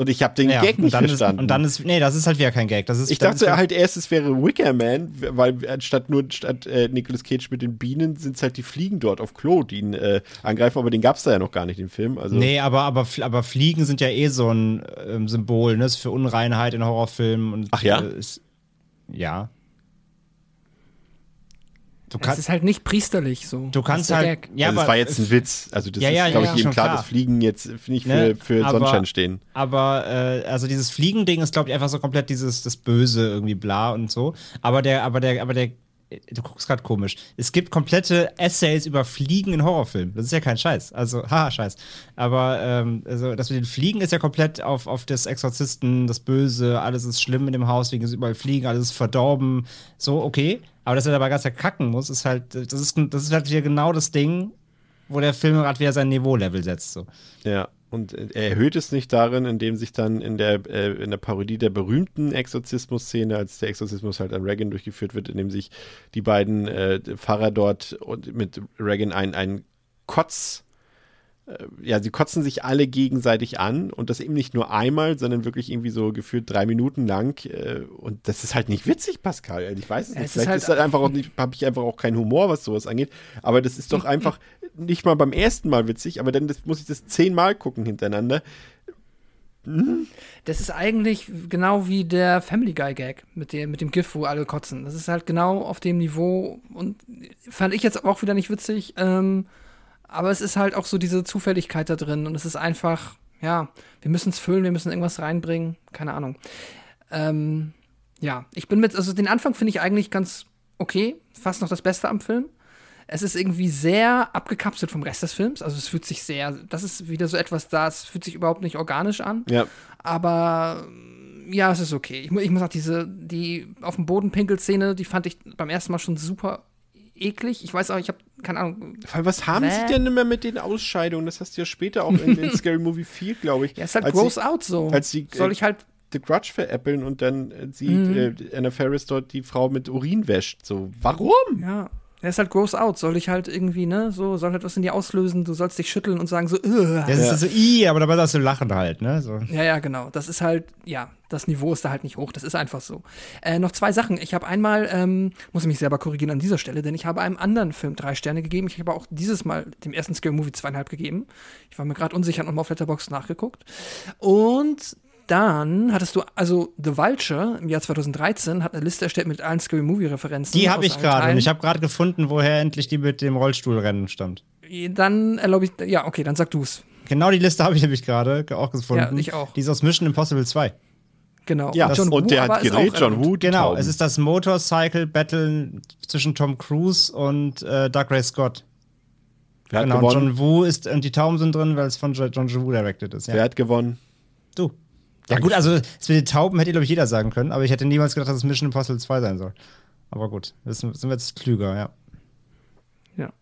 Und ich habe den Ja, Gag nicht dann verstanden. Ist, und dann ist, nee, das ist halt wieder kein Gag. Das ist, Ich dachte ist halt erst, es wäre Wicker Man, weil anstatt nur statt äh, Nicolas Cage mit den Bienen sind es halt die Fliegen dort auf Klo, die ihn äh, angreifen, aber den gab es da ja noch gar nicht im Film. Also Nee, aber, aber, aber Fliegen sind ja eh so ein ähm, Symbol, ne? Ist für Unreinheit in Horrorfilmen. Und, Ach ja? Äh, ist, ja. Du Es kannst, ist halt nicht priesterlich so. du Das kannst halt. Ja, also aber das war jetzt ein Witz. Also das Ja, ja, ist, glaube ja, ich, jedem klar, klar. dass Fliegen jetzt nicht für, Ne, für aber- Sonnenschein stehen. Aber äh, also dieses Fliegending ist, glaube ich, einfach so komplett dieses das Böse irgendwie bla und so. Aber der, aber der, aber der, du guckst gerade komisch. Es gibt komplette Essays über Fliegen in Horrorfilmen. Das ist ja kein Scheiß. Also, haha, Scheiß. Aber ähm, also das mit den Fliegen ist ja komplett auf, auf das Exorzisten, das Böse, alles ist schlimm in dem Haus, wegen überall Fliegen, alles ist verdorben. So, okay. Aber dass er dabei ganz kacken muss, ist halt, das ist, das ist halt wieder genau das Ding, wo der Film gerade wieder sein Niveau-Level setzt. So. Ja. Und er erhöht es nicht darin, indem sich dann in der, äh, in der Parodie der berühmten Exorzismus-Szene, als der Exorzismus halt an Reagan durchgeführt wird, indem sich die beiden äh, Pfarrer dort und mit Reagan ein, ein Kotz, äh, ja, sie kotzen sich alle gegenseitig an und das eben nicht nur einmal, sondern wirklich irgendwie so gefühlt drei Minuten lang. Äh, und das ist halt nicht witzig, Pascal. Ich weiß es nicht. ist Vielleicht halt- ist halt einfach auch nicht, habe ich einfach auch keinen Humor, was sowas angeht. Aber das ist doch einfach nicht mal beim ersten Mal witzig, aber dann das, muss ich das zehnmal gucken hintereinander. Das ist eigentlich genau wie der Family Guy Gag mit dem, mit dem GIF, wo alle kotzen. Das ist halt genau auf dem Niveau und fand ich jetzt auch wieder nicht witzig. Ähm, aber es ist halt auch so diese Zufälligkeit da drin und es ist einfach, ja, wir müssen es füllen, wir müssen irgendwas reinbringen, keine Ahnung. Ähm, ja, ich bin mit, also den Anfang finde ich eigentlich ganz okay, fast noch das Beste am Film. Es ist irgendwie sehr abgekapselt vom Rest des Films. Also es fühlt sich sehr, das ist wieder so etwas da, es fühlt sich überhaupt nicht organisch an. Ja. Aber mm, ja, es ist okay. Ich, ich muss auch diese, die auf dem Boden Pinkel-Szene, die fand ich beim ersten Mal schon super eklig. Ich weiß auch, ich habe keine Ahnung. Was haben Bäh. sie denn immer mit den Ausscheidungen? Das hast du ja später auch in, in Scary Movie 4, glaube ich. Ja, ist halt als gross sie, out so. als sie, Soll äh, ich halt The Grudge veräppeln und dann äh, sieht Mhm. äh, Anna Ferris dort die Frau mit Urin wäscht. So, warum? Ja. Er ist halt gross out. Soll ich halt irgendwie, ne, so, soll halt was in dir auslösen. Du sollst dich schütteln und sagen so, "Ugh." Das Ja. ist so, i, aber dabei darfst du lachen halt, ne? So. Ja, ja, genau. Das ist halt, ja, das Niveau ist da halt nicht hoch. Das ist einfach so. Äh, noch zwei Sachen. Ich habe einmal, ähm, muss ich mich selber korrigieren an dieser Stelle, denn ich habe einem anderen Film drei Sterne gegeben. Ich habe auch dieses Mal dem ersten Scary Movie zweieinhalb gegeben. Ich war mir gerade unsicher und nochmal auf Letterboxd nachgeguckt. Und dann hattest du, also The Vulture im Jahr 2013 hat eine Liste erstellt mit allen Scary Movie Referenzen. Die habe ich gerade und ich habe gerade gefunden, woher endlich die mit dem Rollstuhlrennen stammt. Dann erlaube ich, ja, okay, dann sag du's. Genau die Liste habe ich nämlich gerade auch gefunden. Ja, ich auch. Die ist aus Mission Impossible 2. Genau. Ja, John und Woo der hat ist gedreht, John. Woo. Genau, Tauben. es ist das Motorcycle Battle zwischen Tom Cruise und äh, Doug Ray Scott. Wer hat genau, und gewonnen? John Woo ist und die Tauben sind drin, weil es von Jo- John Woo directed ist. Ja. Wer hat gewonnen? Du. Ja gut, also das mit den Tauben hätte glaube ich jeder sagen können, aber ich hätte niemals gedacht, dass es Mission Impossible 2 sein soll. Aber gut, das sind sind wir jetzt klüger, ja. Ja.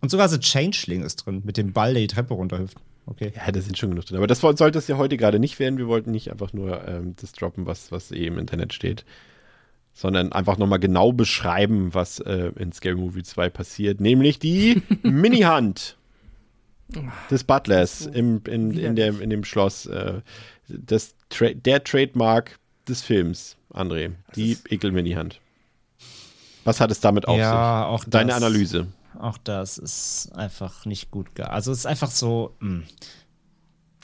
Und sogar The Changeling ist drin, mit dem Ball, der die Treppe runterhüpft. Okay. Ja, da sind schon genug drin. Aber das sollte es ja heute gerade nicht werden. Wir wollten nicht einfach nur ähm, das droppen, was, was eh im Internet steht, sondern einfach nochmal genau beschreiben, was äh, in Scary Movie 2 passiert. Nämlich die Mini-Hand. des Butlers im, in, in, der, in dem Schloss. Äh, das Tra der Trademark des Films, André. Die ekeln mir in die Hand. Was hat es damit auf Ja, sich? auch Deine das. Analyse. Auch das ist einfach nicht gut. Also es ist einfach so. Mh.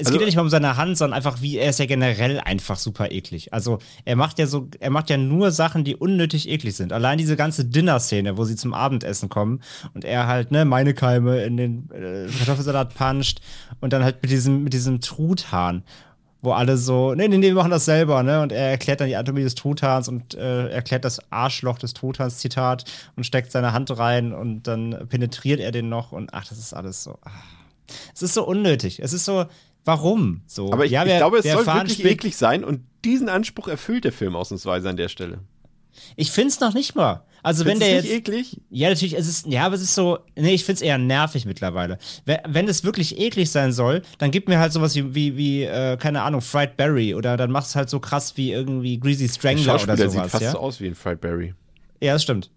Es Also- geht ja nicht mal um seine Hand, sondern einfach, wie er ist ja generell einfach super eklig. Also er macht ja so, er macht ja nur Sachen, die unnötig eklig sind. Allein diese ganze Dinner-Szene, wo sie zum Abendessen kommen und er halt, ne, meine Keime in den äh, Kartoffelsalat puncht und dann halt mit diesem, mit diesem Truthahn, wo alle so, nee, nee, nee, wir machen das selber, ne? Und er erklärt dann die Anatomie des Truthahns und äh, erklärt das Arschloch des Truthahns, Zitat, und steckt seine Hand rein und dann penetriert er den noch und ach, das ist alles so. Ah. Es ist so unnötig. Es ist so, warum? So. Aber ich, ja, ich wir- glaube, es wir soll wirklich eklig sein und diesen Anspruch erfüllt der Film ausnahmsweise an der Stelle. Ich find's noch nicht mal. Also wenn der jetzt. eklig? Ja, natürlich, es ist, ja, aber es ist so, nee, ich find's eher nervig mittlerweile. Wenn, wenn es wirklich eklig sein soll, dann gib mir halt sowas wie, wie, wie äh, keine Ahnung, Fried Berry oder dann mach's halt so krass wie irgendwie Greasy Strangler oder sowas, sieht fast ja? so aus wie ein Fried Berry. Ja, das stimmt.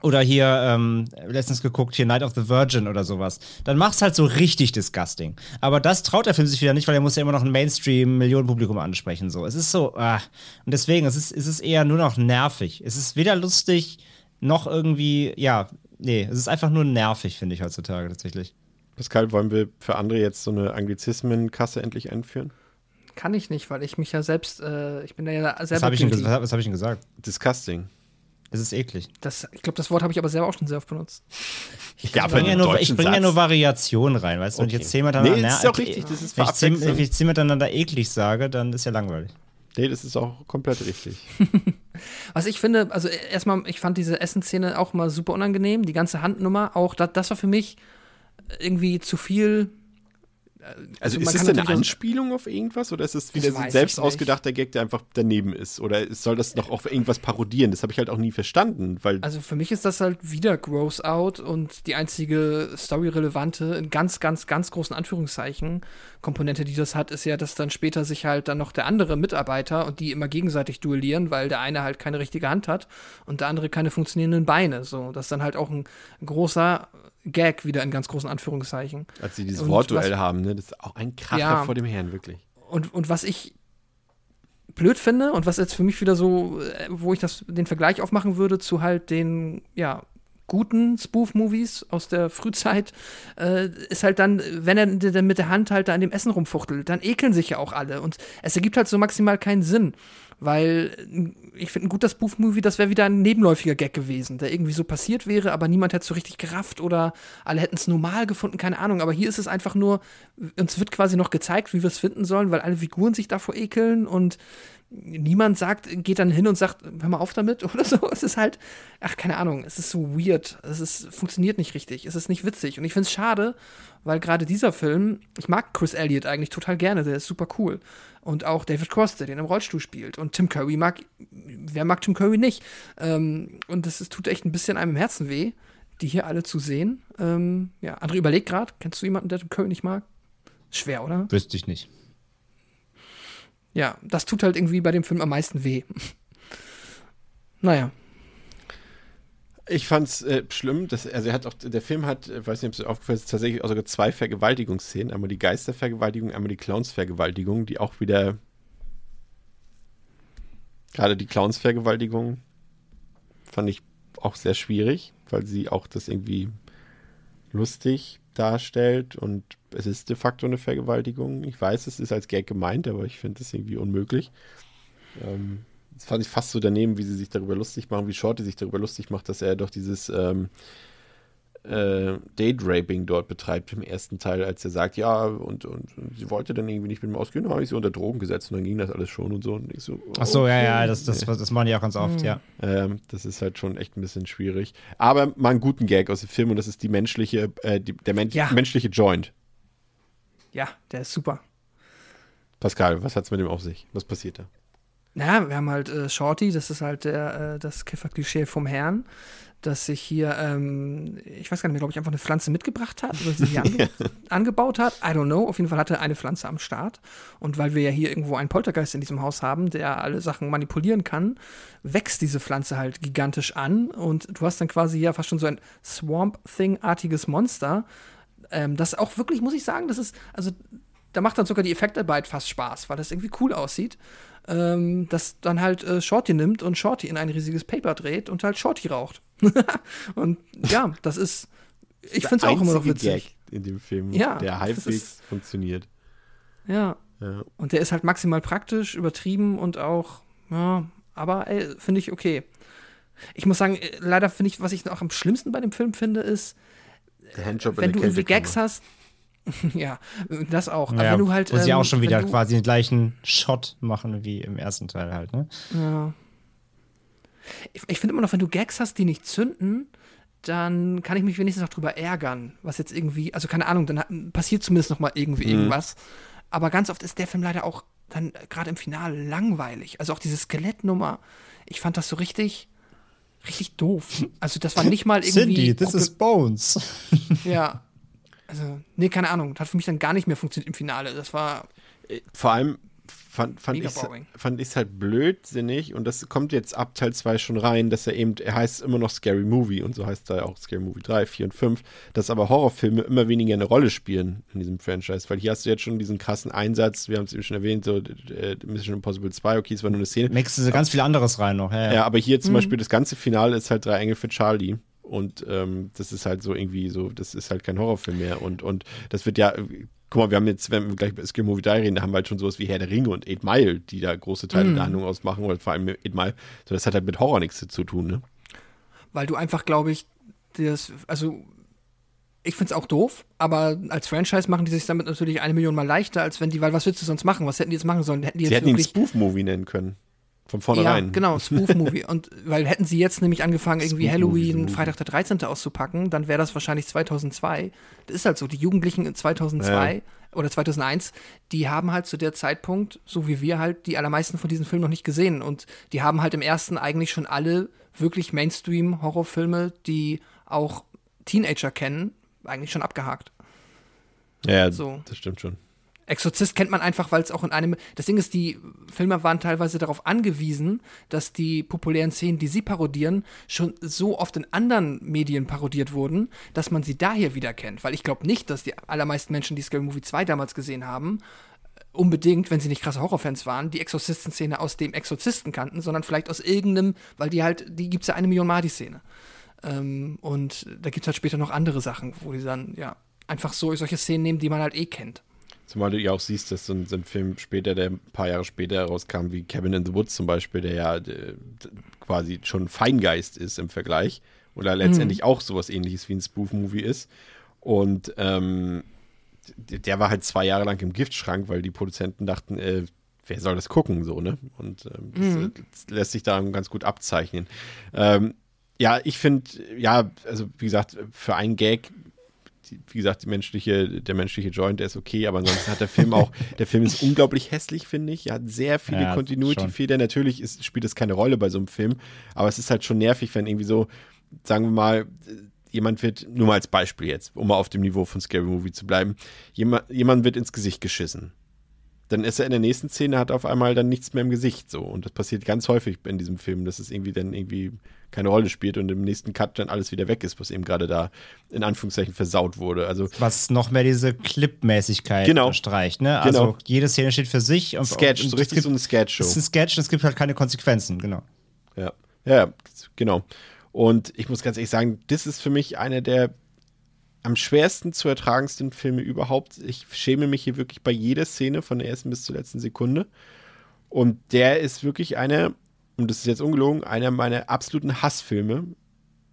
Oder hier, ähm, letztens geguckt, hier Night of the Virgin oder sowas. Dann mach's halt so richtig disgusting. Aber das traut der Film sich wieder nicht, weil er muss ja immer noch ein Mainstream-Millionenpublikum ansprechen. So. Es ist so, ah. Und deswegen, es ist, es ist eher nur noch nervig. Es ist weder lustig, noch irgendwie, ja, nee, es ist einfach nur nervig, finde ich heutzutage tatsächlich. Pascal, wollen wir für andere jetzt so eine Anglizismenkasse endlich einführen? Kann ich nicht, weil ich mich ja selbst, äh, ich bin ja Was selber habe ich, was hab ich denn gesagt? Disgusting. Es ist eklig. Das, ich glaube, das Wort habe ich aber selber auch schon sehr oft benutzt. Ja, Ich bringe ja, nur- ich bring ja nur Variationen rein, weißt du? Wenn ich Okay. jetzt zehn miteinander Nee, das ist auch richtig, das ist wenn ich zehn, wenn ich zehn miteinander eklig sage, dann ist ja langweilig. Nee, das ist auch komplett richtig. Was ich finde, also erstmal, ich fand diese Essensszene auch mal super unangenehm. Die ganze Handnummer, auch das, das war für mich irgendwie zu viel. Also, man ist es denn eine Anspielung auf irgendwas oder ist es wieder Das so ein selbst ausgedachter Gag, der einfach daneben ist? Oder soll das noch auf irgendwas parodieren? Das habe ich halt auch nie verstanden, weil Also für mich ist das halt wieder Gross Out und die einzige storyrelevante, in ganz, ganz, ganz großen Anführungszeichen, Komponente, die das hat, ist ja, dass dann später sich halt dann noch der andere Mitarbeiter und die immer gegenseitig duellieren, weil der eine halt keine richtige Hand hat und der andere keine funktionierenden Beine. So, das ist dann halt auch ein großer Gag wieder in ganz großen Anführungszeichen. als sie dieses Und Wortduell was- haben, ne, das ist auch ein Kracher Ja. vor dem Herrn, wirklich. Und, und was ich blöd finde und was jetzt für mich wieder so, äh, wo ich das, den Vergleich aufmachen würde zu halt den, ja, guten Spoof-Movies aus der Frühzeit, äh, ist halt dann, wenn er dann mit der Hand halt da an dem Essen rumfuchtelt, dann ekeln sich ja auch alle. Und es ergibt halt so maximal keinen Sinn. Weil äh, ich finde, ein guter Spoof-Movie, das wäre wieder ein nebenläufiger Gag gewesen, der irgendwie so passiert wäre, aber niemand hätte so richtig gerafft oder alle hätten es normal gefunden, keine Ahnung. Aber hier ist es einfach nur, uns wird quasi noch gezeigt, wie wir es finden sollen, weil alle Figuren sich davor ekeln und niemand sagt, geht dann hin und sagt, hör mal auf damit oder so. Es ist halt, ach, keine Ahnung, es ist so weird. Es ist, funktioniert nicht richtig. Es ist nicht witzig. Und ich finde es schade, weil gerade dieser Film, ich mag Chris Elliott eigentlich total gerne, der ist super cool. Und auch David Cross, der den im Rollstuhl spielt. Und Tim Curry mag, wer mag Tim Curry nicht? Ähm, und ist, tut echt ein bisschen einem im Herzen weh, die hier alle zu sehen. Ähm, ja, André überlegt gerade, kennst du jemanden, der Tim Curry nicht mag? Schwer, oder? Wüsste ich nicht. Ja, das tut halt irgendwie bei dem Film am meisten weh. naja. Ich fand's äh, schlimm, dass, also er hat auch, der Film hat, äh, weiß nicht, ob es aufgefallen ist, tatsächlich auch sogar zwei Vergewaltigungsszenen. Einmal die Geistervergewaltigung, einmal die Clownsvergewaltigung, die auch wieder, gerade die Clownsvergewaltigung fand ich auch sehr schwierig, weil sie auch das irgendwie lustig darstellt und es ist de facto eine Vergewaltigung. Ich weiß, es ist als Gag gemeint, aber ich finde das irgendwie unmöglich. Ähm, das fand ich fast so daneben, wie sie sich darüber lustig machen, wie Shorty sich darüber lustig macht, dass er doch dieses ähm, äh, Date-Raping dort betreibt im ersten Teil, als er sagt, ja, und, und, und sie wollte dann irgendwie nicht mit ihm ausgehen, dann habe ich sie unter Drogen gesetzt und dann ging das alles schon und so. Und ich so Ach so, ja, okay. ja, das, das, das machen die auch ganz oft, ja. Ähm, das ist halt schon echt ein bisschen schwierig. Aber mal einen guten Gag aus dem Film und das ist die menschliche, äh, die, der Men Ja. menschliche Joint. Ja, der ist super. Pascal, was hat's mit dem auf sich? Was passiert da? Naja, wir haben halt äh, Shorty, das ist halt der, äh, das Kiffer-Klischee vom Herrn, dass sich hier, ähm, ich weiß gar nicht mehr, glaube ich, einfach eine Pflanze mitgebracht hat oder sie hier ange angebaut hat. I don't know. Auf jeden Fall hatte er eine Pflanze am Start. Und weil wir ja hier irgendwo einen Poltergeist in diesem Haus haben, der alle Sachen manipulieren kann, wächst diese Pflanze halt gigantisch an. Und du hast dann quasi ja fast schon so ein Swamp Thing-artiges Monster ähm, das auch wirklich, muss ich sagen, das ist, also da macht dann sogar die Effektarbeit fast Spaß, weil das irgendwie cool aussieht. Ähm, dass dann halt äh, Shorty nimmt und Shorty in ein riesiges Paper dreht und halt Shorty raucht. und ja, das ist, ich finde es auch immer noch witzig. Gag in dem Film, Ja, der das halbwegs ist- funktioniert. Ja. Ja. Und der ist halt maximal praktisch, übertrieben und auch, ja, aber ey, finde ich okay. Ich muss sagen, äh, leider finde ich, was ich noch am schlimmsten bei dem Film finde, ist, wenn du irgendwie. Gags hast. ja, das auch. Aber Ja, wenn du halt. wo sie ähm, auch schon wieder du, quasi den gleichen Shot machen wie im ersten Teil halt, ne? Ja. Ich, ich finde immer noch, wenn du Gags hast, die nicht zünden, dann kann ich mich wenigstens noch drüber ärgern, was jetzt irgendwie, also keine Ahnung, dann hat, passiert zumindest noch mal irgendwie Mhm. irgendwas. Aber ganz oft ist der Film leider auch dann gerade im Finale langweilig. Also auch diese Skelettnummer, ich fand das so richtig, richtig doof. Also das war nicht mal irgendwie. Cindy, this is Bones. Ja. Also, nee, keine Ahnung. Das hat für mich dann gar nicht mehr funktioniert im Finale. Das war. Vor allem fand, fand ich ich's halt blödsinnig und das kommt jetzt ab Teil 2 schon rein, dass er eben, er heißt immer noch Scary Movie und so heißt er auch Scary Movie 3, 4 und 5, dass aber Horrorfilme immer weniger eine Rolle spielen in diesem Franchise, weil hier hast du jetzt schon diesen krassen Einsatz, wir haben es eben schon erwähnt, so äh, Mission Impossible 2, okay, es war nur eine Szene. Mixen sie ganz viel anderes rein noch. Ja, ja. Ja, aber hier zum Beispiel das ganze Finale ist halt drei Engel für Charlie. Und ähm, das ist halt so irgendwie so, das ist halt kein Horrorfilm mehr. Und, und das wird ja, guck mal, wir haben jetzt, wenn wir gleich über Scary Movie 3 reden, da haben wir halt schon sowas wie Herr der Ringe und Eight Mile, die da große Teile der Handlung ausmachen, oder vor allem Eight Mile. So, das hat halt mit Horror nichts zu tun, ne? weil du einfach, glaube ich, das, also ich finde es auch doof, aber als Franchise machen die sich damit natürlich eine Million mal leichter, als wenn die, weil was willst du sonst machen? Was hätten die jetzt machen sollen? Hätten die Sie jetzt hätten ihn. Spoof-Movie nennen können. Von Ja, vornherein. genau, Spoof-Movie. Und weil hätten sie jetzt nämlich angefangen, irgendwie Halloween. Freitag der 13. auszupacken, dann wäre das wahrscheinlich 2002. Das ist halt so, die Jugendlichen in 2002 Ja. oder 2001, die haben halt zu der Zeitpunkt, so wie wir halt, die allermeisten von diesen Filmen noch nicht gesehen. Und die haben halt im ersten eigentlich schon alle wirklich Mainstream-Horrorfilme, die auch Teenager kennen, eigentlich schon abgehakt. Ja, So. das stimmt schon. Exorzist kennt man einfach, weil es auch in einem. Das Ding ist, die Filme waren teilweise darauf angewiesen, dass die populären Szenen, die sie parodieren, schon so oft in anderen Medien parodiert wurden, dass man sie daher wieder kennt. Weil ich glaube nicht, dass die allermeisten Menschen, die Scary Movie 2 damals gesehen haben, unbedingt, wenn sie nicht krasse Horrorfans waren, die Exorzisten-Szene aus dem Exorzisten kannten, sondern vielleicht aus irgendeinem, weil die halt, die gibt's ja eine Million Mal die Szene. Ähm, und da gibt's halt später noch andere Sachen, wo die dann, ja, einfach so solche Szenen nehmen, die man halt eh kennt. Zumal du ja auch siehst, dass so ein, so ein Film später, der ein paar Jahre später herauskam, wie Cabin in the Woods zum Beispiel, der ja äh, quasi schon Feingeist ist im Vergleich oder letztendlich auch sowas ähnliches wie ein Spoof-Movie ist. Und ähm, der war halt zwei Jahre lang im Giftschrank, weil die Produzenten dachten, äh, wer soll das gucken, so, ne? Und ähm, das, äh, das lässt sich da ganz gut abzeichnen. Ähm, ja, ich finde, ja, also wie gesagt, für einen Gag wie gesagt, menschliche, der menschliche Joint, der ist okay, aber ansonsten hat der Film auch, der Film ist unglaublich hässlich, finde ich. Er hat sehr viele Ja, Continuity-Fehler. Natürlich ist, spielt das keine Rolle bei so einem Film, aber es ist halt schon nervig, wenn irgendwie so, sagen wir mal, jemand wird, nur mal als Beispiel jetzt, um mal auf dem Niveau von Scary Movie zu bleiben, jemand, jemand wird ins Gesicht geschissen. Dann ist er in der nächsten Szene, hat auf einmal dann nichts mehr im Gesicht so. Und das passiert ganz häufig in diesem Film, dass es irgendwie dann irgendwie keine Rolle spielt und im nächsten Cut dann alles wieder weg ist, was eben gerade da in Anführungszeichen versaut wurde. Also Was noch mehr diese Clip-Mäßigkeit Genau. unterstreicht, ne? Also Genau. jede Szene steht für sich und Sketch, und so richtig gibt, so eine Sketch-Show. Es ist ein Sketch und es gibt halt keine Konsequenzen, genau. Ja. ja, genau. Und ich muss ganz ehrlich sagen, das ist für mich einer der am schwersten zu ertragendsten Filme überhaupt. Ich schäme mich hier wirklich bei jeder Szene von der ersten bis zur letzten Sekunde. Und der ist wirklich einer, und das ist jetzt ungelogen, einer meiner absoluten Hassfilme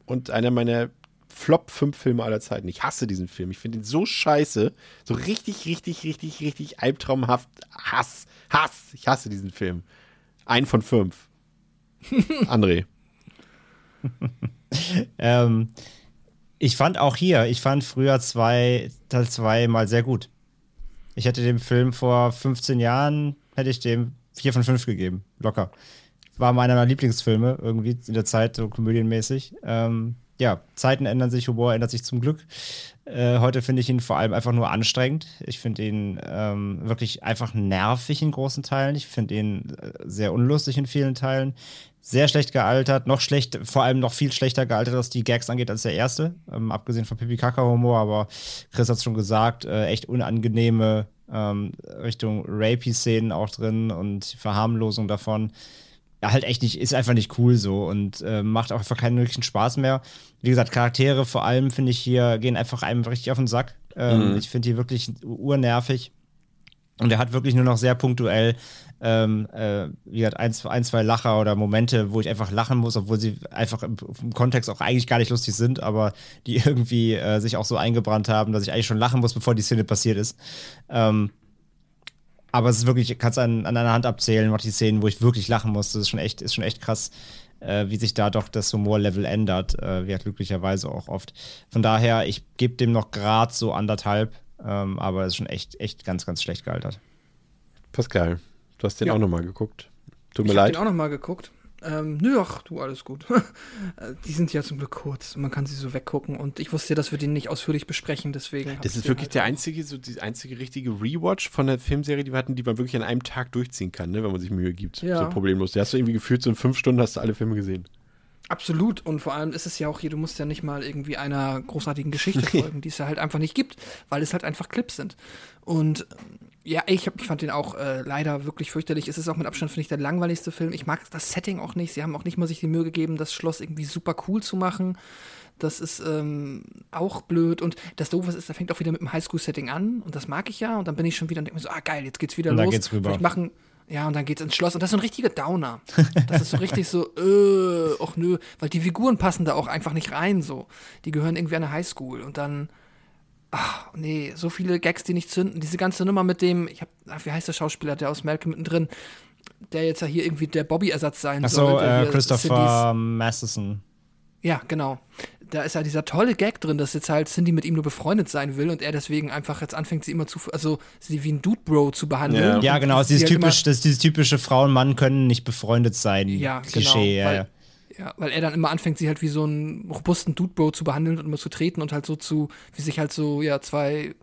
und einer meiner Flop 5 Filme aller Zeiten. Ich hasse diesen Film. Ich finde ihn so scheiße. So richtig, richtig, richtig, richtig albtraumhaft. Hass. Hass. Ich hasse diesen Film. Ein von fünf. André. Ähm, ich fand auch hier, ich fand früher zwei, Teil 2 mal sehr gut. Ich hätte dem Film vor 15 Jahren, hätte ich dem 4 von 5 gegeben. Locker. War einer meiner Lieblingsfilme irgendwie in der Zeit, so komödienmäßig. Ähm, ja, Zeiten ändern sich, Humor ändert sich zum Glück. Äh, heute finde ich ihn vor allem einfach nur anstrengend. Ich finde ihn ähm, wirklich einfach nervig in großen Teilen. Ich finde ihn äh, sehr unlustig in vielen Teilen. Sehr schlecht gealtert, noch schlecht, vor allem noch viel schlechter gealtert, was die Gags angeht, als der erste. Ähm, abgesehen von Pipi Kaka Humor, aber Chris hat es schon gesagt, äh, echt unangenehme ähm, Richtung Rapey-Szenen auch drin und Verharmlosung davon ja, halt echt nicht, ist einfach nicht cool so und äh, macht auch einfach keinen wirklichen Spaß mehr. Wie gesagt, Charaktere vor allem finde ich hier, gehen einfach einem richtig auf den Sack. Ähm, mhm. Ich finde die wirklich urnervig. Und er hat wirklich nur noch sehr punktuell, ähm, äh, wie gesagt, ein, ein, zwei Lacher oder Momente, wo ich einfach lachen muss, obwohl sie einfach im, im Kontext auch eigentlich gar nicht lustig sind, aber die irgendwie äh, sich auch so eingebrannt haben, dass ich eigentlich schon lachen muss, bevor die Szene passiert ist. Ähm, aber es ist wirklich, kannst an, an einer Hand abzählen, noch die Szenen, wo ich wirklich lachen musste. Das ist schon echt, ist schon echt krass, äh, wie sich da doch das Humorlevel ändert. Äh, wie halt glücklicherweise auch oft. Von daher, ich gebe dem noch grad so anderthalb, ähm, aber es ist schon echt, echt ganz, ganz schlecht gealtert. Pascal, du hast den ja. auch nochmal geguckt. Tut mir ich leid. Ich habe den auch nochmal geguckt. Ähm, nö, ach, du, alles gut. Äh, die sind ja zum Glück kurz. Man kann sie so weggucken. Und ich wusste ja, dass wir den nicht ausführlich besprechen, deswegen. Das ist wirklich halt der einzige, so die einzige richtige Rewatch von der Filmserie, die wir hatten, die man wirklich an einem Tag durchziehen kann, ne, wenn man sich Mühe gibt. Ja. So problemlos. Da hast du irgendwie gefühlt, so in fünf Stunden hast du alle Filme gesehen. Absolut. Und vor allem ist es ja auch hier, du musst ja nicht mal irgendwie einer großartigen Geschichte folgen, die es ja halt einfach nicht gibt, weil es halt einfach Clips sind. Und ja, ich, hab, ich fand den auch äh, leider wirklich fürchterlich. Es ist auch mit Abstand, finde ich, der langweiligste Film. Ich mag das Setting auch nicht. Sie haben auch nicht mal sich die Mühe gegeben, das Schloss irgendwie super cool zu machen. Das ist ähm, auch blöd. Und das Doofe ist, da fängt auch wieder mit dem Highschool-Setting an. Und das mag ich ja. Und dann bin ich schon wieder und denke mir so, ah geil, jetzt geht's wieder und los. Dann geht's rüber. Vielleicht machen, ja, und dann geht's ins Schloss. Und das ist so ein richtiger Downer. Das ist so richtig so, äh, och nö. Weil die Figuren passen da auch einfach nicht rein so. Die gehören irgendwie an eine Highschool. Und dann ach, nee, so viele Gags, die nicht zünden. Diese ganze Nummer mit dem, ich hab, ach, wie heißt der Schauspieler, der aus Malcolm mittendrin, der jetzt ja hier irgendwie der Bobby-Ersatz sein ach soll. Achso, äh, Christopher Masterson. Ja, genau. Da ist ja dieser tolle Gag drin, dass jetzt halt Cindy mit ihm nur befreundet sein will und er deswegen einfach jetzt anfängt, sie immer zu, also sie wie ein Dude Bro zu behandeln. Ja, ja genau, dieses, halt typisch, das, dieses typische Frauen Mann können nicht befreundet sein. Ja, Klischee, genau, ja, ja. Weil er dann immer anfängt, sie halt wie so einen robusten Dude-Bro zu behandeln und immer zu treten und halt so zu, wie sich halt so, ja, zwei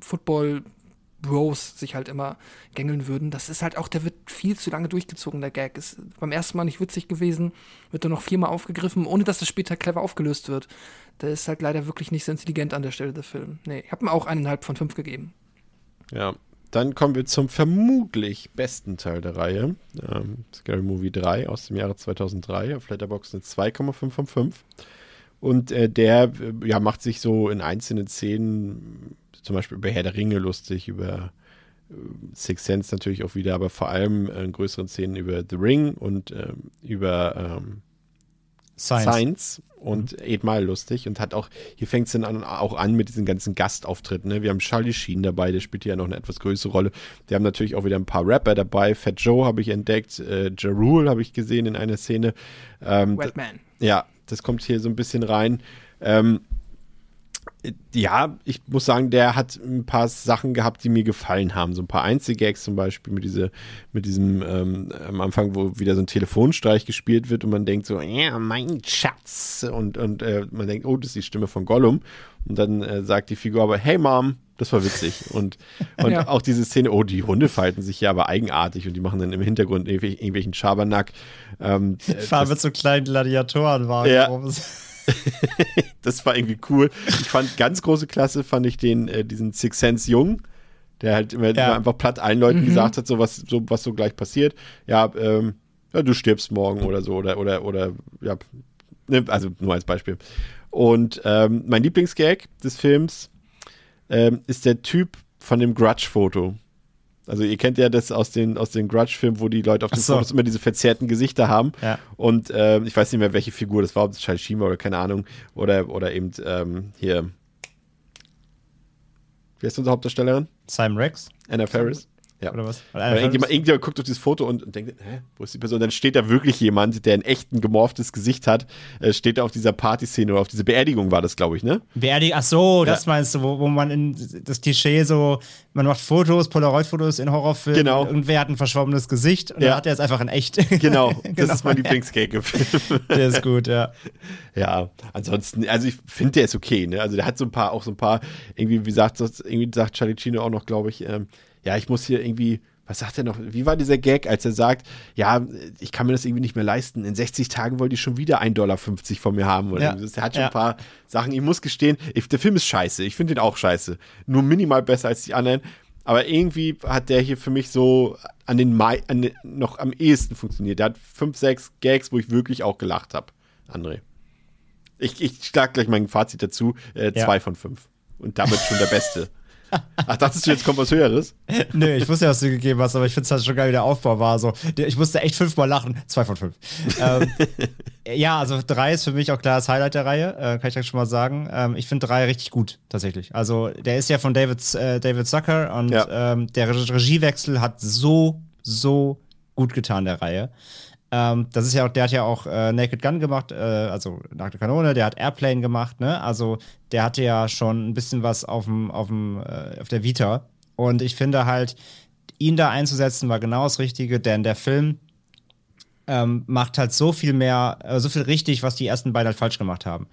Football-Bros sich halt immer gängeln würden. Das ist halt auch, der wird viel zu lange durchgezogen, der Gag. Ist beim ersten Mal nicht witzig gewesen, wird dann noch viermal aufgegriffen, ohne dass das später clever aufgelöst wird. Der ist halt leider wirklich nicht so intelligent an der Stelle, der Film. Nee, ich habe ihm auch eineinhalb von fünf gegeben. Ja, dann kommen wir zum vermutlich besten Teil der Reihe. Ähm, Scary Movie 3 aus dem Jahre 2003. Auf Letterboxd eine 2,5 von 5. Und äh, der äh, ja, macht sich so in einzelnen Szenen, zum Beispiel über Herr der Ringe lustig, über äh, Six Sense natürlich auch wieder, aber vor allem in größeren Szenen über The Ring und ähm, über ähm, Science. Science und mhm. Lustig und hat auch, hier fängt es dann an, auch an mit diesen ganzen Gastauftritten. Ne? Wir haben Charlie Sheen dabei, der spielt hier ja noch eine etwas größere Rolle. Wir haben natürlich auch wieder ein paar Rapper dabei. Fat Joe habe ich entdeckt, äh, Ja Rule habe ich gesehen in einer Szene. Ähm, Wetman. Ja, das kommt hier so ein bisschen rein. Ähm, ja, ich muss sagen, der hat ein paar Sachen gehabt, die mir gefallen haben. So ein paar Einzelgags zum Beispiel mit, diese, mit diesem ähm, am Anfang, wo wieder so ein Telefonstreich gespielt wird und man denkt so, ja, mein Schatz. Und, und äh, man denkt, oh, das ist die Stimme von Gollum. Und dann äh, sagt die Figur aber, hey Mom, das war witzig. Und, und ja. auch diese Szene, oh, die Hunde falten sich ja aber eigenartig und die machen dann im Hintergrund irgendwelchen Schabernack. Ähm, Fahren mit so kleinen Gladiatoren war. Ja. das war irgendwie cool. Ich fand ganz große Klasse, fand ich den, äh, diesen Six Sense Jung, der halt immer, ja. einfach platt allen Leuten mhm. gesagt hat, so was, so was so gleich passiert. Ja, ähm, ja, du stirbst morgen oder so oder oder oder ja, ne, also nur als Beispiel. Und ähm, mein Lieblingsgag des Films ähm, ist der Typ von dem Grudge-Foto. Also ihr kennt ja das aus den, aus den Grudge-Filmen, wo die Leute auf den so. Fotos immer diese verzerrten Gesichter haben. Ja. Und äh, ich weiß nicht mehr, welche Figur das war, ob es Charlie Sheen oder keine Ahnung. Oder, oder eben ähm, hier. Wie heißt unsere Hauptdarstellerin? Simon Rex. Anna Ferris. Ja. Oder was? Weil irgendjemand, irgendjemand guckt auf dieses Foto und, und denkt, hä, wo ist die Person? Dann steht da wirklich jemand, der ein echt ein gemorftes Gesicht hat, äh, steht da auf dieser Partyszene oder auf dieser Beerdigung war das, glaube ich, ne? Beerdigung, ach so, Ja. das meinst du, wo, wo man in das Klischee so, man macht Fotos, Polaroid-Fotos in Horrorfilmen. Genau. Und irgendwer hat ein verschwommenes Gesicht und Ja. dann hat er es einfach in echt. Genau, das Genau, ist mein ja. Lieblingsgag im Film. Der ist gut, ja. Ja, ansonsten, also ich finde, der ist okay, ne? Also der hat so ein paar, auch so ein paar, irgendwie, wie sagt irgendwie sagt Charlie Chino auch noch, glaube ich, ähm, ja, ich muss hier irgendwie, was sagt er noch? Wie war dieser Gag, als er sagt, ja, ich kann mir das irgendwie nicht mehr leisten. In 60 Tagen wollte ich schon wieder 1,50 Dollar von mir haben. Oder Ja. Er hat schon Ja. ein paar Sachen. Ich muss gestehen, ich, der Film ist scheiße. Ich finde ihn auch scheiße. Nur minimal besser als die anderen. Aber irgendwie hat der hier für mich so an den, Mai, an den noch am ehesten funktioniert. Der hat fünf, sechs Gags, wo ich wirklich auch gelacht habe. André. Ich, ich schlag gleich mein Fazit dazu. Äh, Ja. Zwei von fünf. Und damit schon der Beste. Ach, dachtest du, jetzt kommt was Höheres? Nö, ich wusste ja, was du gegeben hast, aber ich finde es halt schon geil, wie der Aufbau war. So, ich musste echt fünfmal lachen. Zwei von fünf. ähm, ja, also drei ist für mich auch klar das Highlight der Reihe, äh, kann ich schon mal sagen. Ähm, ich finde drei richtig gut, tatsächlich. Also, der ist ja von David, äh, David Zucker und Ja. ähm, der Re Regiewechsel hat so, so gut getan, der Reihe. Ähm, das ist ja auch, der hat ja auch äh, Naked Gun gemacht, äh, also Nackte Kanone, der hat Airplane gemacht, ne? Also der hatte ja schon ein bisschen was auf dem, auf dem, äh, auf der Vita. Und ich finde halt, ihn da einzusetzen, war genau das Richtige, denn der Film ähm, macht halt so viel mehr, äh, so viel richtig, was die ersten beiden halt falsch gemacht haben.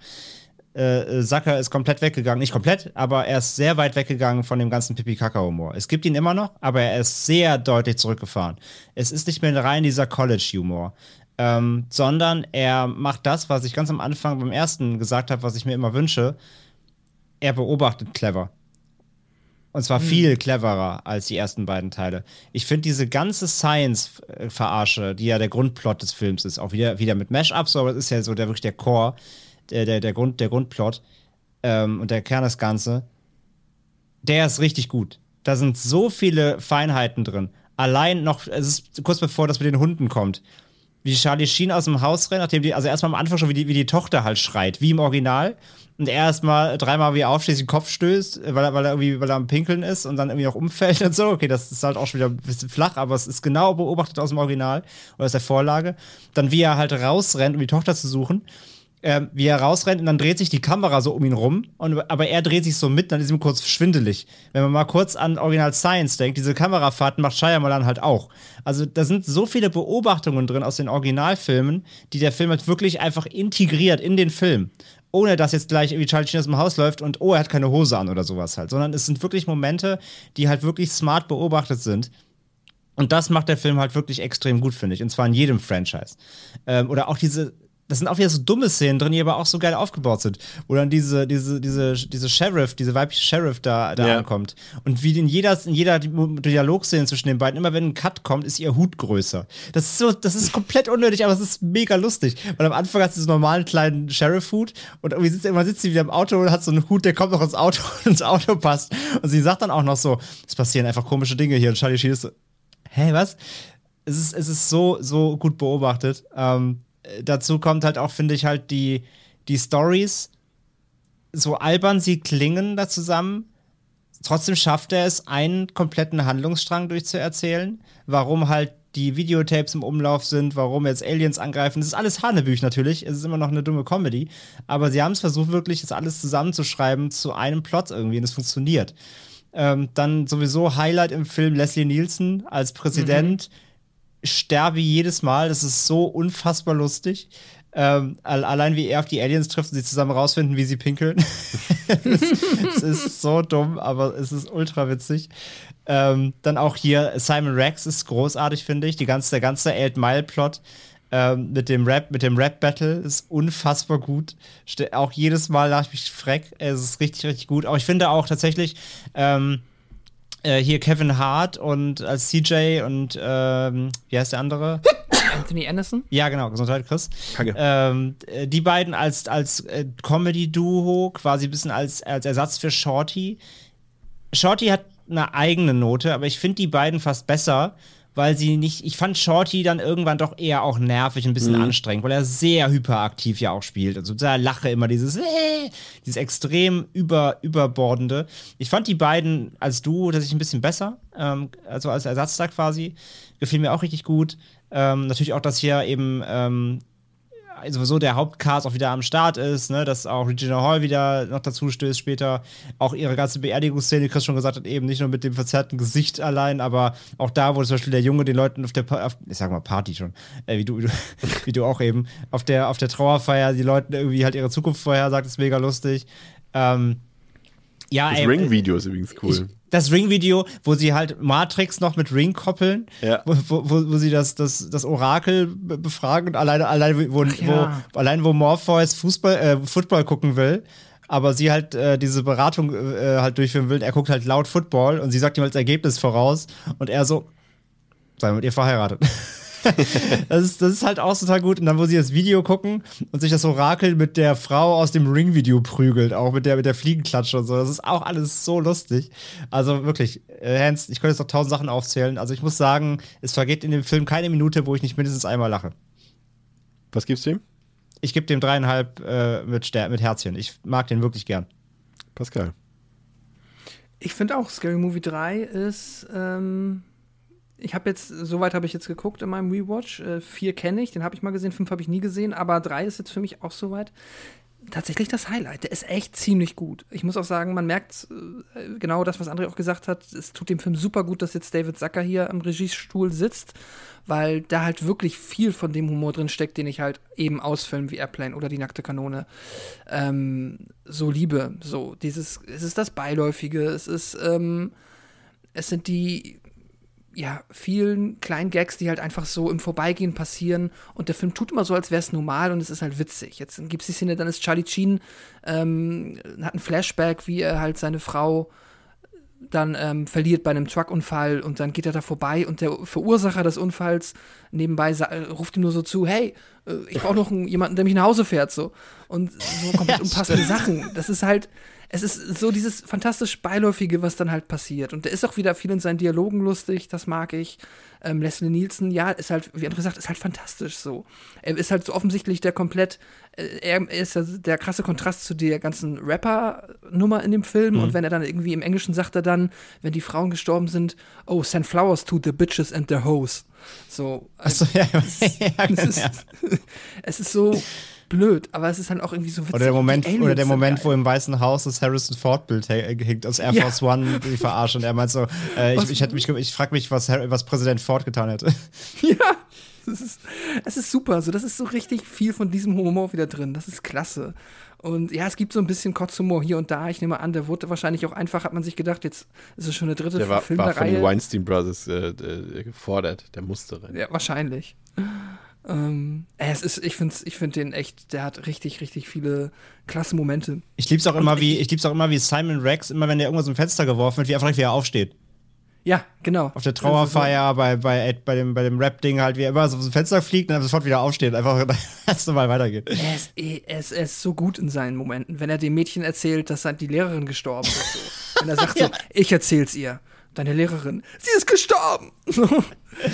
Äh, Sacker ist komplett weggegangen, nicht komplett, aber er ist sehr weit weggegangen von dem ganzen Pipi-Kaka-Humor. Es gibt ihn immer noch, aber er ist sehr deutlich zurückgefahren. Es ist nicht mehr rein dieser College-Humor, ähm, sondern er macht das, was ich ganz am Anfang beim ersten gesagt habe, was ich mir immer wünsche. Er beobachtet clever. Und zwar viel cleverer als die ersten beiden Teile. Ich finde diese ganze Science-Verarsche, die ja der Grundplot des Films ist, auch wieder, wieder mit Mashups, aber es ist ja so der wirklich der Core, der, der, der, Grund, der Grundplot ähm, und der Kern des Ganzen, der ist richtig gut. Da sind so viele Feinheiten drin. Allein noch, es ist kurz bevor das mit den Hunden kommt, wie Charlie Sheen aus dem Haus rennt, nachdem die, also erstmal am Anfang schon, wie die, wie die Tochter halt schreit, wie im Original. Und er erstmal dreimal wie aufsteht, den Kopf stößt, weil er, weil er irgendwie, weil er am Pinkeln ist und dann irgendwie noch umfällt und so. Okay, das ist halt auch schon wieder ein bisschen flach, aber es ist genau beobachtet aus dem Original oder aus der Vorlage. Dann wie er halt rausrennt, um die Tochter zu suchen. Ähm, wie er rausrennt und dann dreht sich die Kamera so um ihn rum, und, aber er dreht sich so mit, dann ist ihm kurz schwindelig. Wenn man mal kurz an Original Science denkt, diese Kamerafahrten macht Shyamalan halt auch. Also da sind so viele Beobachtungen drin aus den Originalfilmen, die der Film halt wirklich einfach integriert in den Film. Ohne dass jetzt gleich irgendwie Charlie Sheen aus dem Haus läuft und oh, er hat keine Hose an oder sowas halt. Sondern es sind wirklich Momente, die halt wirklich smart beobachtet sind. Und das macht der Film halt wirklich extrem gut, finde ich. Und zwar in jedem Franchise. Ähm, oder auch diese, das sind auch wieder so dumme Szenen drin, die aber auch so geil aufgebaut sind. Wo dann diese, diese, diese, diese Sheriff, diese weibliche Sheriff da, da Ja. ankommt. Und wie in jeder, in jeder Dialogszene zwischen den beiden, immer wenn ein Cut kommt, ist ihr Hut größer. Das ist so, das ist komplett unnötig, aber es ist mega lustig. Weil am Anfang hat sie so einen normalen kleinen Sheriff-Hut und irgendwie sitzt, irgendwann sitzt sie wieder im Auto und hat so einen Hut, der kommt noch ins Auto und ins Auto passt. Und sie sagt dann auch noch so, es passieren einfach komische Dinge hier. Und Charlie Sheen ist so, hä, was? Es ist, es ist so, so gut beobachtet. Ähm, äh, dazu kommt halt auch, finde ich, halt die, die Stories, so albern sie klingen da zusammen. Trotzdem schafft er es, einen kompletten Handlungsstrang durchzuerzählen. Warum halt die Videotapes im Umlauf sind, warum jetzt Aliens angreifen. Das ist alles Hanebüch natürlich. Es ist immer noch eine dumme Comedy. Aber sie haben es versucht, wirklich das alles zusammenzuschreiben zu einem Plot irgendwie und es funktioniert. Ähm, dann sowieso Highlight im Film Leslie Nielsen als Präsident. Sterbe jedes Mal. Das ist so unfassbar lustig. Ähm, al- allein wie er auf die Aliens trifft und sie zusammen rausfinden, wie sie pinkeln. es, ist so dumm, aber es ist ultra witzig. Ähm, dann auch hier Simon Rex ist großartig, finde ich. Die ganze, der ganze Eight Mile Plot ähm, mit dem Rap, mit dem Rap Battle ist unfassbar gut. Auch jedes Mal lache ich mich freck. Es ist richtig, richtig gut. Aber ich finde auch tatsächlich ähm, äh, hier Kevin Hart und als CJ und ähm, wie heißt der andere? Anthony Anderson? Ja, genau, Gesundheit, Chris. Danke. Ähm, äh, die beiden als, als äh, Comedy-Duo, quasi ein bisschen als, als Ersatz für Shorty. Shorty hat eine eigene Note, aber ich finde die beiden fast besser, weil sie nicht, ich fand Shorty dann irgendwann doch eher auch nervig, ein bisschen anstrengend, weil er sehr hyperaktiv ja auch spielt. Also da lache immer dieses, äh, dieses extrem über, überbordende. Ich fand die beiden als Duo tatsächlich ein bisschen besser, ähm, also als Ersatz da quasi. Gefiel mir auch richtig gut. Ähm, natürlich auch, dass hier eben ähm, sowieso der Hauptcast auch wieder am Start ist, ne, dass auch Regina Hall wieder noch dazu stößt später. Auch ihre ganze Beerdigungsszene, die Chris schon gesagt hat, eben nicht nur mit dem verzerrten Gesicht allein, aber auch da, wo zum Beispiel der Junge den Leuten auf der, pa auf, ich sag mal Party schon, äh, wie, du, wie, du, wie du auch eben, auf der, auf der Trauerfeier die Leuten irgendwie halt ihre Zukunft vorher sagt, ist mega lustig. Ähm, ja, Das Ring-Video ist übrigens cool. Das Ring-Video, wo sie halt Matrix noch mit Ring koppeln, Ja. wo, wo, wo, sie das, das, das Orakel be- befragen und alleine, alleine wo, ja. wo, allein wo Morpheus Fußball, äh, Football gucken will, aber sie halt äh, diese Beratung äh, halt durchführen will, er guckt halt laut Football und sie sagt ihm als Ergebnis voraus und er so, sei mit ihr verheiratet. das, ist, das ist halt auch total gut. Und dann, wo sie das Video gucken und sich das Orakel mit der Frau aus dem Ring-Video prügelt, auch mit der, mit der Fliegenklatsche und so. Das ist auch alles so lustig. Also wirklich, äh, Hans, ich könnte jetzt noch tausend Sachen aufzählen. Also ich muss sagen, es vergeht in dem Film keine Minute, wo ich nicht mindestens einmal lache. Was gibst du ihm? Ich gebe dem dreieinhalb äh, mit, Ster mit Herzchen. Ich mag den wirklich gern. Pascal. Ich finde auch, Scary Movie 3 ist. Ähm, ich habe jetzt, soweit habe ich jetzt geguckt in meinem Rewatch. Äh, vier kenne ich, den habe ich mal gesehen, fünf habe ich nie gesehen, aber drei ist jetzt für mich auch soweit. Tatsächlich das Highlight. Der ist echt ziemlich gut. Ich muss auch sagen, man merkt äh, genau das, was André auch gesagt hat. Es tut dem Film super gut, dass jetzt David Zucker hier am Regiestuhl sitzt, weil da halt wirklich viel von dem Humor drin steckt, den ich halt eben aus Filmen wie Airplane oder Die nackte Kanone ähm, so liebe. So, dieses, es ist das Beiläufige, es ist, ähm, es sind die, ja, vielen kleinen Gags, die halt einfach so im Vorbeigehen passieren und der Film tut immer so, als wäre es normal und es ist halt witzig. Jetzt gibt es die Szene, dann ist Charlie Sheen, ähm, hat ein Flashback, wie er halt seine Frau dann ähm, verliert bei einem Truckunfall und dann geht er da vorbei und der Verursacher des Unfalls nebenbei äh, ruft ihm nur so zu, hey, äh, ich brauche noch einen, jemanden, der mich nach Hause fährt, so. Und so komplett Ja, unpassende Sachen. Das ist halt, es ist so dieses fantastisch Beiläufige, was dann halt passiert. Und der ist auch wieder viel in seinen Dialogen lustig, das mag ich. Ähm, Leslie Nielsen, ja, ist halt, wie André sagt, ist halt fantastisch so. Er ist halt so offensichtlich der komplett, äh, er ist ja der krasse Kontrast zu der ganzen Rapper-Nummer in dem Film. Und wenn er dann irgendwie im Englischen sagt er dann, wenn die Frauen gestorben sind, oh, send flowers to the bitches and their hoes. So. Achso, ja, ja, es, ist, ja. es ist so blöd, aber es ist halt auch irgendwie so witzig. Oder der Moment, oder der Moment, wo im Weißen Haus das Harrison Ford Bild hä- hängt aus Air Ja. Force One, die verarschen. Und er meint so, äh, ich, ich, mich, ich frage mich, was, was Präsident Ford getan hätte. Ja, es ist, es ist super. So, das ist so richtig viel von diesem Humor wieder drin. Das ist klasse. Und ja, es gibt so ein bisschen Kotzhumor hier und da. Ich nehme an, der wurde wahrscheinlich auch einfach, hat man sich gedacht, jetzt ist es schon eine dritte Der war, Film war der von den. Weinstein Brothers äh, äh, gefordert. Der musste rein. Ja, wahrscheinlich. Ähm, äh, es ist, ich finde ich find den echt, der hat richtig, richtig viele klasse Momente. Ich lieb's auch immer wie, ich lieb's auch immer wie Simon Rex, immer wenn der irgendwas im Fenster geworfen wird, wie einfach wie er aufsteht. Ja, genau. Auf der Trauerfeier, bei, bei, bei dem, bei dem Rap-Ding halt, wie er immer so aus dem Fenster fliegt und dann sofort wieder aufsteht. Einfach, dass normal weitergeht. Er ist, eh- er, ist, er ist so gut in seinen Momenten, wenn er dem Mädchen erzählt, dass halt die Lehrerin gestorben ist. So. Wenn er sagt so, ich erzähl's ihr. Deine Lehrerin, sie ist gestorben.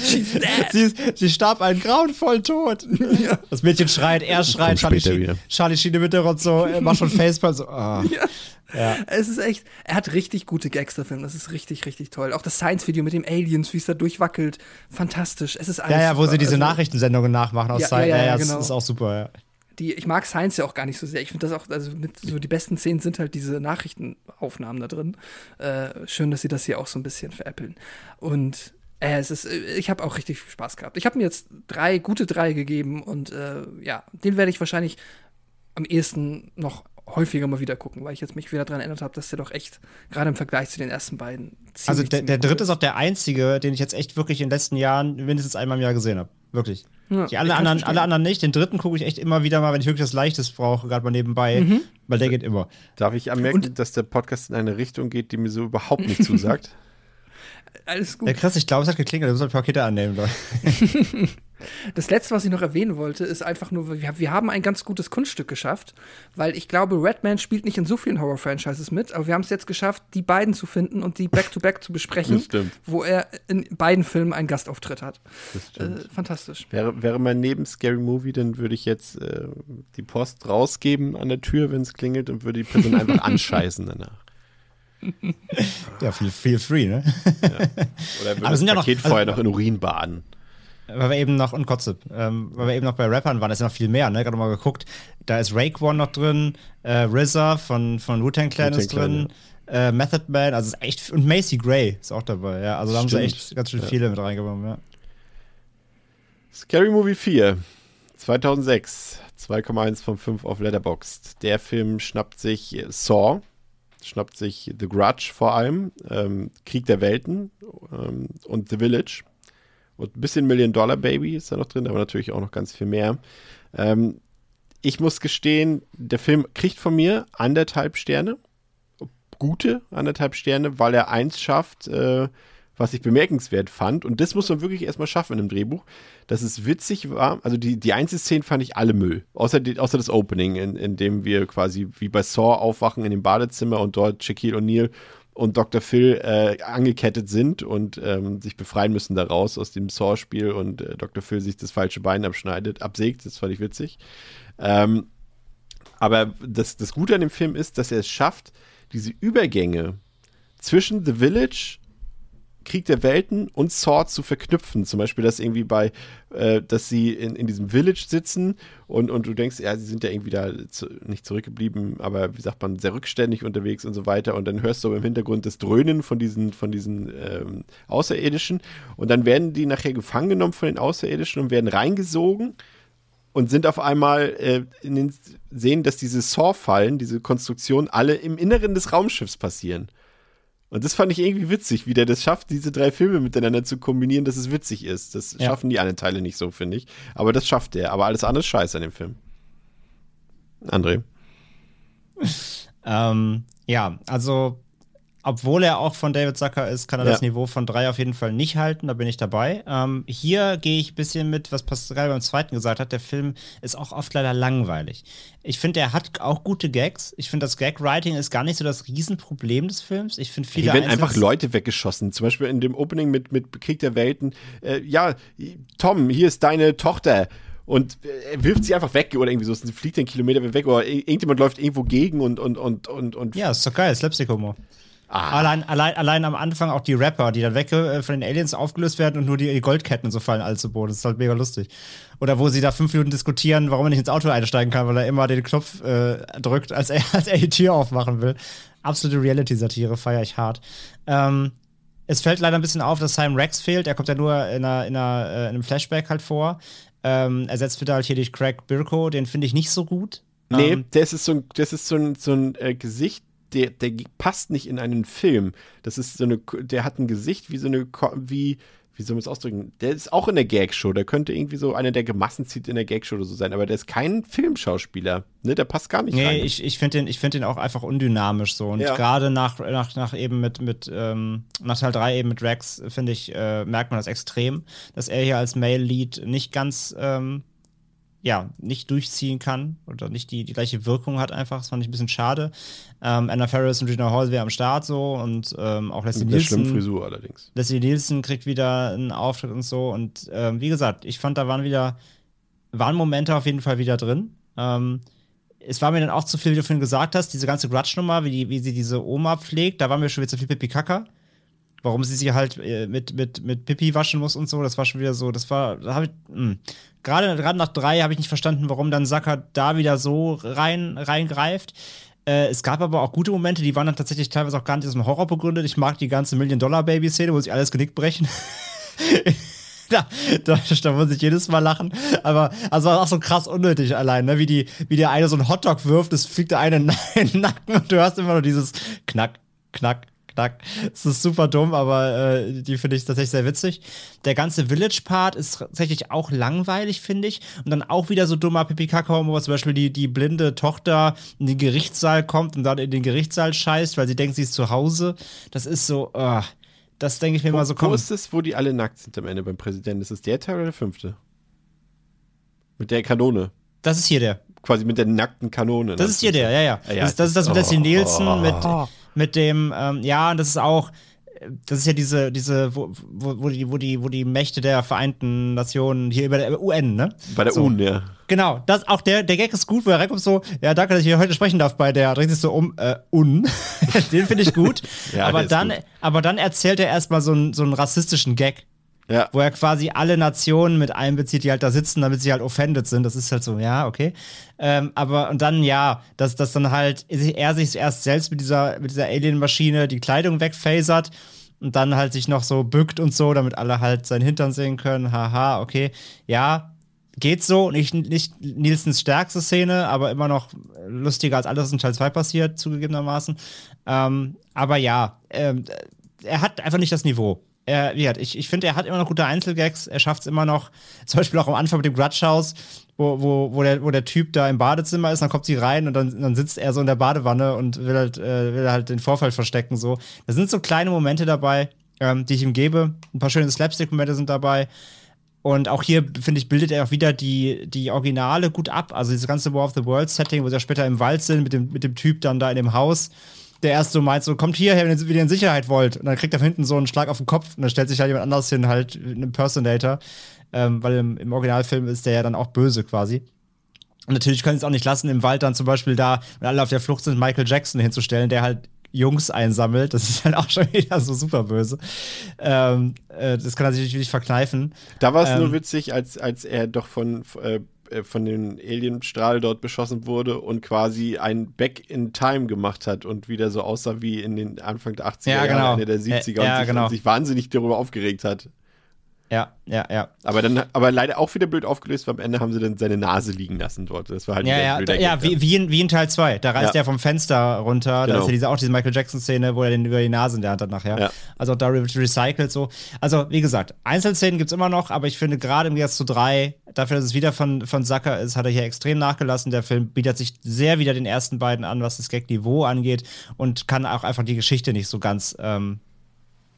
She's dead. Sie, ist- sie starb einen grauenvollen Tod. Das Mädchen schreit, er schreit, Charlie, Sheen- wieder. Charlie Sheen im Hintergrund so, er macht schon Facepalm, so, ah. Ja. Es ist echt, er hat richtig gute Gags, der Film. Das ist richtig, richtig toll. Auch das Science-Video mit dem Aliens, wie es da durchwackelt. Fantastisch. Es ist alles Ja, ja, wo super. sie diese Also, Nachrichtensendungen nachmachen aus Ja, Zeit. ja, Ja, ja, ja, genau. das ist auch super, ja. Die, ich mag Science ja auch gar nicht so sehr. Ich finde das auch, also mit so die besten Szenen sind halt diese Nachrichtenaufnahmen da drin. Äh, schön, dass sie das hier auch so ein bisschen veräppeln. Und äh, es ist, äh, ich habe auch richtig viel Spaß gehabt. Ich habe mir jetzt drei, gute drei gegeben und äh, ja, den werde ich wahrscheinlich am ehesten noch häufiger mal wieder gucken, weil ich jetzt mich wieder daran erinnert habe, dass der doch echt, gerade im Vergleich zu den ersten beiden, ziemlich, Also der, der dritte ist auch der einzige, den ich jetzt echt wirklich in den letzten Jahren mindestens einmal im Jahr gesehen habe. Wirklich. Ja, Die alle anderen, alle anderen nicht. Den dritten gucke ich echt immer wieder mal, wenn ich wirklich was Leichtes brauche, gerade mal nebenbei, Mhm. weil der geht immer. Darf ich anmerken, dass der Podcast in eine Richtung geht, die mir so überhaupt nicht zusagt? Alles gut. Ja, Chris, ich glaube, es hat geklingelt, du musst halt Pakete annehmen. Leute. Das letzte, was ich noch erwähnen wollte, ist einfach nur, wir, wir haben ein ganz gutes Kunststück geschafft, weil ich glaube, Redman spielt nicht in so vielen Horror-Franchises mit, aber wir haben es jetzt geschafft, die beiden zu finden und die back-to-back -back zu besprechen, Das stimmt. wo er in beiden Filmen einen Gastauftritt hat. Das stimmt. Äh, fantastisch. Wäre, wäre mein neben Scary Movie, dann würde ich jetzt äh, die Post rausgeben an der Tür, wenn es klingelt und würde die Person einfach anscheißen danach. Ja, feel, feel free, ne? Oder würde das sind ja noch- also- vorher noch in Urin baden. Weil wir eben noch, und Kotze, ähm, weil wir eben noch bei Rappern waren, ist ja noch viel mehr, ne? Gerade mal geguckt. Da ist Raekwon noch drin, äh, RZA von, von Wu-Tang Clan Wu-Tang ist drin, äh, Method Man, also ist echt, und Macy Gray ist auch dabei, ja. Also da haben sie echt ganz schön Ja. viele mit reingenommen, ja. Scary Movie 4, 2006, 2,1 von 5 auf Letterboxd. Der Film schnappt sich äh, Saw, schnappt sich The Grudge vor allem, ähm, Krieg der Welten ähm, und The Village. Und ein bisschen Million Dollar Baby ist da noch drin, aber natürlich auch noch ganz viel mehr. Ähm, ich muss gestehen, der Film kriegt von mir anderthalb Sterne. Gute anderthalb Sterne, weil er eins schafft, äh, was ich bemerkenswert fand. Und das muss man wirklich erstmal schaffen in einem Drehbuch, dass es witzig war. Also die, die Einzelszenen fand ich alle Müll. Außer, die, außer das Opening, in, in dem wir quasi wie bei Saw aufwachen in dem Badezimmer und dort Shaquille O'Neal und Dr. Phil äh, angekettet sind und ähm, sich befreien müssen daraus aus dem Saw-Spiel und äh, Dr. Phil sich das falsche Bein abschneidet, absägt. Das fand ich witzig. Ähm, aber das, das Gute an dem Film ist, dass er es schafft, diese Übergänge zwischen The Village, Krieg der Welten und Saw zu verknüpfen. Zum Beispiel, dass irgendwie bei, äh, dass sie in, in diesem Village sitzen und, und du denkst, ja, sie sind ja irgendwie da zu, nicht zurückgeblieben, aber wie sagt man, sehr rückständig unterwegs und so weiter. Und dann hörst du im Hintergrund das Dröhnen von diesen, von diesen ähm, Außerirdischen. Und dann werden die nachher gefangen genommen von den Außerirdischen und werden reingesogen und sind auf einmal äh, in den, sehen, dass diese Saw-Fallen, diese Konstruktion, alle im Inneren des Raumschiffs passieren. Und das fand ich irgendwie witzig, wie der das schafft, diese drei Filme miteinander zu kombinieren, dass es witzig ist. Das Ja. schaffen die anderen Teile nicht so, finde ich. Aber das schafft er. Aber alles andere ist scheiße an dem Film. André. Ähm, ja, also, obwohl er auch von David Zucker ist, kann er das Ja. Niveau von drei auf jeden Fall nicht halten, da bin ich dabei. Ähm, hier gehe ich ein bisschen mit, was Pascal beim zweiten gesagt hat, der Film ist auch oft leider langweilig. Ich finde, er hat auch gute Gags. Ich finde, das Gag-Writing ist gar nicht so das Riesenproblem des Films. Ich finde viele Hier werden einfach Leute weggeschossen. Zum Beispiel in dem Opening mit, mit Krieg der Welten. Äh, ja, Tom, hier ist deine Tochter. Und äh, er wirft sie einfach weg oder irgendwie so. Sie fliegt den Kilometer weg oder ir- irgendjemand läuft irgendwo gegen und, und, und, und, und Ja, ist doch geil, Slapstick-Humor. Ah. Allein, allein, allein am Anfang auch die Rapper, die dann weg äh, von den Aliens aufgelöst werden und nur die, Goldketten so fallen alle zu Boden. Das ist halt mega lustig. Oder wo sie da fünf Minuten diskutieren, warum er nicht ins Auto einsteigen kann, weil er immer den Knopf äh, drückt, als er, als er die Tür aufmachen will. Absolute Reality-Satire, feiere ich hart. Ähm, es fällt leider ein bisschen auf, dass Simon Rex fehlt. Er kommt ja nur in, einer, in, einer, äh, in einem Flashback halt vor. Ähm, ersetzt wird halt hier durch Craig Birko, den finde ich nicht so gut. Nee, Ähm, das ist so ein, das ist so ein, so ein äh, Gesicht, der, der passt nicht in einen Film. Das ist so eine, der hat ein Gesicht wie so eine, wie, wie soll man es ausdrücken? Der ist auch in der Gagshow. Der könnte irgendwie so einer, der Gemassen zieht in der Gagshow oder so sein. Aber der ist kein Filmschauspieler. Ne, der passt gar nicht Nee, rein. ich, ich finde den, ich find den auch einfach undynamisch so. Und Ja. gerade nach, nach, nach eben mit, mit ähm, nach Teil 3 eben mit Rex, finde ich, äh, merkt man das extrem, dass er hier als Male Lead nicht ganz, ähm, ja, nicht durchziehen kann oder nicht die, die gleiche Wirkung hat einfach. Das fand ich ein bisschen schade. Ähm, Anna Ferris und Gina Hall wäre am Start so und ähm, auch Leslie Mit der Nielsen. Frisur allerdings. Leslie Nielsen kriegt wieder einen Auftritt und so. Und ähm, wie gesagt, ich fand, da waren wieder, waren Momente auf jeden Fall wieder drin. Ähm, es war mir dann auch zu viel, wie du vorhin gesagt hast, diese ganze Grudge-Nummer, wie, die, wie sie diese Oma pflegt, da war mir schon wieder zu viel Pipi Kaka. Warum sie sie halt äh, mit, mit, mit Pipi waschen muss und so, das war schon wieder so, das war, da habe ich, mh. gerade gerade nach drei habe ich nicht verstanden, warum dann Sacker da wieder so rein, reingreift. Äh, es gab aber auch gute Momente, die waren dann tatsächlich teilweise auch gar nicht aus dem Horror begründet. Ich mag die ganze Million-Dollar-Baby-Szene, wo sich alles Genick brechen. da, da, da muss ich jedes Mal lachen. Aber also war auch so krass unnötig allein, ne? Wie, die, wie der eine so einen Hotdog wirft, es fliegt der eine in den Nacken und du hörst immer nur dieses Knack, Knack, Knack. Es ist super dumm, aber äh, die finde ich tatsächlich sehr witzig. Der ganze Village-Part ist tatsächlich auch langweilig, finde ich. Und dann auch wieder so dummer pipi wo zum Beispiel die, die blinde Tochter in den Gerichtssaal kommt und dann in den Gerichtssaal scheißt, weil sie denkt, sie ist zu Hause. Das ist so, uh, das denke ich mir Wo, mal so, wo komm. ist es, wo die alle nackt sind am Ende beim Präsidenten? Ist es der Teil oder der fünfte? Mit der Kanone. Das ist hier der. Quasi mit der nackten Kanone. Das ist hier der, ja, ja. Ja, ja. Das, das ist das mit Leslie Oh. Nielsen, mit, mit dem, ähm, ja, und das ist auch, das ist ja diese, diese, wo, wo, wo, die, wo, die, wo die Mächte der Vereinten Nationen hier über der UN, ne? Bei der So. UN, ja. Genau, das, auch der, der Gag ist gut, wo er reinkommt so, ja, danke, dass ich hier heute sprechen darf bei der, dreht sich so um, äh, un. Den finde ich gut. Ja, aber dann, gut. aber dann erzählt er erstmal so einen, so einen rassistischen Gag Ja. wo er quasi alle Nationen mit einbezieht, die halt da sitzen, damit sie halt offended sind. Das ist halt so, ja, okay. Ähm, aber und dann, ja, dass, dass dann halt er sich erst selbst mit dieser, mit dieser Alien-Maschine die Kleidung wegphasert und dann halt sich noch so bückt und so, damit alle halt seinen Hintern sehen können. Haha, okay. Ja, geht so. Nicht, nicht Nielsens stärkste Szene, aber immer noch lustiger als alles, was in Teil 2 passiert, zugegebenermaßen. Ähm, aber ja, ähm, er hat einfach nicht das Niveau. Er, wie gesagt, ich, ich finde, er hat immer noch gute Einzelgags. Er schafft es immer noch, zum Beispiel auch am Anfang mit dem Grudge House, wo, wo, wo, der, wo der Typ da im Badezimmer ist, dann kommt sie rein und dann, dann sitzt er so in der Badewanne und will halt, äh, will halt den Vorfall verstecken. So. Da sind so kleine Momente dabei, ähm, die ich ihm gebe. Ein paar schöne Slapstick-Momente sind dabei. Und auch hier, finde ich, bildet er auch wieder die, die Originale gut ab. Also dieses ganze War of the Worlds Setting, wo sie ja später im Wald sind, mit dem, mit dem Typ dann da in dem Haus, der erst so meint, so, kommt hierher, wenn ihr wieder in Sicherheit wollt. Und dann kriegt er von hinten so einen Schlag auf den Kopf und dann stellt sich halt jemand anders hin, halt ein Impersonator. Ähm, weil im, im Originalfilm ist der ja dann auch böse quasi. Und natürlich können sie es auch nicht lassen, im Wald dann zum Beispiel da, wenn alle auf der Flucht sind, Michael Jackson hinzustellen, der halt Jungs einsammelt. Das ist halt auch schon wieder so super böse. Ähm, äh, das kann er sich natürlich verkneifen. Da war es Ähm, nur witzig, als, als er doch von, äh, äh, von den Alienstrahl dort beschossen wurde und quasi ein Back in Time gemacht hat und wieder so aussah wie in den Anfang der 80er Ja, Jahre, genau. Ende der 70er Ja, ja, und, sich, genau. und sich wahnsinnig darüber aufgeregt hat. Ja, ja, ja. Aber dann, aber leider auch wieder blöd aufgelöst, weil am Ende haben sie dann seine Nase liegen lassen dort. Das war halt Ja, ja, da, ja wie, wie, in, wie in Teil 2. Da reißt Ja. er vom Fenster runter. Da Genau. ist ja diese, auch diese Michael Jackson-Szene, wo er den über die Nase in der Hand hat nachher. Ja. Also auch da re- recycelt so. Also, wie gesagt, Einzelszenen gibt's immer noch, aber ich finde gerade im Gegensatz zu 3, dafür, dass es wieder von, von Zucker ist, hat er hier extrem nachgelassen. Der Film bietet sich sehr wieder den ersten beiden an, was das Gag-Niveau angeht und kann auch einfach die Geschichte nicht so ganz ähm,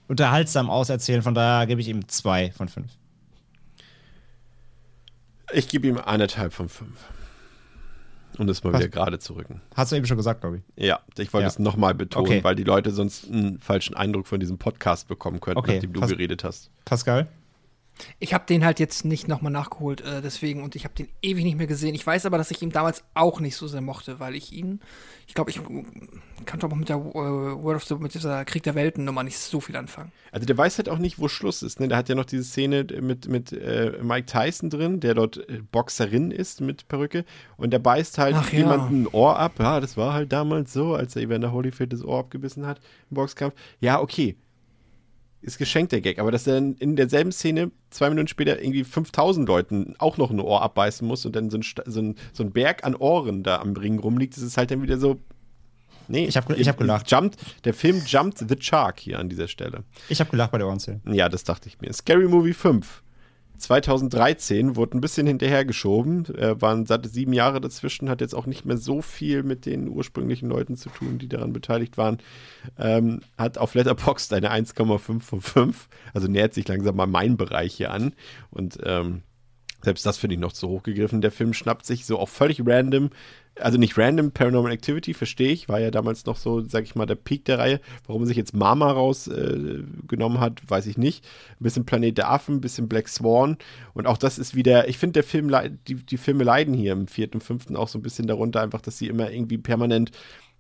unterhaltsam auserzählen. Von daher gebe ich ihm zwei von fünf. Ich gebe ihm eineinhalb von fünf. Um das mal Was? wieder gerade zu rücken. Hast du eben schon gesagt, glaube ich. Ja, ich wollte Ja. es nochmal betonen, Okay. weil die Leute sonst einen falschen Eindruck von diesem Podcast bekommen könnten, Okay, nachdem du pass- geredet hast. Pascal? Ich habe den halt jetzt nicht nochmal nachgeholt, äh, deswegen, und ich habe den ewig nicht mehr gesehen. Ich weiß aber, dass ich ihn damals auch nicht so sehr mochte, weil ich ihn, ich glaube, ich kann doch auch mit der äh, World of the, mit dieser Krieg der Welten Nummer nicht so viel anfangen. Also der weiß halt auch nicht, wo Schluss ist. Ne? Der hat ja noch diese Szene mit, mit äh, Mike Tyson drin, der dort äh, Boxerin ist mit Perücke. Und der beißt halt Ach ja. jemanden ein Ohr ab. Ja, das war halt damals so, als er Evander Holyfield das Ohr abgebissen hat im Boxkampf. Ja, okay. Ist geschenkt der Gag. Aber dass er dann in derselben Szene zwei Minuten später irgendwie 5000 Leuten auch noch ein Ohr abbeißen muss und dann so ein, so ein, so ein Berg an Ohren da am Ring rumliegt, das ist halt dann wieder so. Nee, Ich hab ge- ich hab gelacht. Jumped, der Film jumpt the shark hier an dieser Stelle. Ich habe gelacht bei der Ohrenszene. Ja, das dachte ich mir. Scary Movie 5. 2013 wurde ein bisschen hinterhergeschoben, äh, waren satte sieben Jahre dazwischen, hat jetzt auch nicht mehr so viel mit den ursprünglichen Leuten zu tun, die daran beteiligt waren. Ähm, hat auf Letterboxd eine 1,5 von 5, also nähert sich langsam mal mein Bereich hier an. Und ähm, selbst das finde ich noch zu hoch gegriffen. Der Film schnappt sich so auch völlig random, also nicht random Paranormal Activity, verstehe ich, war ja damals noch so, sag ich mal, der Peak der Reihe. Warum er sich jetzt Mama rausgenommen äh, hat, weiß ich nicht. Ein bisschen Planet der Affen, ein bisschen Black Swan. Und auch das ist wieder, ich finde, der Film, die, die Filme leiden hier im vierten, fünften auch so ein bisschen darunter, einfach, dass sie immer irgendwie permanent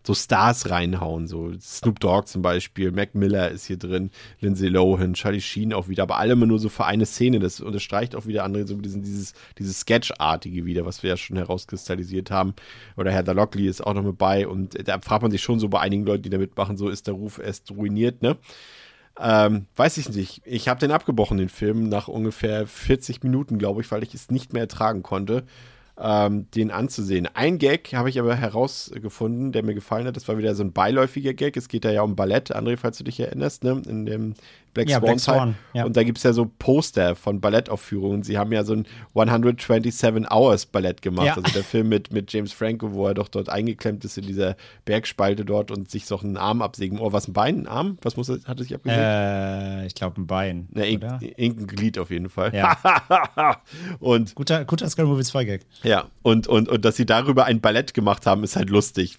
so Stars reinhauen, so Snoop Dogg zum Beispiel, Mac Miller ist hier drin, Lindsay Lohan, Charlie Sheen auch wieder, aber alle immer nur so für eine Szene. Das unterstreicht auch wieder andere, so diesen, dieses, dieses Sketch-artige wieder, was wir ja schon herauskristallisiert haben. Oder Herr Dalockley ist auch noch mit bei und da fragt man sich schon so bei einigen Leuten, die da mitmachen, so ist der Ruf erst ruiniert, ne? Ähm, weiß ich nicht. Ich habe den abgebrochen, den Film, nach ungefähr 40 Minuten, glaube ich, weil ich es nicht mehr ertragen konnte. Ähm, den anzusehen. Ein Gag habe ich aber herausgefunden, der mir gefallen hat. Das war wieder so ein beiläufiger Gag. Es geht da ja um Ballett, André, falls du dich erinnerst, ne? in dem Black Ja, Swan. Black. Swan, ja. Und da gibt es ja so Poster von Ballettaufführungen. Sie haben ja so ein 127 Hours Ballett gemacht. Ja. Also der Film mit, mit James Franco, wo er doch dort eingeklemmt ist in dieser Bergspalte dort und sich so einen Arm absägen. Oh, was, ein Bein, ein Arm? Was muss er, hat er sich abgesägt? Äh, ich glaube ein Bein. Na, oder? irgendein Glied auf jeden Fall. Ja. und Guter, guter Scary Movie 2 Gag. ja, und, und, und dass sie darüber ein Ballett gemacht haben, ist halt lustig.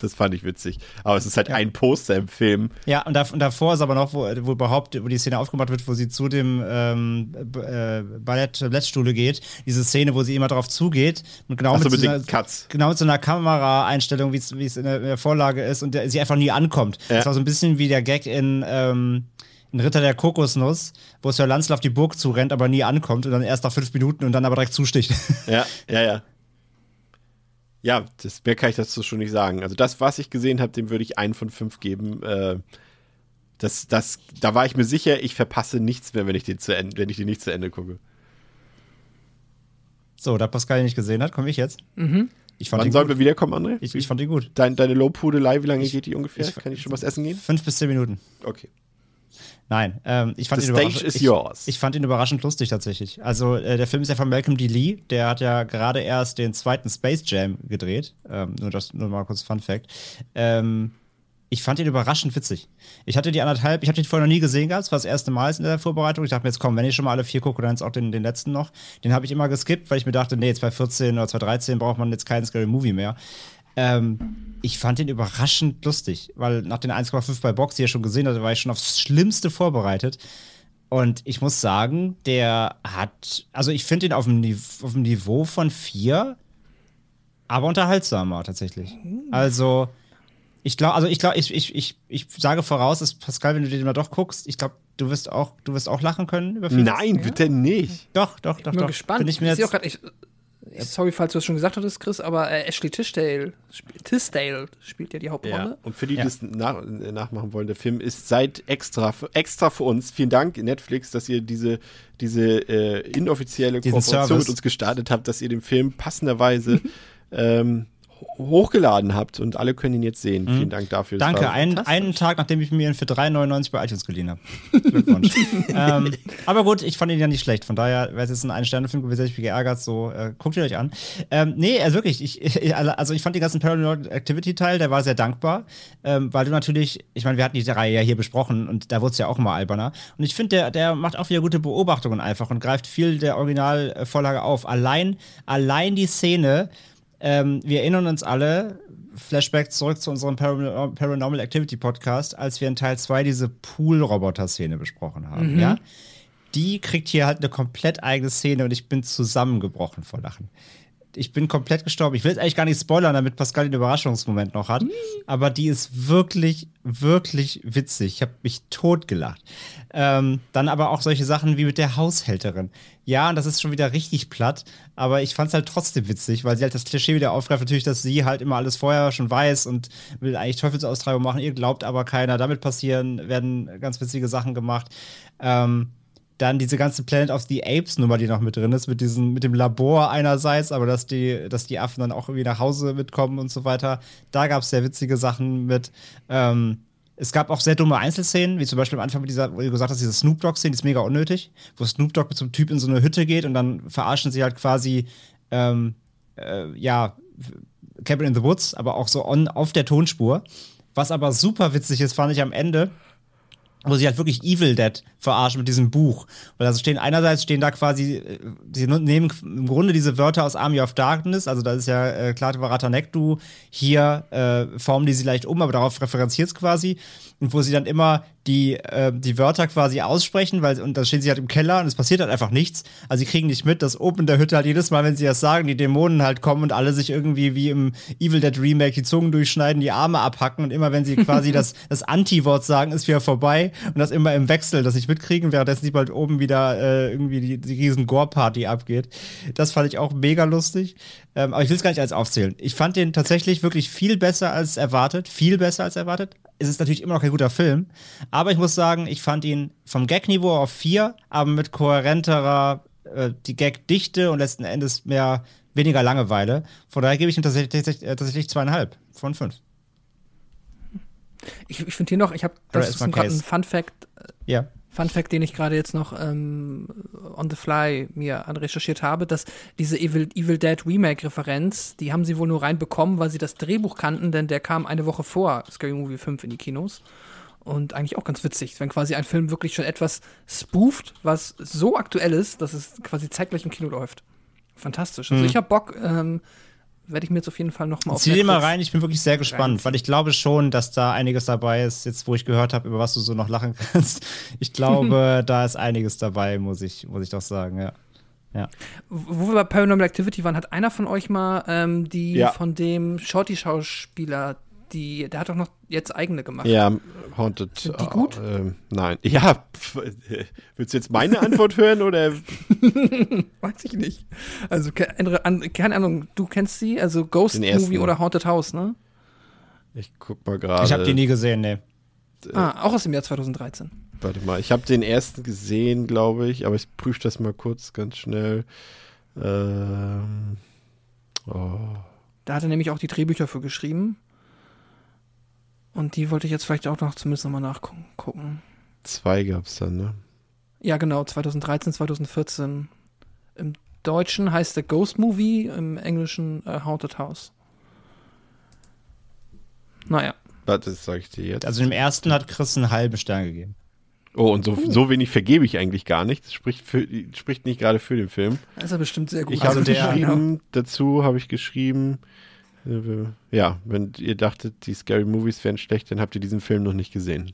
Das fand ich witzig. Aber es ist halt ein Poster im Film. Ja, und, da, und davor ist aber noch, wo, wo überhaupt, wo die Szene aufgemacht wird, wo sie zu dem ähm, äh, Ballett Ballettstuhle geht. Diese Szene, wo sie immer drauf zugeht. Und genau so, mit, so einer, Cuts. genau mit so einer Kameraeinstellung, wie es in, der, in der Vorlage ist und der, sie einfach nie ankommt. Ja. Das war so ein bisschen wie der Gag in, ähm, in Ritter der Kokosnuss, wo Sir Lancelot auf die Burg zurennt, aber nie ankommt und dann erst nach fünf Minuten und dann aber direkt zusticht. Ja, ja, ja. Ja, das, mehr kann ich dazu schon nicht sagen. Also das, was ich gesehen habe, dem würde ich einen von fünf geben. Äh, das, das, da war ich mir sicher, ich verpasse nichts mehr, wenn ich den, zu Ende, wenn ich den nicht zu Ende gucke. so, da Pascal ihn nicht gesehen hat, komme ich jetzt. Ich fand Wann ihn sollen gut. wir wiederkommen, André? Ich, ich fand ihn gut. Dein, deine Lobhudelei, wie lange Ich- geht die ungefähr? ich- kann ich schon was essen gehen? Fünf bis zehn Minuten. Okay. Nein, ähm, ich fand The ihn überraschend- is ich, yours. Ich fand ihn überraschend lustig tatsächlich. Also äh, der Film ist ja von Malcolm D. Lee, der hat ja gerade erst den zweiten Space Jam gedreht. Ähm, nur das, nur mal kurz Fun Fact. Ähm, ich fand ihn überraschend witzig. Ich hatte die anderthalb, ich habe den vorher noch nie gesehen gehabt, das war das erste Mal in der Vorbereitung. Ich dachte mir jetzt, komm, wenn ich schon mal alle vier gucke, dann jetzt auch den, den letzten noch. Den habe ich immer geskippt, weil ich mir dachte, nee, jetzt bei 14 oder 2013 braucht man jetzt keinen Scary Movie mehr. Ähm, ich fand den überraschend lustig, weil nach den 1,5 bei Box, die ihr schon gesehen habt, war ich schon aufs Schlimmste vorbereitet. Und ich muss sagen, der hat, also ich finde ihn auf dem, auf dem Niveau von vier, aber unterhaltsamer tatsächlich. Also, ich glaube, also ich glaube, ich, ich, ich, ich sage voraus, dass Pascal, wenn du den mal doch guckst, ich glaube, du wirst auch, du wirst auch lachen können über vieles. Nein, bitte nicht. Doch, doch, doch, Ich bin doch. gespannt. Bin ich mir sehe jetzt, auch grad, ich, sorry, falls du es schon gesagt hattest, Chris, aber äh, Ashley Tisdale, sp Tisdale spielt ja die Hauptrolle. Ja. Und für die, die Ja. es nach, äh, nachmachen wollen, der Film ist seit extra, extra für uns. Vielen Dank, Netflix, dass ihr diese, diese äh, inoffizielle Diesen Kooperation Service. mit uns gestartet habt, dass ihr den Film passenderweise ähm, hochgeladen habt und alle können ihn jetzt sehen. Vielen Dank dafür. Mhm. Danke, war- einen, Tag, nachdem ich mir ihn für 3,99 bei iTunes geliehen habe. Glückwunsch. ähm, aber gut, ich fand ihn ja nicht schlecht. Von daher wäre es jetzt ein Ein-Sterne-Film gewesen, ich mich geärgert. So, äh, guckt ihr euch an. Ähm, nee, also wirklich, ich, ich, also ich fand den ganzen Paranormal Activity-Teil, der war sehr dankbar, ähm, weil du natürlich, ich meine, wir hatten die Reihe ja hier besprochen und da wurde es ja auch immer alberner. Und ich finde, der, der macht auch wieder gute Beobachtungen einfach und greift viel der Originalvorlage auf. Allein, allein die Szene, ähm, wir erinnern uns alle, Flashback zurück zu unserem Paran- Paranormal Activity Podcast, als wir in Teil 2 diese Pool-Roboter-Szene besprochen haben, ja? Die kriegt hier halt eine komplett eigene Szene und ich bin zusammengebrochen vor Lachen. Ich bin komplett gestorben. Ich will jetzt eigentlich gar nicht spoilern, damit Pascal den Überraschungsmoment noch hat. Aber die ist wirklich, wirklich witzig. Ich habe mich totgelacht. Ähm, dann aber auch solche Sachen wie mit der Haushälterin. Ja, und das ist schon wieder richtig platt, aber ich fand es halt trotzdem witzig, weil sie halt das Klischee wieder aufgreift, natürlich, dass sie halt immer alles vorher schon weiß und will eigentlich Teufelsaustreibung machen. Ihr glaubt aber keiner. Damit passieren, werden ganz witzige Sachen gemacht. Ähm, dann diese ganze Planet of the Apes Nummer, die noch mit drin ist, mit diesem, mit dem Labor einerseits, aber dass die, dass die Affen dann auch irgendwie nach Hause mitkommen und so weiter. Da gab es sehr witzige Sachen mit. Ähm, es gab auch sehr dumme Einzelszenen, wie zum Beispiel am Anfang mit dieser, wo du gesagt hast, diese Snoop Dogg-Szene, die ist mega unnötig, wo Snoop Dogg mit so einem Typ in so eine Hütte geht und dann verarschen sie halt quasi, ähm, äh, ja, Cabin in the Woods, aber auch so on, auf der Tonspur. Was aber super witzig ist, fand ich am Ende, wo sie halt wirklich Evil Dead verarschen mit diesem Buch. Weil also stehen einerseits stehen da quasi, äh, sie nehmen im Grunde diese Wörter aus Army of Darkness, also da ist ja äh, Klate Varatanektu, hier äh, formen die sie leicht um, aber darauf referenziert es quasi. Und wo sie dann immer die, äh, die Wörter quasi aussprechen, weil, und dann stehen sie halt im Keller und es passiert halt einfach nichts. Also sie kriegen nicht mit, dass oben in der Hütte halt jedes Mal, wenn sie das sagen, die Dämonen halt kommen und alle sich irgendwie wie im Evil Dead Remake die Zungen durchschneiden, die Arme abhacken und immer wenn sie quasi das, das Anti-Wort sagen, ist wieder vorbei und das immer im Wechsel, dass ich mitkriegen, währenddessen sie bald oben wieder äh, irgendwie die, die riesen Gore-Party abgeht. Das fand ich auch mega lustig. Ähm, aber ich will es gar nicht als aufzählen. Ich fand den tatsächlich wirklich viel besser als erwartet. Viel besser als erwartet. Es ist natürlich immer noch kein guter Film. Aber ich muss sagen, ich fand ihn vom Gag-Niveau auf vier, aber mit kohärenterer, äh, die Gag-Dichte und letzten Endes mehr weniger Langeweile. Von daher gebe ich ihm tatsächlich, tatsächlich zweieinhalb von fünf. Ich, ich finde hier noch, ich habe, das ist gerade ein Fun Fact. Ja. Fun Fact, den ich gerade jetzt noch ähm, on the fly mir recherchiert habe, dass diese Evil, Evil Dead Remake-Referenz, die haben sie wohl nur reinbekommen, weil sie das Drehbuch kannten, denn der kam eine Woche vor Scary Movie 5 in die Kinos. Und eigentlich auch ganz witzig, wenn quasi ein Film wirklich schon etwas spooft, was so aktuell ist, dass es quasi zeitgleich im Kino läuft. Fantastisch. Also mhm. ich habe Bock, ähm, werde ich mir jetzt auf jeden Fall nochmal auf Zieh dir mal rein, ich bin wirklich sehr gespannt, rein. weil ich glaube schon, dass da einiges dabei ist, jetzt wo ich gehört habe, über was du so noch lachen kannst. Ich glaube, da ist einiges dabei, muss ich, muss ich doch sagen, ja. Ja. Wo wir bei Paranormal Activity waren, hat einer von euch mal ähm, die ja. von dem Shorty-Schauspieler die, der hat doch noch jetzt eigene gemacht. Ja, Haunted. Sind die gut? Äh, nein. Ja, willst du jetzt meine Antwort hören oder? Weiß ich nicht. Also, keine Ahnung, du kennst sie? Also Ghost Movie oder Haunted House, ne? Ich guck mal gerade. Ich habe die nie gesehen, ne. Ah, auch aus dem Jahr 2013. Warte mal, ich habe den ersten gesehen, glaube ich, aber ich prüfe das mal kurz ganz schnell. Ähm, oh. Da hat er nämlich auch die Drehbücher für geschrieben. Und die wollte ich jetzt vielleicht auch noch zumindest nochmal nachgucken. Zwei gab es dann, ne? Ja, genau, 2013, 2014. Im Deutschen heißt der Ghost Movie, im Englischen äh, Haunted House. Naja. Das sag ich dir jetzt. Also im ersten hat Chris einen halben Stern gegeben. Oh, und so, uh. so wenig vergebe ich eigentlich gar nicht. Das spricht, für, spricht nicht gerade für den Film. Das ist ja bestimmt sehr gut. Ich also habe geschrieben, genau. dazu habe ich geschrieben, äh, ja, wenn ihr dachtet, die Scary Movies wären schlecht, dann habt ihr diesen Film noch nicht gesehen.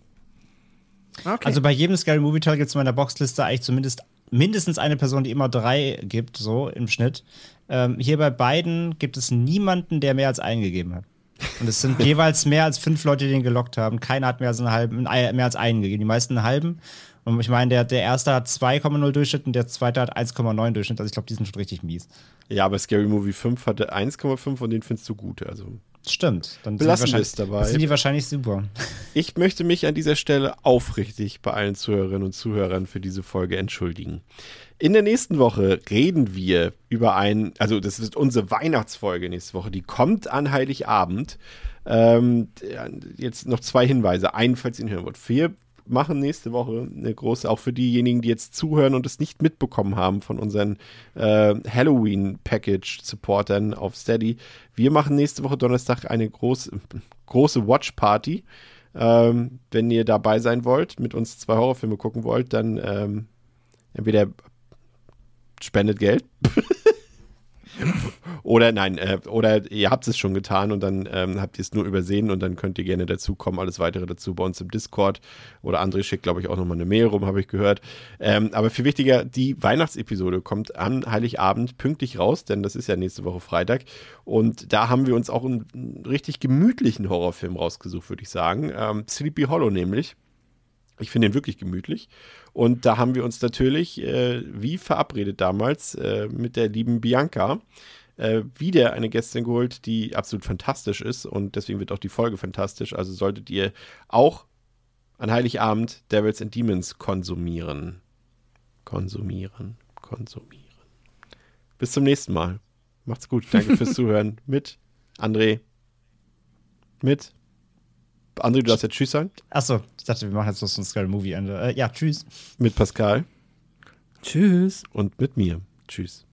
Okay. Also bei jedem Scary Movie Teil gibt es in meiner Boxliste eigentlich zumindest mindestens eine Person, die immer drei gibt, so im Schnitt. Ähm, hier bei beiden gibt es niemanden, der mehr als einen gegeben hat. Und es sind jeweils mehr als fünf Leute, die den gelockt haben. Keiner hat mehr als einen halben, mehr als einen gegeben. Die meisten einen halben. Und ich meine, der, der erste hat 2,0 Durchschnitt und der zweite hat 1,9 Durchschnitt. Also ich glaube, die sind schon richtig mies. Ja, aber Scary Movie 5 hatte 1,5 und den findest du gut. Also Stimmt. Dann belassen wir es dabei. sind die wahrscheinlich super. Ich möchte mich an dieser Stelle aufrichtig bei allen Zuhörerinnen und Zuhörern für diese Folge entschuldigen. In der nächsten Woche reden wir über ein, also das ist unsere Weihnachtsfolge nächste Woche, die kommt an Heiligabend. Ähm, jetzt noch zwei Hinweise. Einen, falls ihr ihn hören wollt. Wir machen nächste Woche eine große, auch für diejenigen, die jetzt zuhören und es nicht mitbekommen haben von unseren äh, Halloween-Package-Supportern auf Steady. Wir machen nächste Woche Donnerstag eine groß, große Watch-Party. Ähm, wenn ihr dabei sein wollt, mit uns zwei Horrorfilme gucken wollt, dann ähm, entweder spendet Geld oder nein, äh, oder ihr habt es schon getan und dann ähm, habt ihr es nur übersehen und dann könnt ihr gerne dazukommen. Alles weitere dazu bei uns im Discord. Oder André schickt, glaube ich, auch nochmal eine Mail rum, habe ich gehört. Ähm, aber viel wichtiger, die Weihnachtsepisode kommt am Heiligabend pünktlich raus, denn das ist ja nächste Woche Freitag. Und da haben wir uns auch einen, einen richtig gemütlichen Horrorfilm rausgesucht, würde ich sagen. Ähm, Sleepy Hollow nämlich. Ich finde ihn wirklich gemütlich. Und da haben wir uns natürlich, äh, wie verabredet damals, äh, mit der lieben Bianca äh, wieder eine Gästin geholt, die absolut fantastisch ist. Und deswegen wird auch die Folge fantastisch. Also solltet ihr auch an Heiligabend Devils and Demons konsumieren. Konsumieren. Konsumieren. Bis zum nächsten Mal. Macht's gut. Danke fürs Zuhören. Mit André. Mit André, du darfst jetzt Tschüss sagen. Achso, ich dachte, wir machen jetzt noch so ein Scary Movie-Ende. Äh, ja, Tschüss. Mit Pascal. Tschüss. Und mit mir. Tschüss.